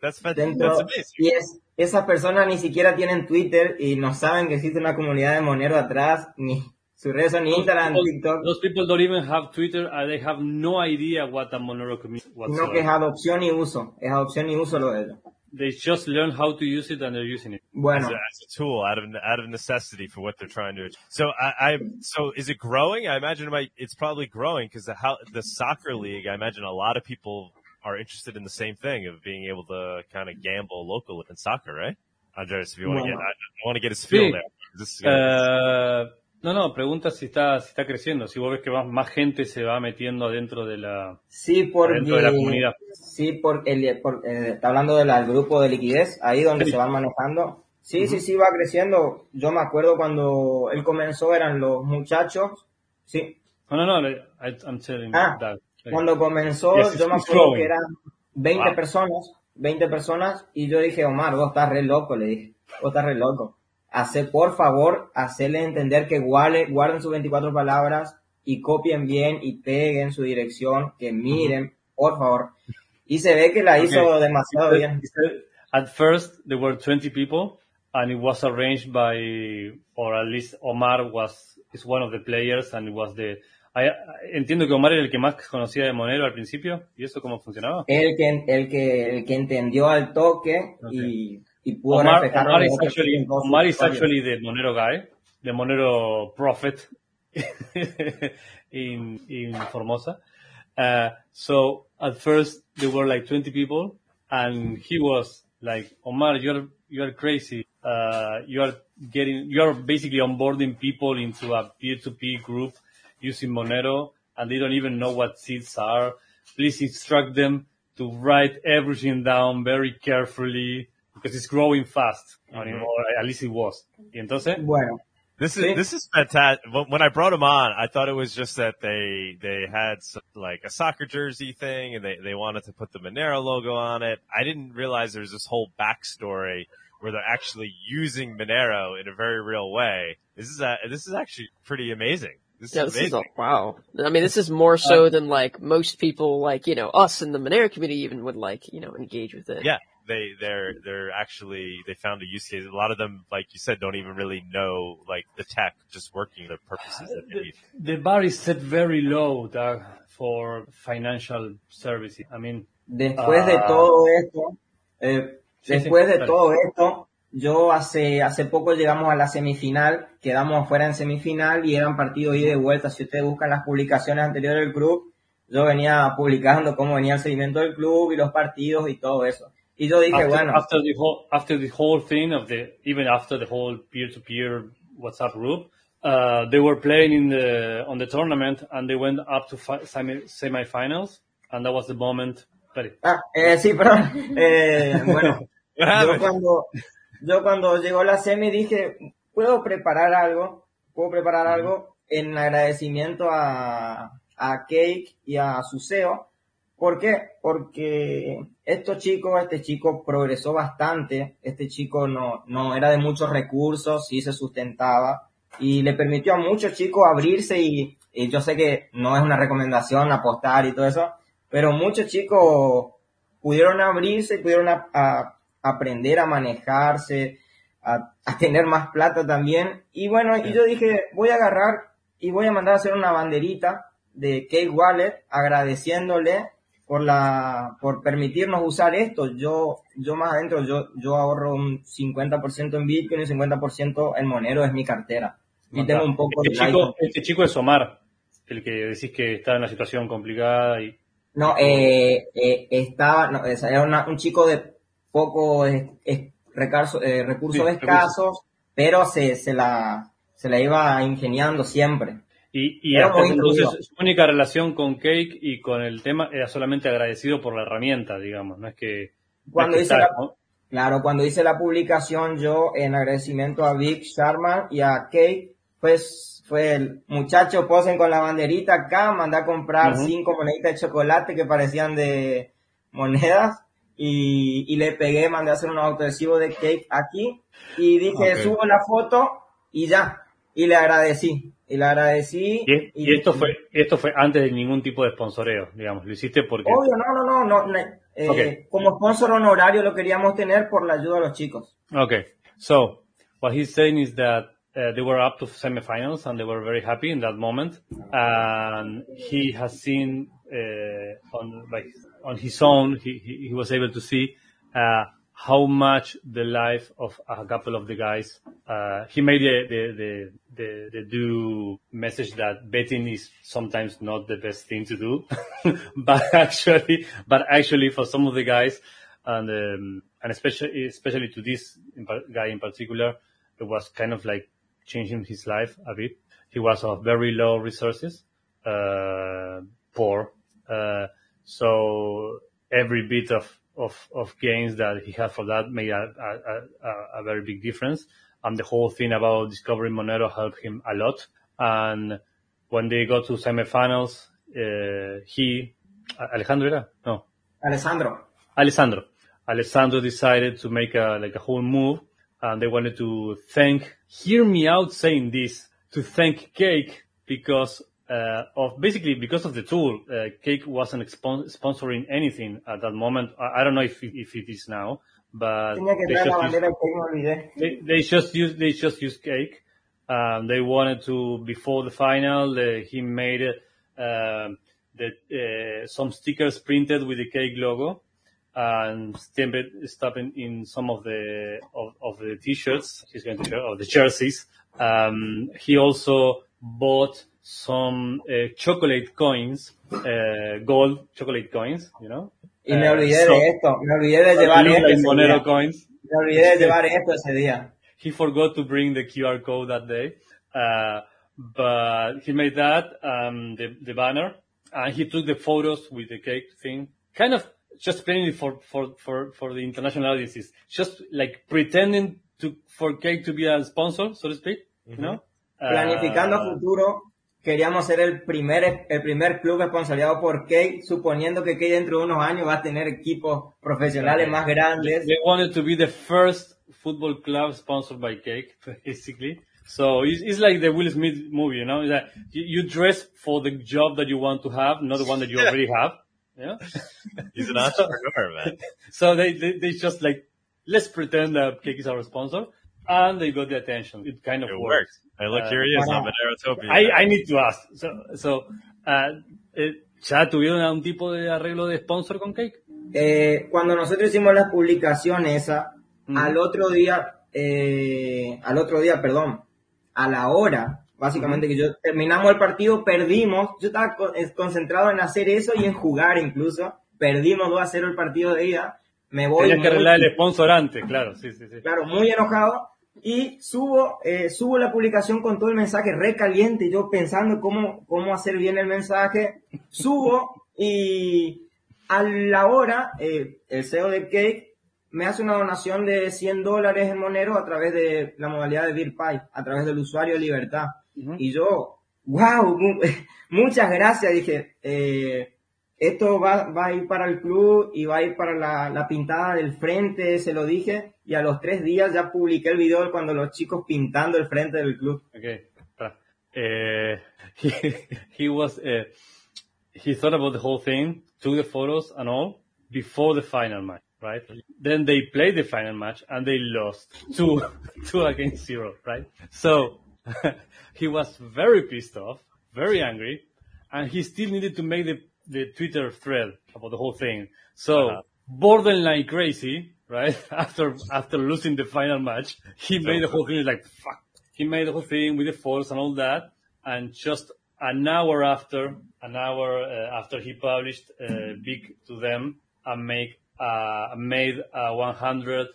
that's fantastic. dentro, That's amazing. y es, esas personas ni siquiera tienen Twitter y no saben que existe una comunidad de Monero atrás, ni sus redes son ni Instagram, Those- TikTok, Those people don't even have Twitter and they have no idea what a Monero community sino que es adopción y uso, es adopción y uso lo de ellos. They just learn how to use it and they're using it. Bueno, as a, as a tool out of out of necessity for what they're trying to. achieve. So I, I so is it growing? I imagine it might, it's probably growing because the how the soccer league. I imagine a lot of people are interested in the same thing of being able to kind of gamble locally in soccer, right? Andres, if you want to Bueno. get, I, I want to get his feel Sí. there. This is gonna, Eh, no, no, pregunta si está, si está creciendo, si vos ves que más, más gente se va metiendo dentro de la, sí porque, dentro de la comunidad. sí por el, por- eh, está hablando del grupo de liquidez, ahí donde Sí. se van manejando. Sí, sí, sí, va creciendo. Yo me acuerdo cuando él comenzó eran los muchachos, sí, No, no, no, I, I'm telling Ah, that. Cuando comenzó, Yes, yo me acuerdo growing. que eran 20 Wow. personas, 20 personas, y yo dije, Omar, vos estás re loco, le dije, vos estás re loco. Hace, por favor, hacerle entender que guarde, guarden sus 24 palabras y copien bien y peguen su dirección, que miren, por favor. Y se ve que la hizo Okay. demasiado bien. said, At first, there were 20 people, and it was arranged by, or at least Omar was is one of the players, and it was the. I- entiendo que Omar era el que más conocía de Monero al principio, ¿y eso cómo funcionaba? El que, el que, el que entendió al toque y, y pudo Omar, reflejarlo Omar is actually, en todos sus Omar is actually the Monero guy, the Monero prophet in in Formosa. Uh, so at first there were like 20 people, and he was like, Omar, you're you're crazy. Uh, you are getting, you are basically onboarding people into a peer-to-peer group using Monero, and they don't even know what seeds are. Please instruct them to write everything down very carefully because it's growing fast. I mean, mm-hmm. or at least it was. Y entonces, Bueno, This is Sí. this is fantastic. When when I brought him on, I thought it was just that they they had some, like a soccer jersey thing, and they they wanted to put the Monero logo on it. I didn't realize there was this whole backstory where they're actually using Monero in a very real way. This is a, this is actually pretty amazing. This Yeah, is this is a, wow. I mean, this is more so uh, than like most people, like you know, us in the Monero community even would like you know engage with it. yeah, they they're they're actually they found a use case. A lot of them, like you said, don't even really know like the tech, just working the purposes that they need. the bar is set very low Doug, for financial services. I mean, Después de Ah. todo esto, eh, Sí, después sí, de todo esto, yo hace, hace poco llegamos a la semifinal, quedamos fuera en semifinal y eran partidos ida y de vuelta. Si ustedes buscan las publicaciones anteriores del club, yo venía publicando cómo venía el seguimiento del club y los partidos y todo eso. Y yo dije, after, bueno. After the whole, after the whole thing of the, even after the whole peer-to-peer WhatsApp group, uh, they were playing in the, on the tournament and they went up to semi, semifinals and that was the moment. Ah, eh, sí, perdón. Eh, bueno, yo cuando, yo cuando llegó la semi dije, puedo preparar algo, puedo preparar algo en agradecimiento a, a Cake y a Suseo. ¿Por qué? Porque estos chicos, este chico progresó bastante, este chico no, no era de muchos recursos, sí se sustentaba y le permitió a muchos chicos abrirse y, y yo sé que no es una recomendación apostar y todo eso, pero muchos chicos pudieron abrirse pudieron a, a aprender a manejarse, a, a, tener más plata también. Y bueno, y yo dije, voy a agarrar y voy a mandar a hacer una banderita de Cake Wallet agradeciéndole por la por permitirnos usar esto. Yo yo más adentro yo yo ahorro un 50% en Bitcoin y un 50% en Monero es mi cartera. Y tengo un poco este de chico, este chico es Omar, el que decís que está en una situación complicada y no, eh, eh, estaba, no, era una, un chico de poco eh, recursos, recursos sí, escasos, pero se, se, la, se la iba ingeniando siempre. Y, y hasta entonces su única relación con Cake y con el tema era solamente agradecido por la herramienta, digamos, no es que... Cuando no es que hice la, ¿no? Claro, cuando hice la publicación yo en agradecimiento a Vic Sharma y a Cake, pues fue el muchacho posen con la banderita acá, mandé a comprar cinco moneditas de chocolate que parecían de monedas y, y le pegué, mandé a hacer un autoadhesivo de cake aquí y dije subo la foto y ya, y le agradecí, y le agradecí. Y, y esto fue esto fue antes de ningún tipo de sponsoreo, digamos, lo hiciste porque... Obvio, no, no, no, no, eh, Ok. como sponsor honorario lo queríamos tener por la ayuda a los chicos. Okay, so what he's saying is that uh, they were up to semifinals and they were very happy in that moment, and he has seen uh, on like on his own, he, he, he was able to see uh, how much the life of a couple of the guys. Uh, he made the the, the the due message that betting is sometimes not the best thing to do, but actually, but actually for some of the guys, and um, and especially especially to this guy in particular, it was kind of like changing his life a bit. He was of very low resources, uh, poor, uh, so every bit of, of, of gains that he had for that made a, a, a, a very big difference. And the whole thing about discovering Monero helped him a lot. And when they got to semifinals, uh, he, Alejandro era? No, Alessandro. Alessandro. Alessandro decided to make a like a whole move, and they wanted to thank. Hear me out saying this to thank Cake because uh, of basically because of the tool. Uh, Cake wasn't expon- sponsoring anything at that moment. I, I don't know if it, if it is now, but they just, used, olvidé. they, they just used they just used Cake. Um, they wanted to before the final. He made um the uh, some stickers printed with the Cake logo and stamped stamped in, in some of the of, of the t-shirts he's going to show, or the jerseys. Um, he also bought some uh, chocolate coins, uh, gold chocolate coins, you know. Y me Uh, olvidé so- de esto, me olvidé de llevar esto ese Monero día. coins. Me olvidé de llevar esto ese día. He forgot to bring the QR code that day, uh, but he made that um, the the banner, and he took the photos with the cake thing, kind of just playing it for for for for the international audiences, just like pretending to for cake to be a sponsor, so to speak, you know. Planificando Uh, futuro, queríamos ser el primer, el primer club esponsoreado por Kate, suponiendo que Kate dentro de unos años va a tener equipos profesionales más grandes. They wanted to be the first football club sponsored by Cake, basically. So it's, it's like the Will Smith movie, you know, is that you, you dress for the job that you want to have, not the one that you already have. Yeah. He's an entrepreneur, man. So they, they, they just like, let's pretend that Cake is our sponsor. And they got the attention. It kind of It worked. Hey, look, Uh, here he is on wow. Monerotopia. I, I need to ask. So, so, uh, eh, ¿ya tuvieron algún tipo de arreglo de sponsor con Cake? Eh, cuando nosotros hicimos la publicación esa, Mm. al otro día eh, al otro día, perdón, a la hora, básicamente que yo terminamos el partido, perdimos, yo estaba co- concentrado en hacer eso y en jugar incluso, perdimos 2 a 0 el partido de ida, me voy Tenías que arreglar el sponsor antes, claro, sí, sí, sí. claro, muy enojado y subo, eh, subo la publicación con todo el mensaje recaliente, yo pensando cómo, cómo hacer bien el mensaje, subo y a la hora eh, el CEO de Cake me hace una donación de 100 dólares en Monero a través de la modalidad de BeerPay, a través del usuario Libertad. Ujú. Y yo, wow, mu- muchas gracias, dije, eh, esto va, va a ir para el club y va a ir para la, la pintada del frente, se lo dije, y a los tres días ya publiqué el video de cuando los chicos pintando el frente del club. Okay. Uh, he, he was, uh, he thought about the whole thing, took the photos and all before the final match, right? Then they played the final match and they lost two, two against zero, right? So he was very pissed off, very angry, and he still needed to make the, the Twitter thread about the whole thing. So borderline crazy, right? After, after losing the final match, he made the whole thing like, fuck. He made the whole thing with the force and all that. And just an hour after, an hour uh, after he published, uh, big to them and make, uh, made a one hundred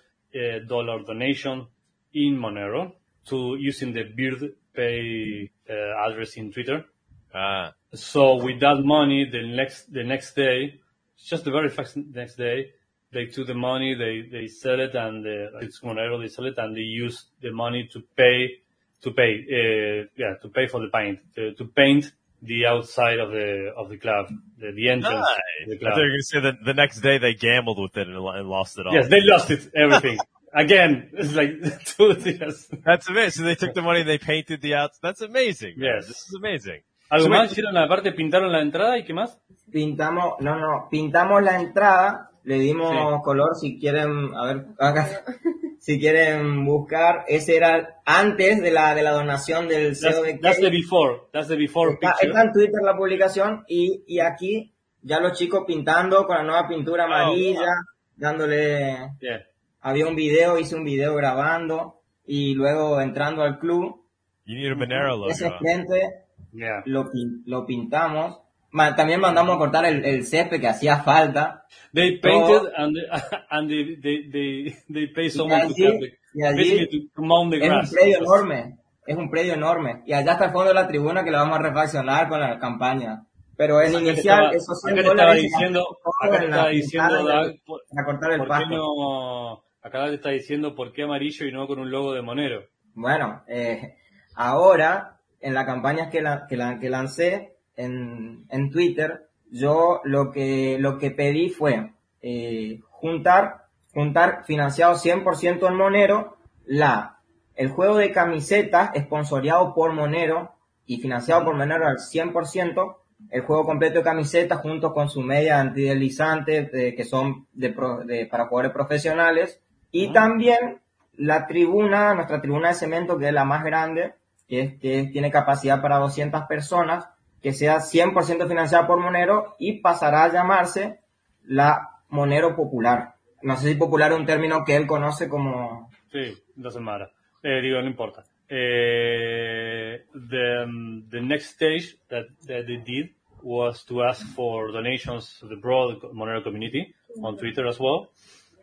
dollar donation in Monero to using the Beard Pay uh, address in Twitter. Ah, So with that money, the next the next day, just the very first next day, they took the money, they they sell it, and uh, it's Monero. They sell it, and they use the money to pay to pay uh, yeah to pay for the paint to, to paint the outside of the of the club, the, the entrance nice. of the I thought you were going to say that the next day they gambled with it and, and lost it all. Yes, they lost it everything again. It's like two years. That's amazing. So they took the money and they painted the outs. That's amazing. man. Yes. This is amazing. ¿Algo más? Hicieron aparte pintaron la entrada y qué más? Pintamos, no, no, pintamos la entrada, le dimos Sí. color si quieren, a ver, acá, si quieren buscar, ese era antes de la, de la donación del That's, CEO de that's the before. That's the before Está, picture. está en Twitter la publicación y, y aquí ya los chicos pintando con la nueva pintura amarilla, dándole, Yeah. había un video, hice un video grabando y luego entrando al club, You need a Monero logo. ese frente Yeah. lo, lo pintamos. Ma- también mandamos a cortar el, el césped que hacía falta. They painted and they, and they they they, they pay someone to allí- the, y allí basically to, to mount the Es un grass. predio enorme, es un predio enorme. Y allá está el fondo de la tribuna que lo vamos a refaccionar con la campaña. Pero te inicial, estaba- esos 100 acá te estaba diciendo, acá te estaba diciendo, por, para cortar el pasto. no, acá te está diciendo por qué amarillo y no con un logo de Monero. Bueno, eh, ahora, en la campaña que, la, que, la, que lancé en, en Twitter, yo lo que, lo que pedí fue eh, juntar, juntar financiado 100% en Monero, la, el juego de camisetas esponsoreado por Monero y financiado por Monero al 100%, el juego completo de camisetas junto con su media antideslizante eh, que son de, de- para jugadores profesionales y también la tribuna, nuestra tribuna de cemento que es la más grande, que, es, que tiene capacidad para 200 personas, que sea 100% financiada por Monero y pasará a llamarse la Monero Popular. No sé si popular es un término que él conoce como... Sí, doesn't matter. Eh, digo, no importa. Eh, the, um, the next stage that, that they did was to ask for donations to the broad Monero community on Twitter as well.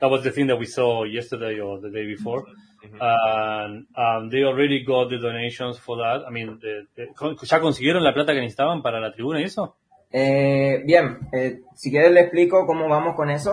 That was the thing that we saw yesterday or the day before. And um, they already got the donations for that. I mean, the- the- ¿ya consiguieron la plata que necesitaban para la tribuna y eso? Eh, bien, eh, si quieres le explico cómo vamos con eso.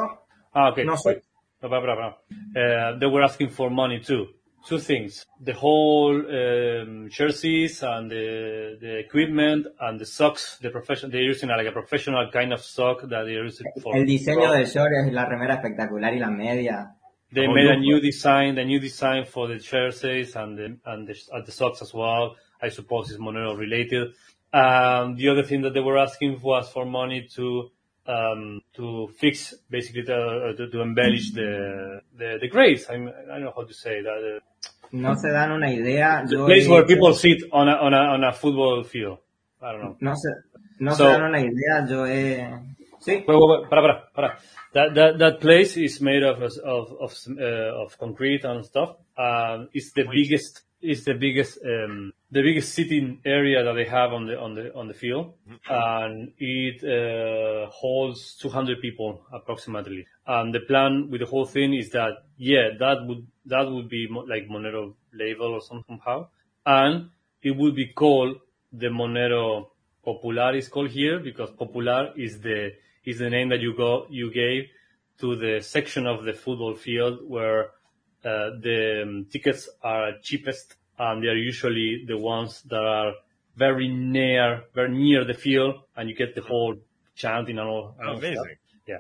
Ah, okay. No sé. No, blah, blah, blah. Uh, they were asking for money too. Two things: the whole um, jerseys and the the equipment and the socks. The profession they're using like a professional kind of sock that they're using for. El diseño del short es la remera espectacular y la media. They Oh, made a new design, the new design for the jerseys and the and the, and the socks as well. I suppose it's Monero related. Um, the other thing that they were asking was for money to um, to fix basically the, to, to embellish the the, the grades. I'm, I don't know how to say that. Uh, No se dan una idea. the Yo place he where people sit on a, on a on a football field. I don't know. No se, no So- se dan una idea. Yo he... Sí. Wait, wait, wait, para, para, para. That that that place is made of of of uh, of concrete and stuff. Um, it's the biggest is the biggest um, the biggest sitting area that they have on the on the on the field, and it uh, holds 200 people approximately. And the plan with the whole thing is that yeah, that would that would be like Monero label or something somehow, and it would be called the Monero Popular is called here because Popular is the is the name that you go you gave to the section of the football field where uh, the um, tickets are cheapest and they are usually the ones that are very near very near the field and you get the whole chanting and all. and Amazing. stuff. Yeah.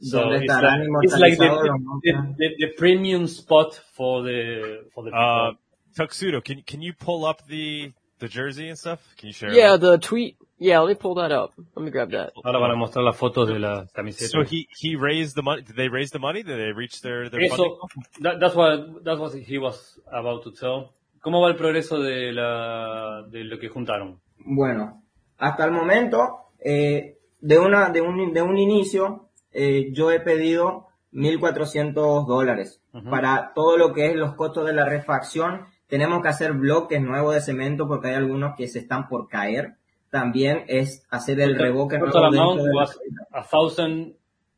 So it's like, it's like the, the, the, the premium spot for the for the Uh. Tuxedo, can can you pull up the the jersey and stuff? Can you share? Yeah, the tweet. Yeah, let me pull that up. Let me grab that. Ahora van a mostrar las fotos de la camiseta. So he he raised the money. Did they raise the money? Did they reach their their? Eso, that, that's what that's what he was about to tell. ¿Cómo va el progreso de la de lo que juntaron? Bueno, hasta el momento, eh, de, una, de, un, de un inicio, eh, yo he pedido 1.400 dólares. Ujú. Para todo lo que es los costos de la refacción, tenemos que hacer bloques nuevos de cemento porque hay algunos que se están por caer. También es hacer el revoque Total amount was a thousand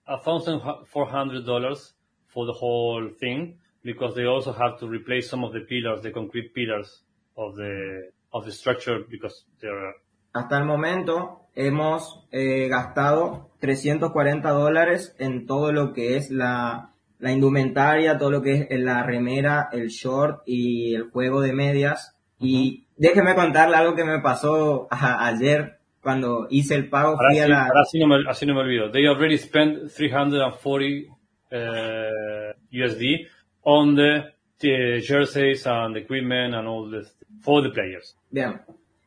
a thousand four hundred dollars for the whole thing because they also have to replace some of the pillars, the concrete pillars of the of the structure because they're Hasta el momento hemos eh, gastado 340 dólares en todo lo que es la, la indumentaria, todo lo que es la remera, el short y el juego de medias. Y déjeme contarle algo que me pasó a- ayer cuando hice el pago. Ahora Fui sí, a la, ahora sí no me, así no me olvido. They already spent 340 uh, USD on the, the jerseys and the equipment and all this for the players. Bien.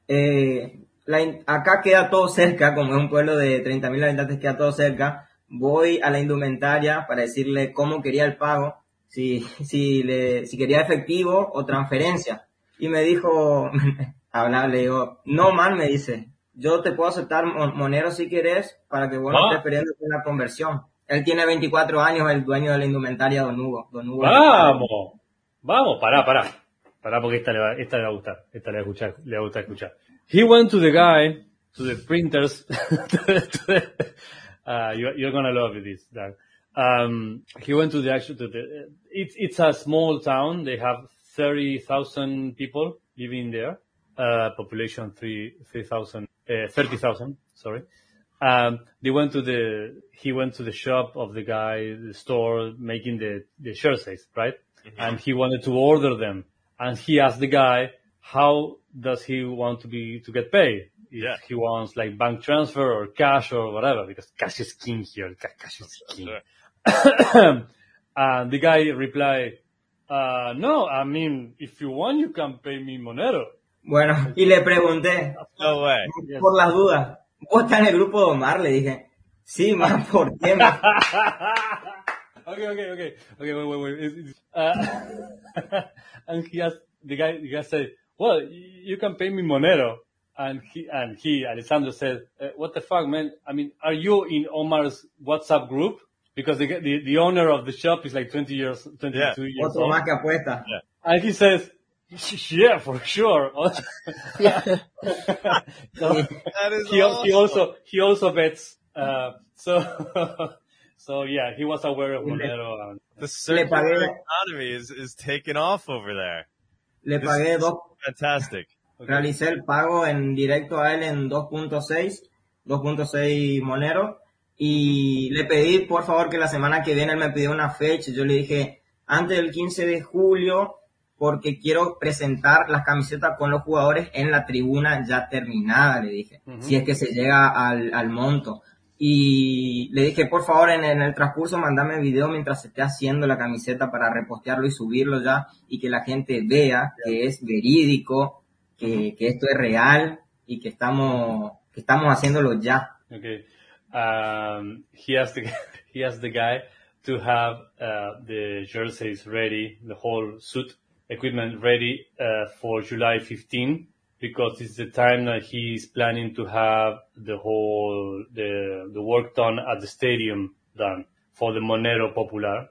Eh, la acá queda todo cerca, como es un pueblo de 30.000 habitantes, queda todo cerca. Voy a la indumentaria para decirle cómo quería el pago, si, si, le, si quería efectivo o transferencia. Y me dijo, hablar, le digo, no man, me dice, yo te puedo aceptar mon- Monero si quieres para que vos no Ah. estés perdiendo la conversión. Él tiene 24 años, el dueño de la indumentaria, Don Hugo. Don Hugo Vamos, vamos, pará, pará. Pará porque esta le va, esta le va a gustar, esta le va a escuchar, le va a gustar escuchar. He went to the guy, to the printers, to the, to the, uh, you're, you're gonna love this, Doug. Um, he went to the actual, to the, it's, it's a small town, they have 30,000 people living there, uh, population 3, 3,000, uh, 30,000, sorry. Um, they went to the, he went to the shop of the guy, the store making the, the jerseys, right? And he wanted to order them. And he asked the guy, how does he want to be, to get paid? If Yeah. he wants like bank transfer or cash or whatever, because cash is king here. Cash is king. and the guy replied, uh, no, I mean, if you want, you can pay me Monero. Bueno, y le pregunté, No way. por las dudas, ¿vos estás en el grupo de Omar? Le dije, sí, man, ¿por qué? man?" okay, okay, okay, okay. Wait, wait, wait. It's- it's- Uh, and he asked the guy. The guy said, "Well, you can pay me Monero." And he and he, Alessandro said, uh, "What the fuck, man? I mean, are you in Omar's WhatsApp group? Because the the, the owner of the shop is like 20 years, 22 Yeah. years Otro old." más que. And he says, "Yeah, for sure." Yeah. So- That is he, al- he also he also bets. Uh, so so yeah, he was aware of Monero. And, The circular economy is is taking off over there. Le This pagué dos, Fantastic. Realicé el pago en directo a él en 2.6, 2.6 Monero. Y le pedí, por favor, que la semana que viene él me pidió una fecha. Yo le dije, antes del 15 de julio, porque quiero presentar las camisetas con los jugadores en la tribuna ya terminada, le dije. Si es que se llega al, al monto. Y le dije, por favor, en, en el transcurso, mandame video mientras se esté haciendo la camiseta para repostearlo y subirlo ya y que la gente vea que es verídico, que, que esto es real y que estamos, que estamos haciéndolo ya. Okay. Um, he asked the he asked the guy to have uh, the jerseys ready, the whole suit equipment ready uh, for July 15 because it's the time that he's planning to have the whole the the work done at the stadium done. for the Monero Popular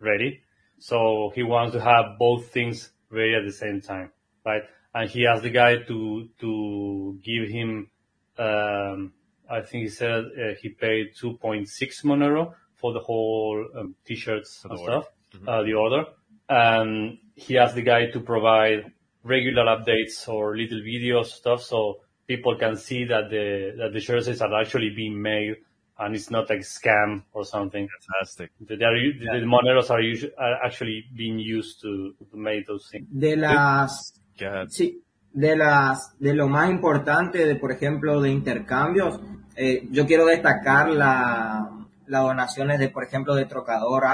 ready. So he wants to have both things ready at the same time, right? And he asked the guy to, to give him, um, I think he said uh, he paid 2.6 Monero for the whole um, t-shirts and order. stuff, uh, the order. And he asked the guy to provide regular updates or little videos stuff so people can see that the, that the jerseys are actually being made and it's not like scam or something. Fantastic. The, they are, u- the Moneros are, usu- are actually being used to, to make those things. De las, Go ahead. Sí, de las, de lo más importante de, por ejemplo, de intercambios, eh, yo quiero destacar la, las donaciones de, por ejemplo, de Trocador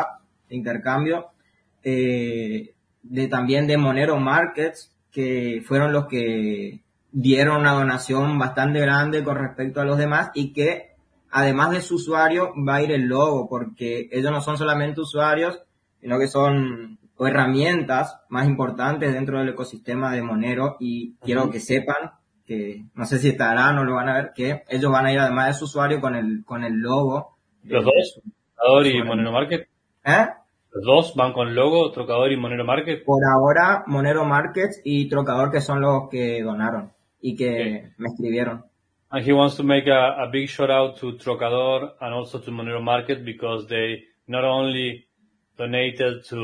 de intercambio, eh, de también de Monero Markets, que fueron los que dieron una donación bastante grande con respecto a los demás y que además de su usuario va a ir el logo porque ellos no son solamente usuarios, sino que son o herramientas más importantes dentro del ecosistema de Monero y quiero que sepan que no sé si estarán o lo van a ver que ellos van a ir además de su usuario con el con el logo de- ¿Los dos? de Trocador y. Monero Market. ¿Eh? Los dos van con logo, Trocador y Monero Market. Por ahora Monero Markets y Trocador que son los que donaron y que me escribieron. And he wants to make a, a big shout out to Trocador and also to Monero Market because they not only donated to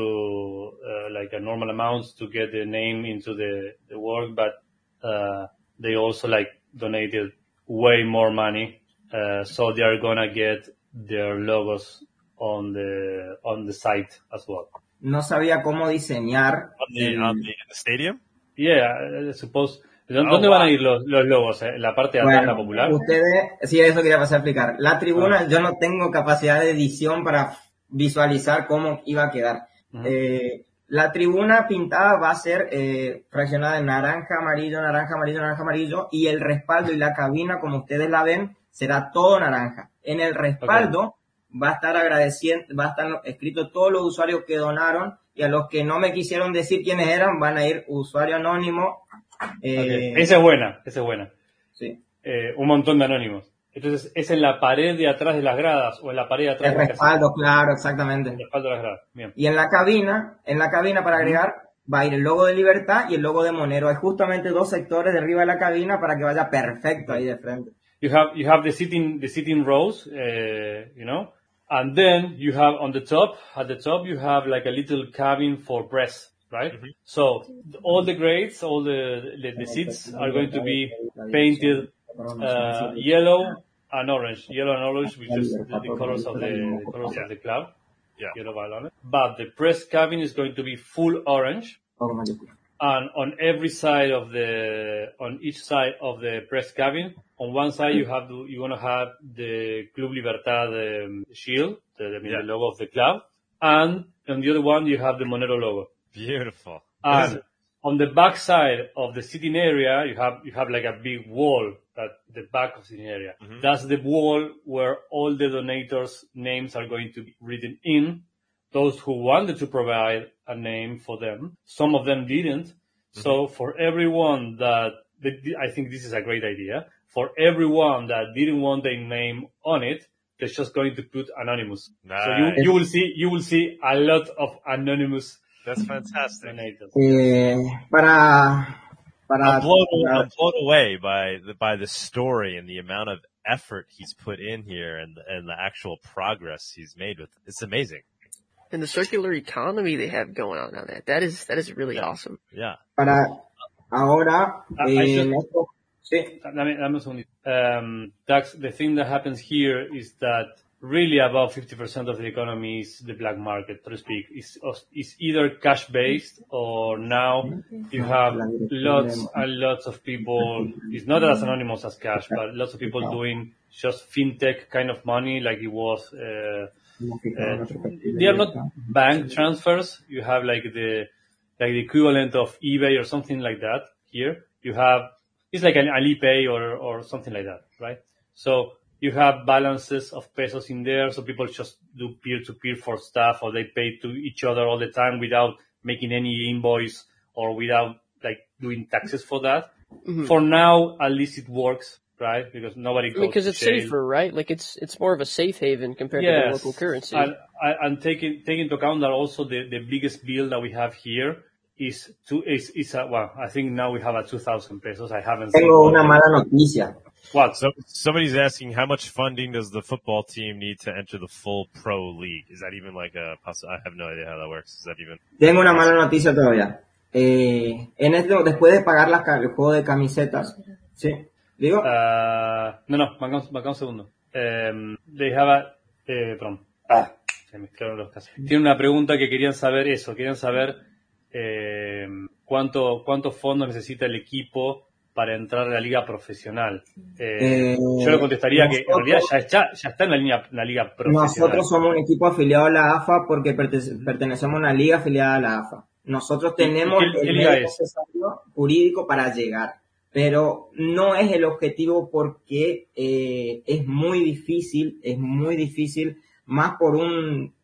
uh, like a normal amounts to get the name into the, the work, but uh, they also like donated way more money. Uh, so they are gonna get their logos on the on the site as well. No sabía cómo diseñar On the, el- on the, stadium? Yeah, I suppose. ¿Dó- Oh, ¿Dónde van wow. a ir los, los logos? ¿En la parte de atrás la popular? Ustedes, sí, eso quería pasar a explicar. La tribuna, yo no tengo capacidad de edición para visualizar cómo iba a quedar. Eh, la tribuna pintada va a ser eh, fraccionada en naranja, amarillo, naranja, amarillo, naranja, amarillo, y el respaldo y la cabina, como ustedes la ven, será todo naranja. En el respaldo va a estar agradeciendo, va a estar escrito todos los usuarios que donaron, y a los que no me quisieron decir quiénes eran, van a ir usuario anónimo. eh. Esa es buena, esa es buena. sí. Un montón de anónimos. Entonces, ¿es en la pared de atrás de las gradas o en la pared de atrás El de la caseta? respaldo, claro, exactamente. El respaldo de las gradas. Bien. Y en la cabina, en la cabina para agregar, va a ir el logo de Libertad y el logo de Monero. Hay justamente dos sectores de arriba de la cabina para que vaya perfecto ahí de frente. You have you have the sitting the sitting rows, uh, you know, and then you have on the top at the top you have like a little cabin for press, right? So all the grades, all the, the the seats are going to be painted uh, yellow and orange. Yellow and orange, which is the, the colors of the, the colors of the club. Yeah. Yellow violet. But the press cabin is going to be full orange. And on every side of the, on each side of the press cabin, on one side you have to, you're gonna have the Club Libertad um, shield, the, the Yeah. logo of the club, and on the other one you have the Monero logo. Beautiful. And on the back side of the sitting area, you have you have like a big wall at the back of the sitting area. That's the wall where all the donators' names are going to be written in. Those who wanted to provide a name for them, some of them didn't. So for everyone that, that I think this is a great idea. For everyone that didn't want their name on it, they're just going to put anonymous. So you, you will see you will see a lot of anonymous That's fantastic. donators. Eh, para, para, I'm blown, para- I'm blown away by the, by the story and the amount of effort he's put in here and, and the actual progress he's made with it. It's amazing. And the circular economy they have going on on that. That is, that is really awesome. Yeah. para ahora, I- I eh, just- en esto- sí, Dame, dame un segundito. Um, Dax, the thing that happens here is that really about 50% of the economy is the black market, so to speak. It's, it's either cash based or now you have lots and lots of people, it's not as anonymous as cash, but lots of people doing just fintech kind of money like it was, uh, uh, they are not bank transfers. You have like the like the equivalent of eBay or something like that. Here you have it's like an Alipay or or something like that, right? So you have balances of pesos in there, so people just do peer to peer for stuff, or they pay to each other all the time without making any invoice or without like doing taxes for that. Mm-hmm. For now, at least it works. right? Because nobody I goes mean, because to it's jail. safer, right? Like it's it's more of a safe haven compared to the local currency. and, and and taking taking into account that also the, the biggest bill that we have here is two is is a, well, I think now we have a two thousand pesos. I haven't seen Tengo una mala noticia. What So somebody's asking how much funding does the football team need to enter the full pro league? Is that even like a poss- I have no idea how that works. Is that even Tengo una mala noticia todavía. Eh, en esto, después de pagar las, el juego de camisetas, ¿sí? Digo, Uh, no, no, manca un segundo. Um, they have a, eh, perdón. Ah. Se mezclaron los casos. Tiene una pregunta que querían saber eso, querían saber eh, cuánto, cuántos fondos necesita el equipo para entrar a la liga profesional. Eh, Eh, yo le contestaría que en realidad ya está, ya está en la, línea, la liga profesional. nosotros somos un equipo afiliado a la AFA porque perte- pertenecemos a una liga afiliada a la AFA. Nosotros tenemos qué- qué el liga medio es? necesario jurídico para llegar, pero no es el objetivo porque eh, es muy difícil, es muy difícil, más por un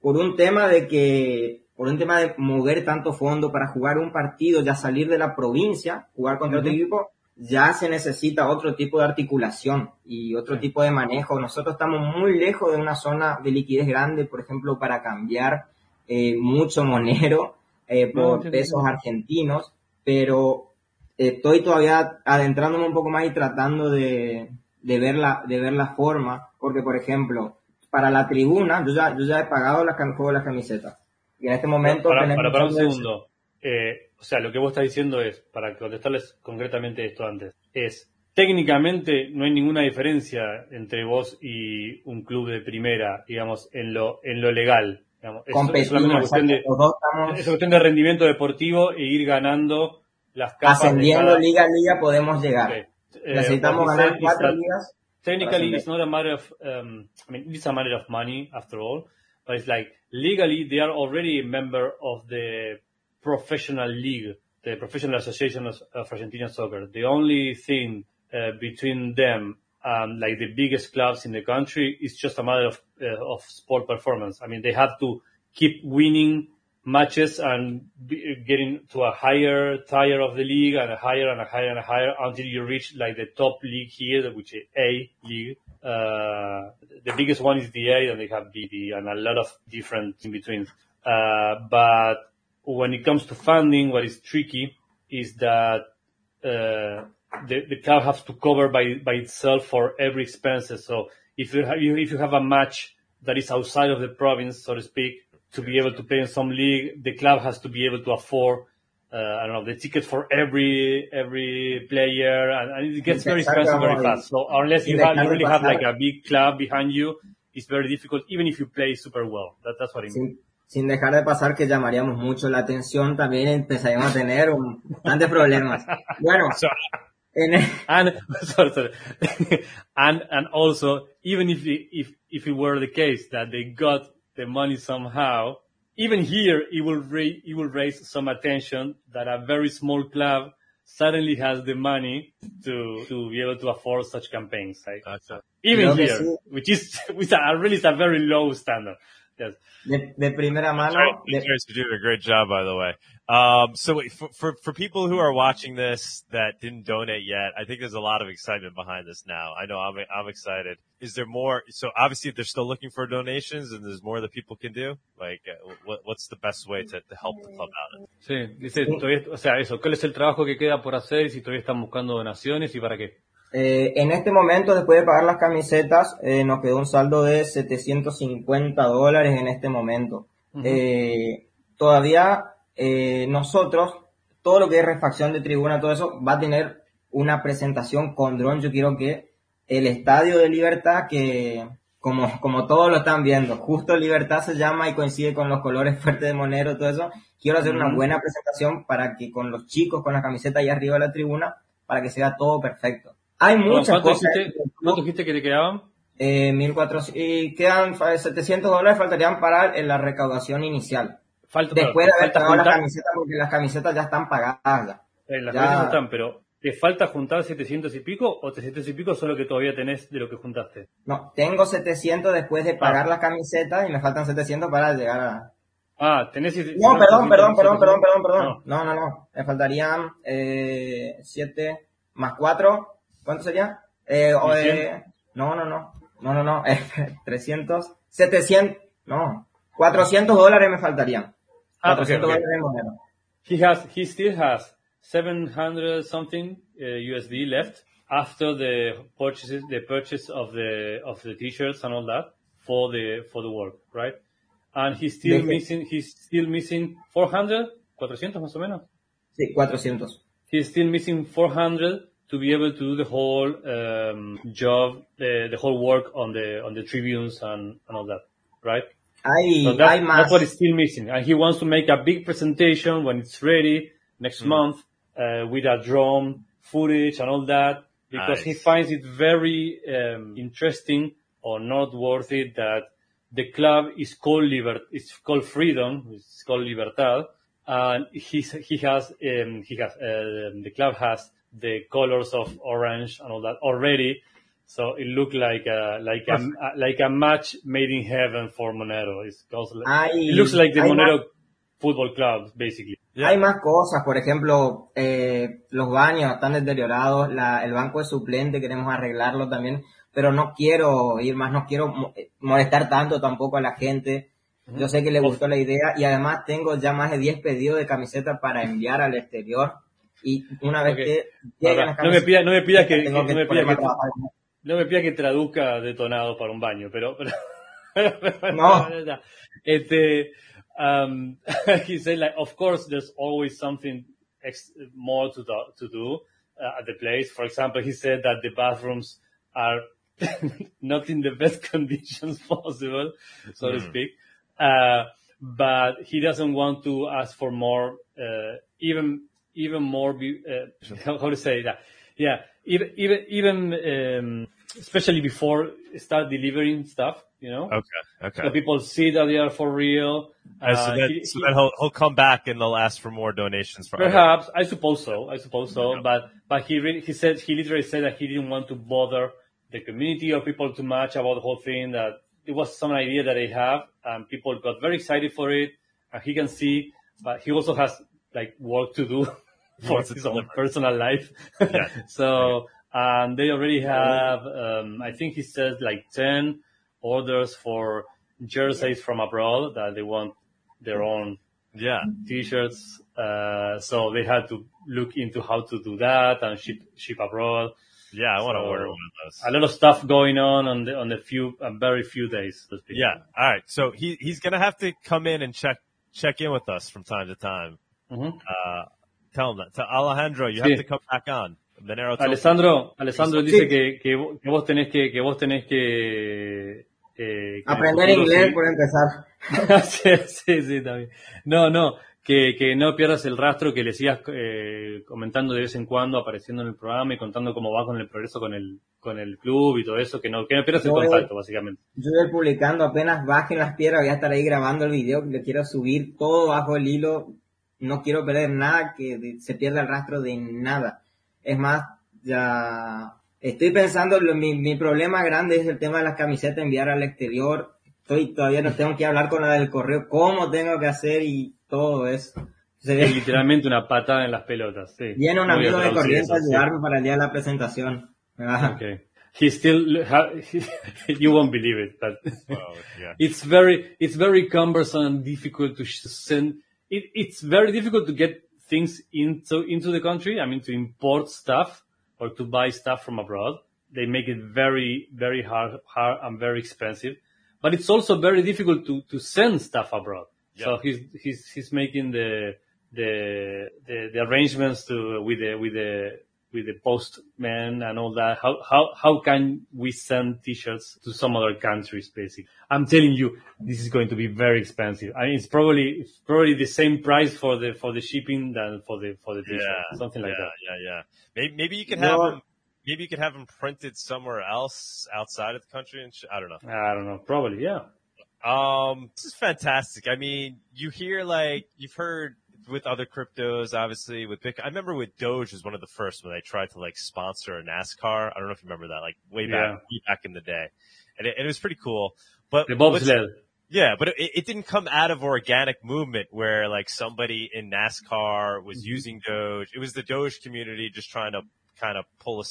por un tema de que por un tema de mover tanto fondo para jugar un partido, ya salir de la provincia, jugar contra otro Ujú. equipo, ya se necesita otro tipo de articulación y otro tipo de manejo. Nosotros estamos muy lejos de una zona de liquidez grande, por ejemplo, para cambiar eh, mucho monero eh, por pesos argentinos, pero estoy todavía adentrándome un poco más y tratando de, de, ver, la, de ver la forma, porque por ejemplo, para la tribuna, yo ya, yo ya he pagado las, juego de las camisetas. Y en este momento para, tenemos para, para un segundo. Eh, o sea, lo que vos estás diciendo es, para contestarles concretamente esto antes, es técnicamente no hay ninguna diferencia entre vos y un club de primera, digamos, en lo, en lo legal. Digamos. Es, solamente una cuestión de, estamos es cuestión rendimiento deportivo e ir ganando las capas de ascendiendo cada- liga a liga, podemos llegar. Okay. Eh, Necesitamos ganar cuatro ligas. technically it's not a matter of um, I mean it's a matter of money after all, but it's like legally they are already a member of the professional league, the professional association of, of Argentinian soccer. The only thing uh, between them um, like the biggest clubs in the country is just a matter of uh, of sport performance. I mean they have to keep winning matches and be, getting to a higher tier of the league and a higher and a higher and a higher until you reach like the top league here, which is A league. Uh, the biggest one is the A and they have B, D and a lot of different in between. Uh, but when it comes to funding, what is tricky is that, uh, the, the club has to cover by, by itself for every expenses. So if you have, if you have a match that is outside of the province, so to speak, to be able to play in some league, the club has to be able to afford, Uh, I don't know, the ticket for every, every player and, and it gets very expensive very fast. So unless you have, you really have like a big club behind you, it's very difficult, even if you play super well. That, that's what I mean. Sin, dejar de pasar que llamaríamos mucho la atención, también empezaríamos a tener un, bastantes problemas. Bueno, so? en el- And sorry, sorry. and and also, even if it, if if it were the case that they got the money somehow, even here it will raise it will raise some attention that a very small club suddenly has the money to to be able to afford such campaigns. Like Gotcha. even Creo que here, which is which are really a very low standard. Yes. de, de primera mano, Right. You de- guys are doing a great job, by the way. Um, so wait, for, for, for people who are watching this that didn't donate yet, I think there's a lot of excitement behind this now. I know I'm, I'm excited. Is there more? So obviously if they're still looking for donations and there's more that people can do, like uh, what, what's the best way to, to help the club out? Sí, dice, todavía, o sea, eso, ¿cuál es el trabajo que queda por hacer y si todavía están buscando donaciones y para qué? Eh, en este momento, después de pagar las camisetas, eh, nos quedó un saldo de 750 dólares en este momento. Eh, todavía eh, nosotros, todo lo que es refacción de tribuna, todo eso, va a tener una presentación con dron. Yo quiero que el Estadio de Libertad, que como, como todos lo están viendo, justo Libertad se llama y coincide con los colores fuertes de Monero, todo eso, quiero hacer una buena presentación para que con los chicos, con la camiseta ahí arriba de la tribuna, para que sea todo perfecto. Hay muchas ¿Cuánto cosas. dijiste, cuánto dijiste que te quedaban? Eh, 1400, y quedan fa- 700 dólares faltarían para eh, la recaudación inicial. Falta, Después de haber pagado las camisetas, porque las camisetas ya están pagadas ya. Eh, las Ya. camisas están, pero ¿te falta juntar 700 y pico o 700 y pico son lo que todavía tenés de lo que juntaste? No, tengo 700 después de pagar las camisetas y me faltan 700 para llegar a... Ah, tenés... No, perdón, perdón, perdón, perdón, perdón, No. perdón. No, no, no. Me faltarían eh, 7 más 4. ¿Cuánto sería? Eh, o, 1100? eh, no, no, no, no, no, no, eh, 300, 700, no, 400 dólares me faltarían. Ah, 400 okay, okay. dólares en moneda. He has, he still has 700 something uh, USD left after the purchases, the purchase of the, of the t-shirts and all that for the, for the work, right? And he's still Deje- missing, he's still missing 400, 400 más o menos. Sí, 400. He's still missing 400 to be able to do the whole, um, job, the, the whole work on the, on the tribunes and, and all that, right? Hay, So that- hay más. That's what is still missing. And he wants to make a big presentation when it's ready next month uh, with a drone footage and all that because he finds it very um, interesting or noteworthy that the club is called Liber- it's called Freedom, it's called Libertad, and he's, he has um, he has uh, the club has the colors of orange and all that already. So it looked like a, like a, like a match made in heaven for Monero. It's also, Hay- it looks like the Monero más- football club, basically. Hay más cosas, por ejemplo, eh, los baños están deteriorados, la, el banco de suplente queremos arreglarlo también, pero no quiero ir más, no quiero eh, molestar tanto tampoco a la gente. Yo sé que le gustó la idea y además tengo ya más de 10 pedidos de camisetas para enviar al exterior y una vez Ok. que lleguen las Ahora, no me pidas, no me pidas que, tengo que- no me ponerme pidas que, no me pidas que traduzca detonado para un baño, pero, pero No. Este, um, he said like, of course, there's always something ex- more to do, to do uh, at the place. For example, he said that the bathrooms are not in the best conditions possible, so to Hmm. speak. Uh, but he doesn't want to ask for more, uh, even, even more, be, uh, how, to say that? Yeah, even, even, even, um, especially before start delivering stuff, you know? Okay. Okay. So people see that they are for real. Uh, so then, he- so he- he'll, he'll come back and they'll ask for more donations for Perhaps I suppose so. I suppose so. But but he really, he said he literally said that he didn't want to bother the community or people too much about the whole thing. That it was some idea that they have, and people got very excited for it. And he can see, but he also has like work to do for his own personal life. Yeah. so and they already have, um, I think he says like ten orders for jerseys from abroad that they want their own Yeah. t-shirts. Uh, so they had to look into how to do that and ship ship abroad. Yeah. I want to order one of those. A lot of stuff going on on the on the few uh, very few days. So. Yeah. All right. So he he's gonna have to come in and check check in with us from time to time. Mhm. Uh, tell him that. Tell Alejandro, you Sí. have to come back on. Alessandro, Alessandro Sí. dice que, que, que vos tenés que que vos tenés que, eh, que Aprender el inglés sí- por empezar. sí, sí, sí, también. No, no, que, que no pierdas el rastro, que le sigas eh, comentando de vez en cuando, apareciendo en el programa y contando cómo va con el progreso con el, con el club y todo eso, que no, que no pierdas el Yo voy- contacto, básicamente. Yo voy a ir publicando apenas bajen las piedras, voy a estar ahí grabando el video, le quiero subir todo bajo el hilo, no quiero perder nada, que se pierda el rastro de nada. Es más, ya estoy pensando, lo- mi, mi problema grande es el tema de las camisetas, enviar al exterior, estoy todavía no tengo que hablar con la del correo, cómo tengo que hacer y todo eso. Se- Es literalmente una patada en las pelotas, sí. viene un amigo de corriente a eso, sí. ayudarme para el día de la presentación. Okay. He still, ha- you won't believe it, but Oh, yeah. it's very, it's very cumbersome and difficult to send. It, it's very difficult to get things into, into the country. I mean, to import stuff or to buy stuff from abroad. They make it very, very hard, hard and very expensive. But it's also very difficult to, to send stuff abroad. So he's, he's, he's making the, the, the, the arrangements to, with the, with the, with the postman and all that. How, how, how can we send t-shirts to some other countries, basically? I'm telling you, this is going to be very expensive. I mean, it's probably, it's probably the same price for the, for the shipping than for the, for the t-shirt. Yeah. Something like yeah, that. Yeah, yeah. Maybe, maybe you can No. have them. Maybe you could have them printed somewhere else outside of the country. And sh- I don't know. I don't know. Probably, yeah. Um, this is fantastic. I mean, you hear like you've heard with other cryptos, obviously with Bitcoin. I remember with Doge was one of the first when they tried to like sponsor a NASCAR. I don't know if you remember that, like way back, Yeah. way back in the day, and it, and it was pretty cool. But yeah, but it, it didn't come out of organic movement where like somebody in NASCAR was Mm-hmm. using Doge. It was the Doge community just trying to kind of pull a,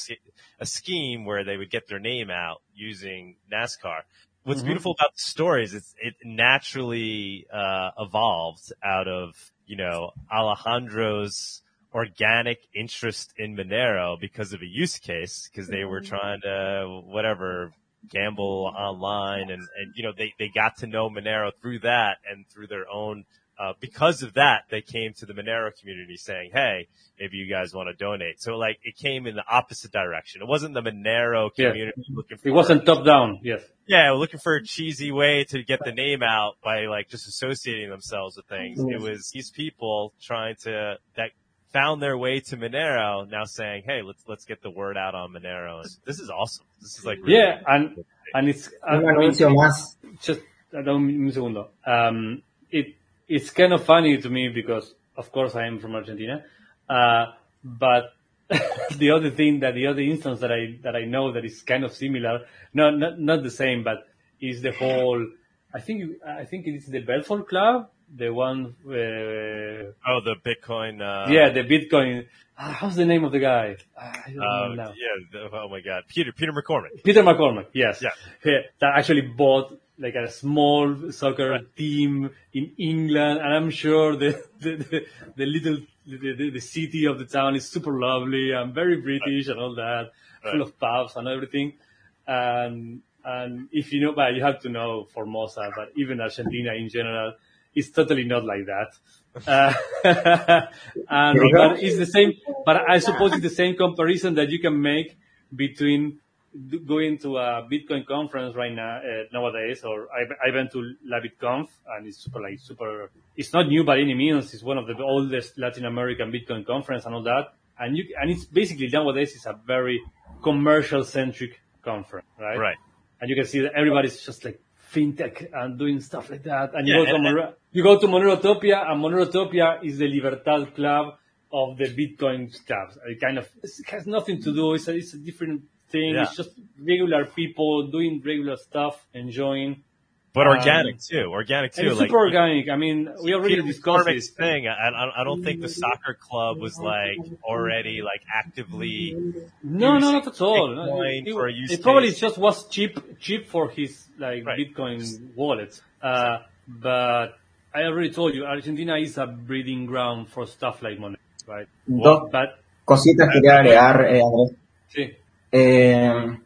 a scheme where they would get their name out using NASCAR. What's Mhm. beautiful about the story is it's, it naturally, uh, evolved out of, you know, Alejandro's organic interest in Monero because of a use case, because they were mm-hmm. trying to, whatever, gamble online and, and, you know, they, they got to know Monero through that and through their own, uh, because of that, they came to the Monero community saying, Hey, maybe you guys want to donate. So like it came in the opposite direction. It wasn't the Monero Yeah. community looking for It wasn't top down. Yes. yeah, looking for a cheesy way to get the name out by like just associating themselves with things. It was these people trying to that found their way to Monero now saying, "Hey, let's let's get the word out on Monero." This is awesome. This is like really Yeah, and and it's I Un mean, anuncio más. just dame un un segundo. Um, it it's kind of funny to me because of course I am from Argentina, uh, but the other thing that the other instance that I that I know that is kind of similar, not not not the same, but is the whole. I think I think it's the Bedford Club, the one. Uh, oh the Bitcoin. Uh, yeah, the Bitcoin. ah, how's the name of the guy? Ah, I don't Uh, know now. yeah. the- oh my God, Peter Peter McCormick. Peter McCormack, yes. Yeah. Yeah, that actually bought like a small soccer team in England, and I'm sure the the, the, the little the, the, city of the town is super lovely and very British and all that, full of pubs and everything. And and if you know, but you have to know Formosa, but even Argentina in general, it's totally not like that. Uh, and but it's the same, but I suppose it's the same comparison that you can make between going to a Bitcoin conference right now uh, nowadays, or I, I went to La BitConf and it's super like super. It's not new by any means. It's one of the oldest Latin American Bitcoin conference and all that. And you and it's basically nowadays it's a very commercial centric conference, right? Right. And you can see that everybody's just like fintech and doing stuff like that. And you Yeah, go to and- Monero, you go to Monerotopia, and Monerotopia is the Libertad Club of the Bitcoin clubs. It kind of it has nothing to do. It's a, it's a different thing. Yeah. It's just regular people doing regular stuff, enjoying. But Um, organic too. Organic And too. it's like super organic. I mean, we already Peter discussed McCormick's it. thing. I, I, I don't think the soccer club was like already like actively No, no, using not at all. No, Bitcoin it, for a use it probably just was cheap, cheap for his like Right. Bitcoin wallet. Uh, but I already told you, Argentina is a breeding ground for stuff like money, right? Dos But cositas quería agregar, eh, sí, Eh,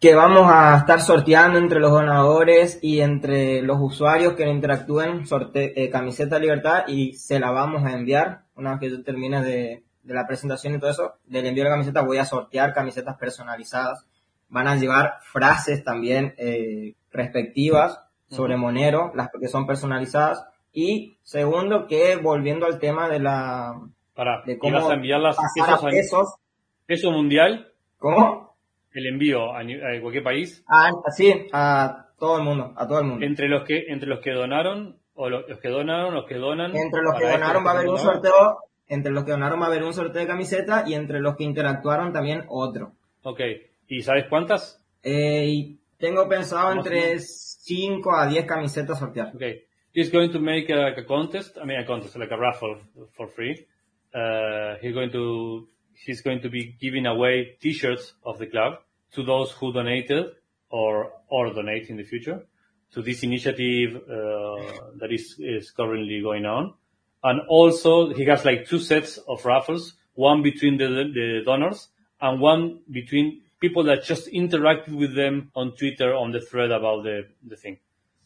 que vamos a estar sorteando entre los donadores y entre los usuarios que interactúen sorte eh, camiseta libertad y se la vamos a enviar. Una vez que yo termine de, de la presentación y todo eso del envío de la camiseta voy a sortear camisetas personalizadas. Van a llevar frases también eh, respectivas sobre Monero las que son personalizadas. Y segundo que volviendo al tema de la para de cómo a enviar las pasar a- pesos. peso mundial, ¿cómo? el envío a, cualquier país, Ah, sí, a todo el mundo, a todo el mundo. entre los que entre los que donaron o lo- los, que donaron, los que donan. Entre los que donaron esto, va a haber un donaron. sorteo, entre los que donaron va a haber un sorteo de camiseta y entre los que interactuaron también otro. Ok, ¿y sabes cuántas? Eh, y tengo pensado entre menos. 5 a 10 camisetas sortear. Okay. He's going to make a, like a contest. I mean, a contest, like a raffle for free. Uh, he's going to, he's going to be giving away t-shirts of the club to those who donated or, or donate in the future to this initiative, uh, that is, is currently going on. And also he has like two sets of raffles, one between the, the donors and one between people that just interacted with them on Twitter on the thread about the, the thing.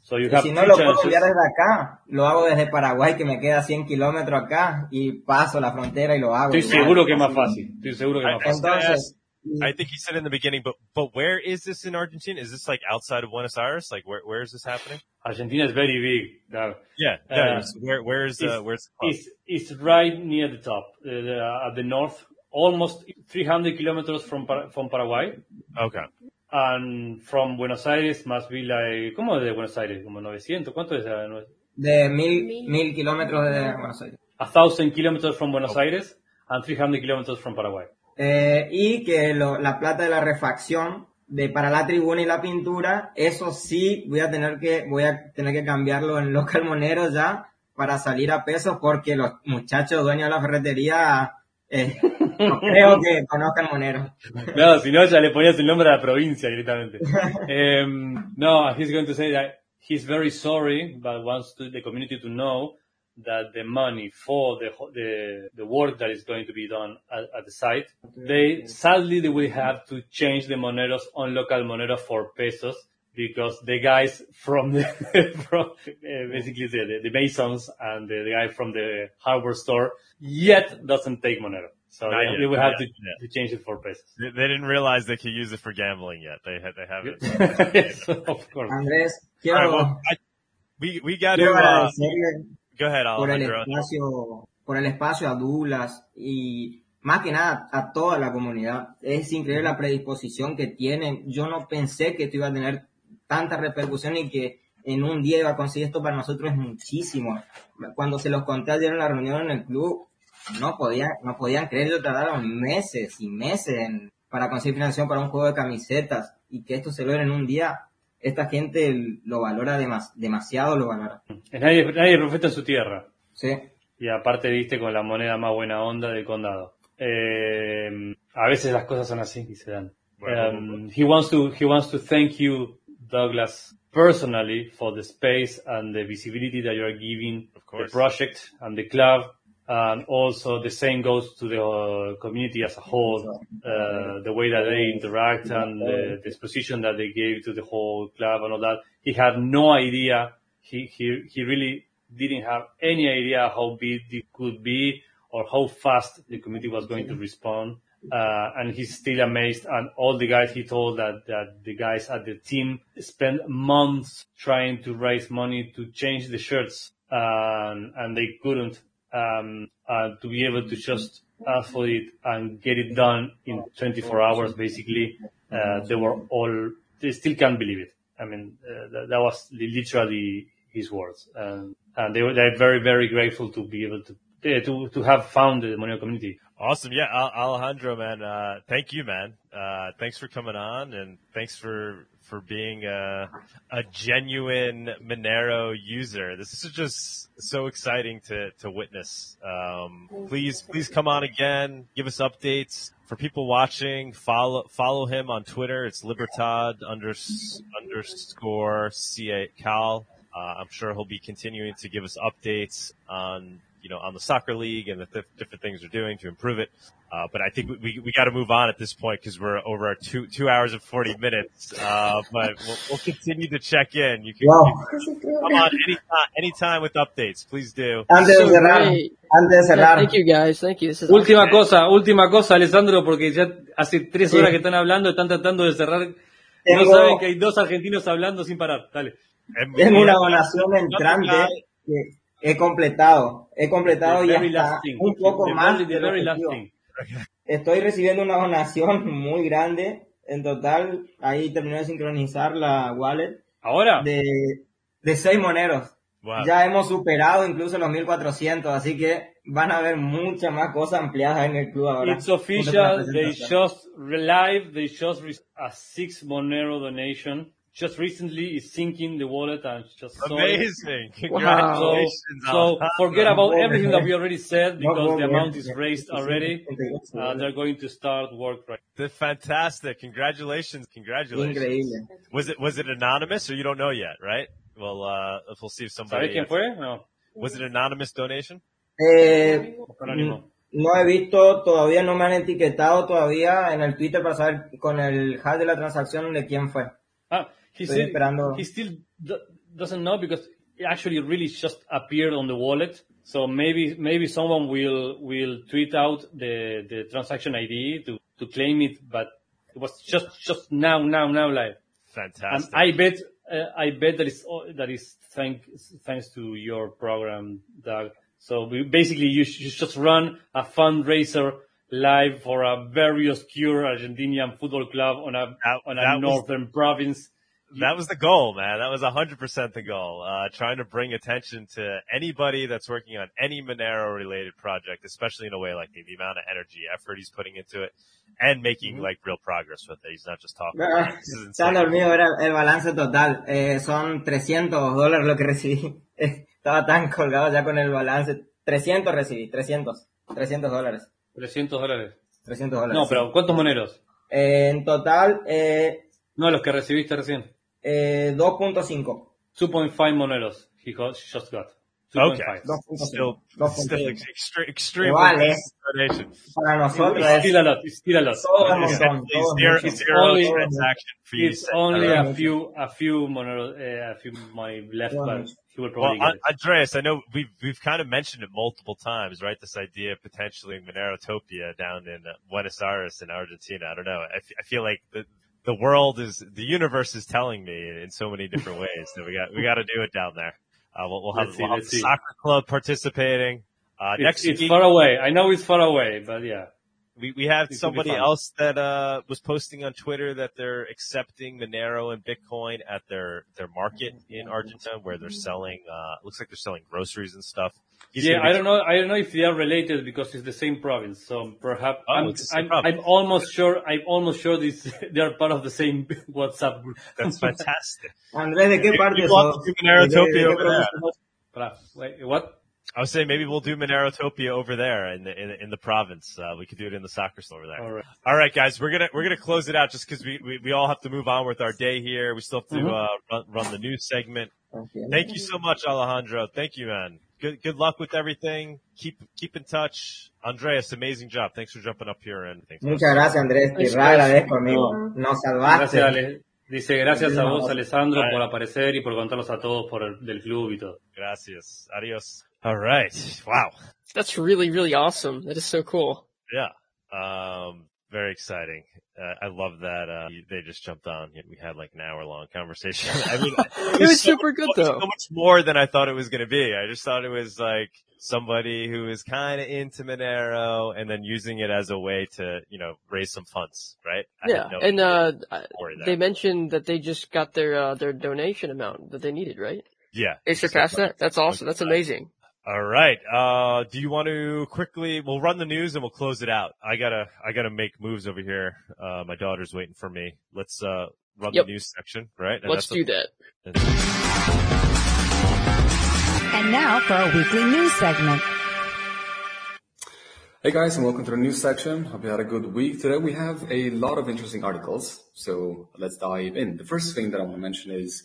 So you have si no lo puedo chances. enviar desde acá, lo hago desde Paraguay que me queda 100 kilómetros acá y paso la frontera y lo hago. Estoy seguro que es más fácil. Estoy seguro que es más fácil. Entonces, I think he said in the beginning, but but where is this in Argentina? Is this like outside of Buenos Aires? Like where where is this happening? Argentina is very big. Yeah, no, Uh, so where where's uh, it's- where's? It's, it's right near the top, uh, the- at the north, almost 300 kilometers from, from Paraguay. Okay, And from Buenos Aires must be like, ¿cómo es de Buenos Aires? Como 900, ¿cuánto es? Uh, de mil, mil kilómetros de Buenos Aires. A thousand kilometers from Buenos Aires and 300 kilometers from Paraguay. Eh, y que lo- la plata de la refacción de para la tribuna y la pintura, eso sí voy a tener que voy a tener que cambiarlo en local monero ya para salir a pesos porque los muchachos dueños de la ferretería eh, No creo que conozcan Monero. No, si no, ya le ponías el nombre a la provincia directamente. Um, no, he's going to say that he's very sorry, but wants to, the community to know that the money for the, the, the work that is going to be done at, at the site, they, sadly, they will have to change the Moneros on local Monero for pesos because the guys from the, from, uh, basically the, the, the Masons and the, the guy from the hardware store yet doesn't take Monero. So Not they, yet, not have to, yeah. to change it for pesos. They, they didn't realize they could use it for gambling yet. They had, they haven't. yes, of course. Andrés, quiero, right, well, I, we, we got to, uh, go ahead, por el espacio, por el espacio a Douglas y más que nada a toda la comunidad. Es increíble la predisposición que tienen. Yo no pensé que esto iba a tener tanta repercusión y que en un día iba a conseguir esto para nosotros es muchísimo. Cuando se los conté ayer en la reunión en el club, no podían, no podían creer, yo tardaron meses y meses en- para conseguir financiación para un juego de camisetas y que esto se logre en un día. Esta gente lo valora demas- demasiado, lo valora. Nadie, nadie profeta en su tierra. Sí. Y aparte viste con la moneda más buena onda del condado. Eh, a veces las cosas son así y se dan. Um, he wants to he wants to thank you, Douglas, personally for the space and the visibility that you are giving the course. project and the club. And also the same goes to the uh, community as a whole, uh, the way that they interact and the, the exposition that they gave to the whole club and all that. He had no idea. He, he, he really didn't have any idea how big it could be or how fast the community was going to respond. Uh, and he's still amazed. And all the guys he told that, that the guys at the team spent months trying to raise money to change the shirts, and, and they couldn't. Um, uh, to be able to just ask for it and get it done in 24 hours, basically, uh, they were all, they still can't believe it. I mean, uh, that, was literally his words. And they were, they're very, very grateful to be able to, to, to have found the Monero community. Awesome. Yeah. Alejandro, man. Uh, thank you, man. Uh, thanks for coming on and thanks for, for being a, a genuine Monero user. This is just so exciting to, to witness. Um, please, please come on again. Give us updates for people watching. Follow, follow him on Twitter. It's Libertad unders, underscore CA Cal. Uh, I'm sure he'll be continuing to give us updates on, you know, on the soccer league and the th- different things they're doing to improve it. Uh, but I think we, we, we got to move on at this point because we're over our two, two hours and 40 minutes. Uh, but we'll, we'll continue to check in. You can, Wow. you can come on anytime, anytime with updates. Please do. Antes de So cerrar, great. antes de Yeah, cerrar, thank you guys. Thank you. This is Última awesome. cosa, última cosa, Alessandro, porque ya hace tres Sí. horas que están hablando, están tratando de cerrar. No saben que hay dos argentinos hablando sin parar. Dale. And we- tengo una donación entrante que he completado. He completado The y very hasta last thing. un poco The más very-. Estoy recibiendo una donación muy grande. En total, ahí terminé de sincronizar la wallet Ahora, de, de seis moneros. Wow. Ya hemos superado incluso los 1400, así que van a ver muchas más cosas ampliadas en el club ahora. it's official. They just live. They just re- a six Monero donation. Just recently, is syncing the wallet and just saw. Amazing. So, Congratulations. so Alejandro. forget about everything that we already said because the amount is raised already. Uh, they're going to start work right. That's fantastic. Congratulations. Congratulations. Increíble. Was it, was it anonymous or you don't know yet, right? Well, uh, we'll see if ¿Sabes somebody, quién fue? No. was it an anonymous donation? Eh, Anónimo. no he visto, todavía no me han etiquetado todavía en el Twitter para saber con el hash de la transacción de quién fue. Ah, he Estoy said esperando. he still doesn't know because it actually really just appeared on the wallet. So maybe maybe someone will will tweet out the the transaction ID to to claim it, but it was just just now now now live. And Fantastic. I bet uh, I bet that is that is thanks thanks to your program, Doug. So we, basically, you, sh- you just run a fundraiser live for a very obscure Argentinian football club on a That- on that a was- northern province. That was the goal, man. That was 100% the goal. Uh, trying to bring attention to anybody that's working on any Monero related project, especially in a way like the, the amount of energy, effort he's putting into it and making like real progress with it. He's not just talking. about it. This is Están insane. dormidos, era el balance total. Eh, son 300 dólares lo que recibí. Estaba tan colgado ya con el balance. 300 recibí, 300. 300 dólares. 300 dólares. 300 dólares. No, pero ¿cuántos moneros? Eh, en total, eh, No, los que recibiste recién. Eh, 2.5. 2.5 moneros he got, just got. Okay. 2.5. 2.5. Still, 2.5. still ex- extre- extremely Vale. Para nosotros It's still a lot. It's still a lot. todo un Okay. montón. Exactly todo zero, mucho. zero Only- transaction fees. It's only a few, a few moneros, uh, a few money left, Well, but he will Well, probably get it. Andreas, I know we've we've kind of mentioned it multiple times, right? This idea of potentially Monerotopia down in uh, Buenos Aires in Argentina. I don't know. I, f- I feel like the the world is the universe is telling me in so many different ways that we got we got to do it down there. Uh, we'll, we'll have, see, we'll have the see. soccer club participating. Uh, It's, next it's week, far away. I know it's far away, but yeah. We, we have It somebody else that uh, was posting on Twitter that they're accepting Monero and Bitcoin at their their market in Argentina, where they're selling. Uh, looks like they're selling groceries and stuff. He's yeah, I don't know. I don't know if they are related because it's the same province. So perhaps Oh, I'm, it's the same I'm. I'm almost sure. I'm almost sure this they are part of the same WhatsApp group. That's fantastic. Andrés, ¿de qué parte Maybe we'll sos? do Monerotopia ¿De- de qué over there. provincia sos? Para- wait, what? I was saying maybe we'll do Monerotopia over there in the in, in the province. Uh, we could do it in the soccer store over there. All right. All right, guys, we're gonna we're gonna close it out just because we, we we all have to move on with our day here. We still have to Mhm. uh, run, run the news segment. Okay. Thank you so much, Alejandro. Thank you, man. Good good luck with everything. Keep keep in touch. Andreas, amazing job. Thanks for jumping up here and things. Muchas gracias, Andrés. Te Gracias. re agradezco, amigo. Nos salvaste. Gracias, Ale. Dice gracias a vos, No. Alessandro, por aparecer y por contarlos a todos por el del club y todo. Gracias. Adios. All right. Wow. That's really, really awesome. That is so cool. Yeah. Um, very exciting. Uh, I love that, uh, they just jumped on. We had like an hour long conversation. I mean, It was super good though. so much more than I thought it was going to be. I just thought it was like somebody who is kind of into Monero and then using it as a way to, you know, raise some funds, right? I Yeah, no and uh, they mentioned that they just got their uh, their donation amount that they needed, right? yeah. They surpassed that. That's awesome. That's amazing. All right. Uh, do you want to quickly, we'll run the news and we'll close it out. I gotta, I gotta make moves over here. Uh, my daughter's waiting for me. Let's, uh, run Yep. the news section, right? And Let's that's do that. And now for our weekly news segment. Hey guys, and welcome to the news section. Hope you had a good week. Today we have a lot of interesting articles, so let's dive in. The first thing that I want to mention is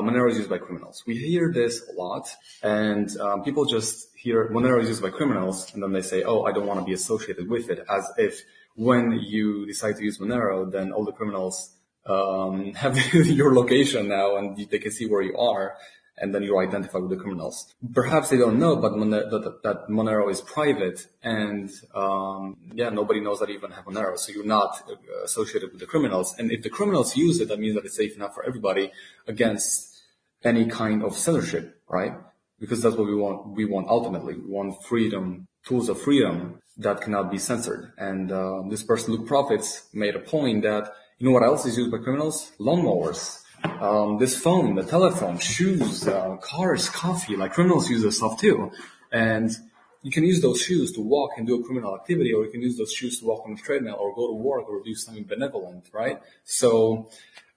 Monero is used by criminals. We hear this a lot, and um, people just hear Monero is used by criminals, and then they say, "Oh, I don't want to be associated with it," as if when you decide to use Monero, then all the criminals um, have your location now, and they can see where you are and then you're identified with the criminals. Perhaps they don't know, but Mon- that, that Monero is private, and um, yeah, nobody knows that you even have Monero, so you're not uh, associated with the criminals. And if the criminals use it, that means that it's safe enough for everybody against any kind of censorship, right? Because that's what we want. We want ultimately, we want freedom, tools of freedom that cannot be censored. And uh, this person, Luke Profits, made a point that you know what else is used by criminals? Lawnmowers um, this phone, the telephone, shoes, uh, cars, coffee, like criminals use this stuff too. And you can use those shoes to walk and do a criminal activity, or you can use those shoes to walk on a treadmill or go to work or do something benevolent, right? So,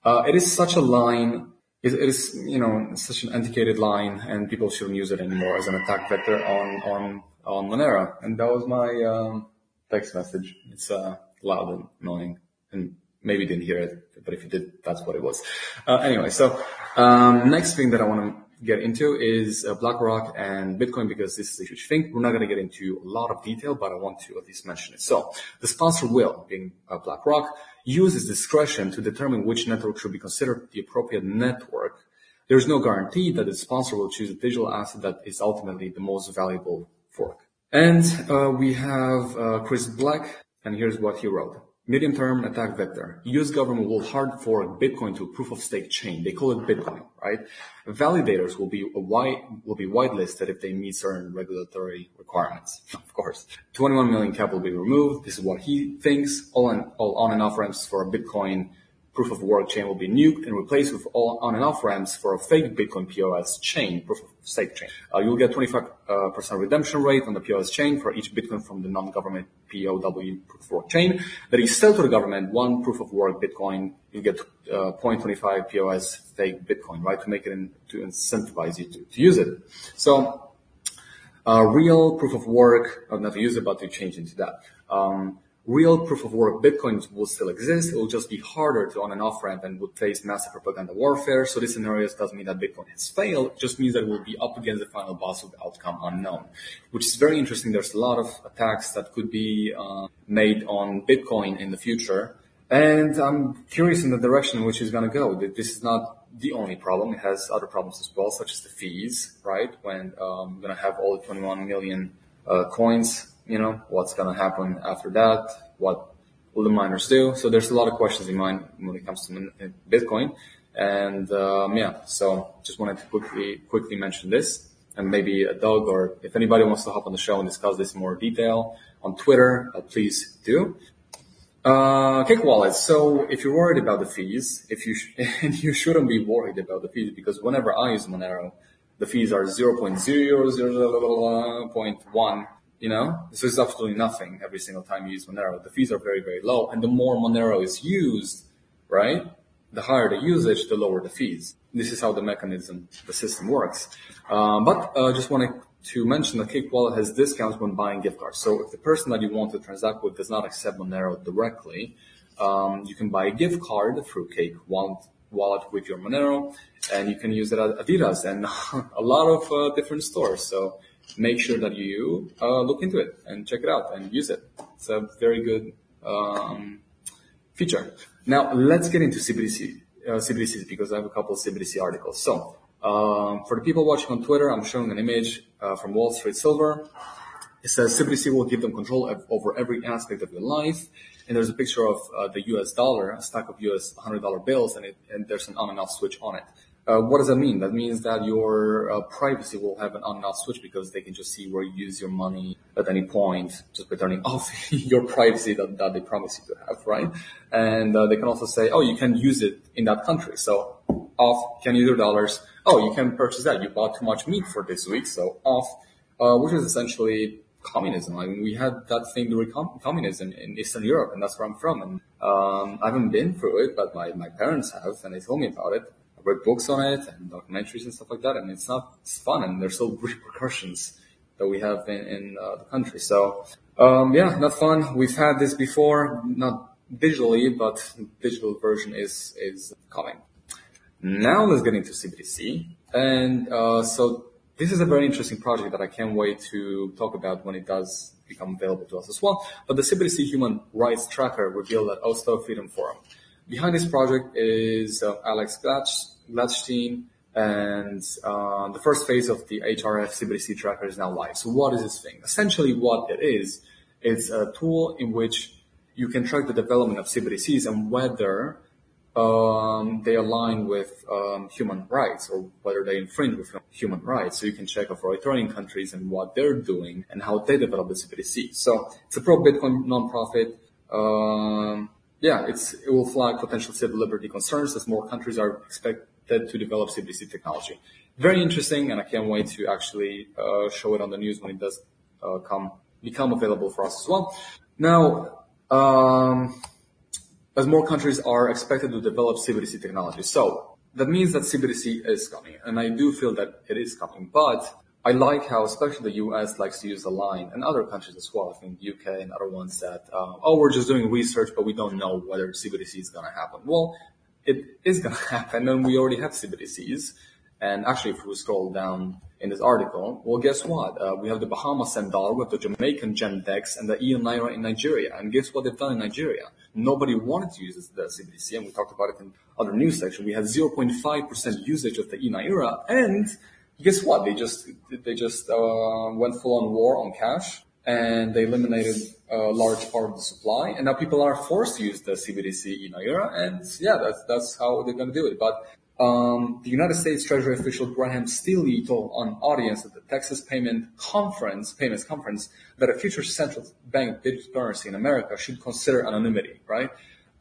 uh, it is such a line, it, it is, you know, such an antiquated line and people shouldn't use it anymore as an attack vector on, on, on Monero. And that was my, um, text message. It's, uh, loud and annoying and maybe didn't hear it, but if you did, that's what it was. Uh, anyway, so um, next thing that I want to get into is uh, BlackRock and Bitcoin because this is a huge thing. We're not going to get into a lot of detail, but I want to at least mention it. So the sponsor will, being uh, BlackRock, uses discretion to determine which network should be considered the appropriate network. There's no guarantee that the sponsor will choose a digital asset that is ultimately the most valuable fork. And uh, we have uh, Chris Black, and here's what he wrote. Medium-term attack vector. US government will hard fork Bitcoin to a proof of stake chain. They call it Bitcoin, right? Validators will be a white, will be whitelisted if they meet certain regulatory requirements. Of course. 21 million cap will be removed. This is what he thinks. All on, all on and off ramps for Bitcoin proof of work chain will be nuked and replaced with all on and off ramps for a fake Bitcoin POS chain, proof of stake chain. Uh, you'll get 25% uh, redemption rate on the POS chain for each Bitcoin from the non-government POW proof of work chain that is sell to the government one proof of work Bitcoin. You get uh, 0.25 POS fake Bitcoin, right? To make it in, to incentivize you to, to use it. So, uh, real proof of work, uh, not to use it, but to change into that. Um, real proof of work Bitcoins will still exist. It will just be harder to on and off ramp and would face massive propaganda warfare. So this scenario doesn't mean that Bitcoin has failed. It just means that it will be up against the final boss the outcome unknown, which is very interesting. There's a lot of attacks that could be uh, made on Bitcoin in the future. And I'm curious in the direction in which it's going to go. This is not the only problem. It has other problems as well, such as the fees, right? When um, going to have all the 21 million uh, coins you know, what's going to happen after that? What will the miners do? So there's a lot of questions in mind when it comes to Bitcoin. And, um, yeah, so just wanted to quickly, quickly mention this and maybe a Doug or if anybody wants to hop on the show and discuss this in more detail on Twitter, uh, please do. Uh, Cake Wallet. So if you're worried about the fees, if you, sh- and you shouldn't be worried about the fees because whenever I use Monero, the fees are 0.000.1 you know, this is absolutely nothing every single time you use Monero. The fees are very, very low. And the more Monero is used, right, the higher the usage, the lower the fees. This is how the mechanism, the system works. Um, but uh, just wanted to mention that Cake Wallet has discounts when buying gift cards. So if the person that you want to transact with does not accept Monero directly, um, you can buy a gift card through Cake Wallet, wallet with your Monero, and you can use it at Adidas and a lot of uh, different stores. So make sure that you uh, look into it and check it out and use it. It's a very good um, feature. Now let's get into CBDC, uh, CBDCs because I have a couple of CBDC articles. So um, for the people watching on Twitter, I'm showing an image uh, from Wall Street Silver. It says CBDC will give them control over every aspect of your life. And there's a picture of uh, the US dollar, a stack of US $100 bills, and, it, and there's an on and off switch on it. Uh, what does that mean? That means that your uh, privacy will have an on/off switch because they can just see where you use your money at any point just by turning off your privacy that, that they promise you to have, right? And uh, they can also say, oh, you can use it in that country. So off, can use your dollars. Oh, you can purchase that. You bought too much meat for this week, so off, uh, which is essentially communism. I mean, we had that thing during com- communism in Eastern Europe, and that's where I'm from. And um, I haven't been through it, but my, my parents have, and they told me about it read books on it and documentaries and stuff like that. And it's not, it's fun and there's still repercussions that we have in, in uh, the country. So, um, yeah, not fun. We've had this before, not digitally, but digital version is, is coming. Now let's get into CBDC. And, uh, so this is a very interesting project that I can't wait to talk about when it does become available to us as well. But the CBDC Human Rights Tracker revealed at Oslo Freedom Forum. Behind this project is uh, Alex Gladstein, and uh, the first phase of the HRF CBDC tracker is now live. So what is this thing? Essentially what it is, it's a tool in which you can track the development of CBDCs and whether um, they align with um, human rights or whether they infringe with human rights. So you can check authoritarian countries and what they're doing and how they develop the CBDC. So it's a pro-Bitcoin nonprofit. Um, yeah, it will flag potential civil liberty concerns as more countries are expected to develop CBDC technology. Very interesting, and I can't wait to actually uh, show it on the news when it does uh, come become available for us as well. Now, um, as more countries are expected to develop CBDC technology, so that means that CBDC is coming, and I do feel that it is coming. But I like how, especially the US likes to use the line, and other countries as well. I think UK and other ones that, uh, oh, we're just doing research, but we don't know whether CBDC is going to happen. Well, it is going to happen, and we already have CBDCs. And actually, if we scroll down in this article, well, guess what? Uh, we have the Bahamas Sand Dollar with the Jamaican JAM-DEX and the eNaira in Nigeria. And guess what they've done in Nigeria? Nobody wanted to use the CBDC, and we talked about it in other news section. We had 0.5% usage of the eNaira, and guess what? They just they just uh, went full on war on cash, and they eliminated a large part of the supply, and now people are forced to use the CBDC in Naira, and yeah, that's that's how they're going to do it. But um, the United States Treasury official Graham Steele told an audience at the Texas Payment Conference, Payments Conference, that a future central bank digital currency in America should consider anonymity, right?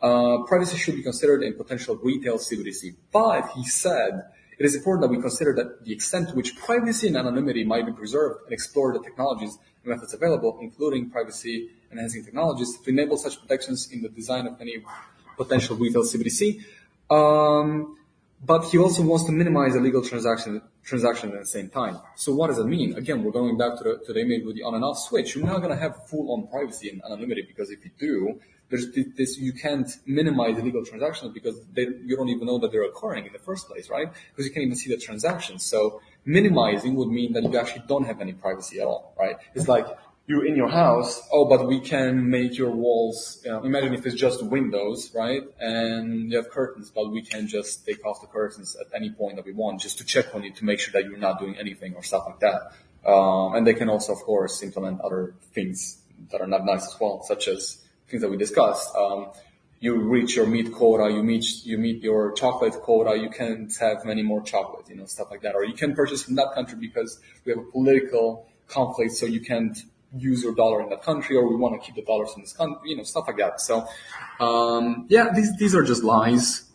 Uh, privacy should be considered in potential retail CBDC. But he said it is important that we consider that the extent to which privacy and anonymity might be preserved and explore the technologies and methods available, including privacy enhancing technologies, to enable such protections in the design of any potential retail CBDC. Um, but he also wants to minimize illegal transaction, transactions at the same time. So what does it mean? Again, we're going back to the, to the image with the on and off switch. You're not going to have full on privacy and anonymity because if you do, there's this, you can't minimize illegal transactions because they, you don't even know that they're occurring in the first place, right? Because you can't even see the transactions. So minimizing would mean that you actually don't have any privacy at all, right? It's like you're in your house. Oh, but we can make your walls. You know, imagine if it's just windows, right? And you have curtains, but we can just take off the curtains at any point that we want, just to check on you to make sure that you're not doing anything or stuff like that. Um, and they can also, of course, implement other things that are not nice as well, such as things that we discussed. Um, you reach your meat quota, you meet you meet your chocolate quota, you can't have many more chocolate, you know, stuff like that. Or you can purchase from that country because we have a political conflict, so you can't use your dollar in that country, or we want to keep the dollars in this country, you know, stuff like that. So, um, yeah, these these are just lies,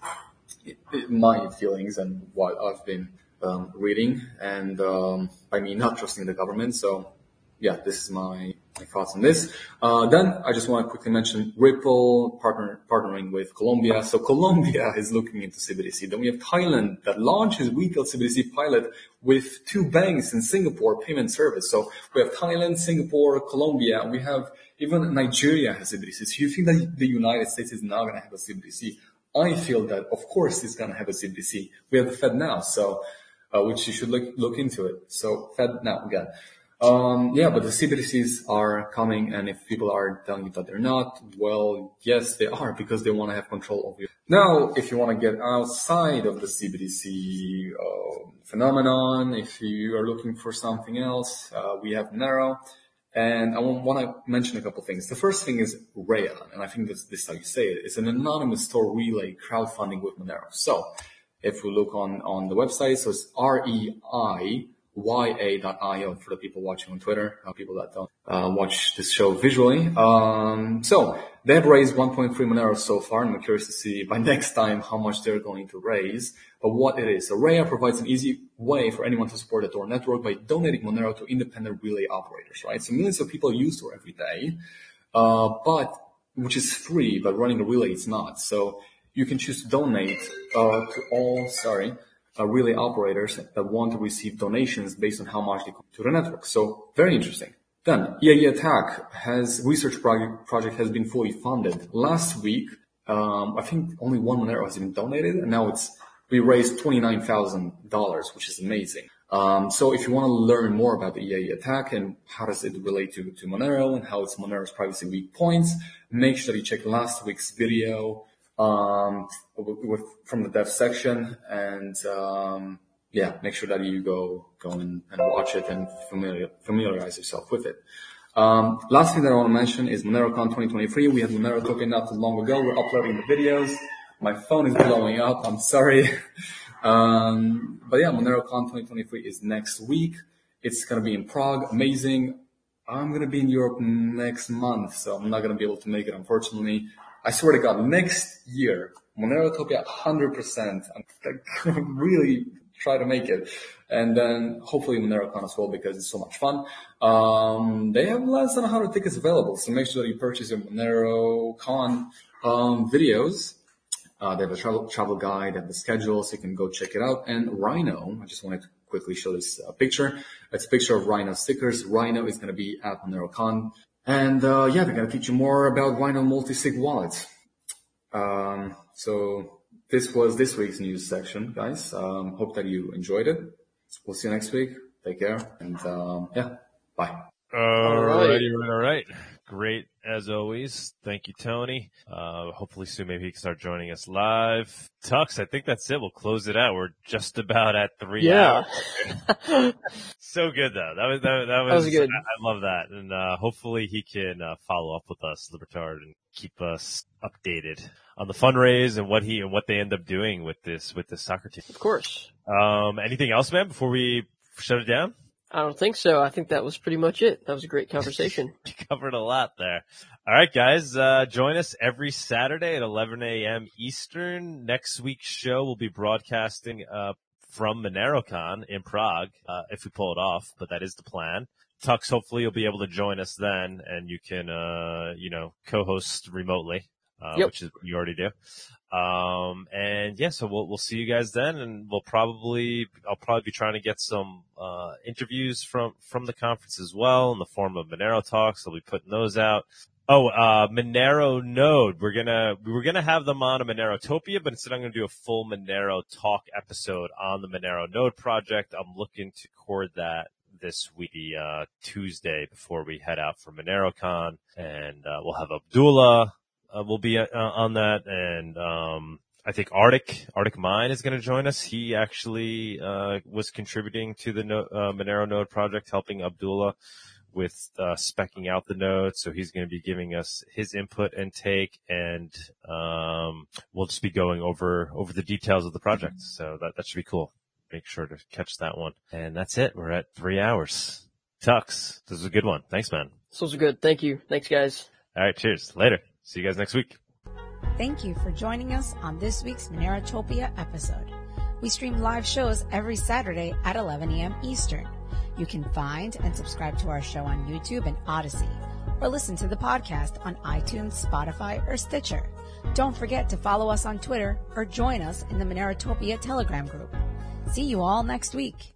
my feelings and what I've been um, reading, and um, by me not trusting the government. So, yeah, this is my thoughts on this. Uh, then I just want to quickly mention Ripple partner, partnering with Colombia. So Colombia is looking into CBDC. Then we have Thailand that launches retail CBDC pilot with two banks in Singapore payment service. So we have Thailand, Singapore, Colombia. We have even Nigeria has CBDC. So you think that the United States is not going to have a CBDC? I feel that of course it's going to have a CBDC. We have the FedNow, so uh, which you should look look into it. So Fed now again. Um, yeah, but the CBDCs are coming, and if people are telling you that they're not, well, yes, they are because they want to have control of you. Now, if you want to get outside of the CBDC uh, phenomenon, if you are looking for something else, uh, we have Monero, and I want to mention a couple things. The first thing is Rhea, and I think this, this is how you say it. It's an anonymous store relay crowdfunding with Monero. So, if we look on on the website, so it's R E I ya.io for the people watching on Twitter, uh, people that don't uh, watch this show visually. Um, so they have raised 1.3 Monero so far, and I'm curious to see by next time how much they're going to raise. But what it is, So Araya provides an easy way for anyone to support the Tor network by donating Monero to independent relay operators, right? So millions of people use Tor every day, uh, but which is free, but running a relay is not. So you can choose to donate uh, to all, sorry, relay operators that want to receive donations based on how much they contribute to the network. So very interesting. Then EAE Attack has research project, project has been fully funded. Last week, um, I think only one Monero has been donated, and now it's we raised twenty nine thousand dollars, which is amazing. Um, so if you want to learn more about the EAE attack and how does it relate to, to Monero and how it's Monero's privacy weak points, make sure you check last week's video um, with, from the dev section and, um, yeah, make sure that you go, go and, and watch it and familiar, familiarize yourself with it. Um, last thing that I want to mention is MoneroCon 2023. We had Monero token not too long ago. We're uploading the videos. My phone is blowing up. I'm sorry. um, but yeah, MoneroCon 2023 is next week. It's going to be in Prague. Amazing. I'm going to be in Europe next month, so I'm not going to be able to make it, unfortunately. I swear to God, next year, Monerotopia 100%. I'm really try to make it. And then hopefully MoneroCon as well because it's so much fun. Um, they have less than 100 tickets available, so make sure that you purchase your MoneroCon um, videos. Uh, they have a travel, travel guide and the schedule, so you can go check it out. And RINO, I just wanted to quickly show this uh, picture. It's a picture of RINO stickers. RINO is going to be at MoneroCon. And uh, yeah, they're gonna teach you more about RINO multi-sig wallets. Um, so this was this week's news section, guys. Um, hope that you enjoyed it. We'll see you next week. Take care, and um, yeah, bye. All right, all right. Great as always. Thank you, Tony. Uh, hopefully soon maybe he can start joining us live. Tux, I think that's it. We'll close it out. We're just about at three yeah. hours. so good though. That was, that, that was, that was good. I, I, love that. And, uh, hopefully he can, uh, follow up with us, Libertad, and keep us updated on the fundraise and what he, and what they end up doing with this, with this soccer team. Of course. Um, anything else, man, before we shut it down? I don't think so. I think that was pretty much it. That was a great conversation. you covered a lot there. All right, guys, uh, join us every Saturday at 11 a.m. Eastern. Next week's show will be broadcasting uh, from MoneroCon in Prague, uh, if we pull it off, but that is the plan. Tux, hopefully you'll be able to join us then, and you can, uh, you know, co-host remotely. uh, Yep. which is you already do. Um, and yeah, so we'll, we'll see you guys then and we'll probably, I'll probably be trying to get some, uh, interviews from, from the conference as well in the form of Monero talks. I'll be putting those out. Oh, uh, Monero Node. We're gonna, we were gonna have them on a Monerotopia, but instead I'm gonna do a full Monero talk episode on the Monero Node project. I'm looking to record that this week, uh, Tuesday before we head out for MoneroCon and, uh, we'll have Abdullah, uh, will be uh, on that, and um, I think Arctic ArticMine is going to join us. He actually uh, was contributing to the no, uh, Monero node project, helping Abdullah with uh, specking out the node. So he's going to be giving us his input and take, and um, we'll just be going over over the details of the project. So that that should be cool. Make sure to catch that one. And that's it. We're at three hours. Tux, this was a good one. Thanks, man. This was good. Thank you. Thanks, guys. All right, cheers. Later. See you guys next week. Thank you for joining us on this week's Monerotopia episode. We stream live shows every Saturday at 11 a.m. Eastern. You can find and subscribe to our show on YouTube and Odysee, or listen to the podcast on iTunes, Spotify, or Stitcher. Don't forget to follow us on Twitter or join us in the Monerotopia Telegram group. See you all next week.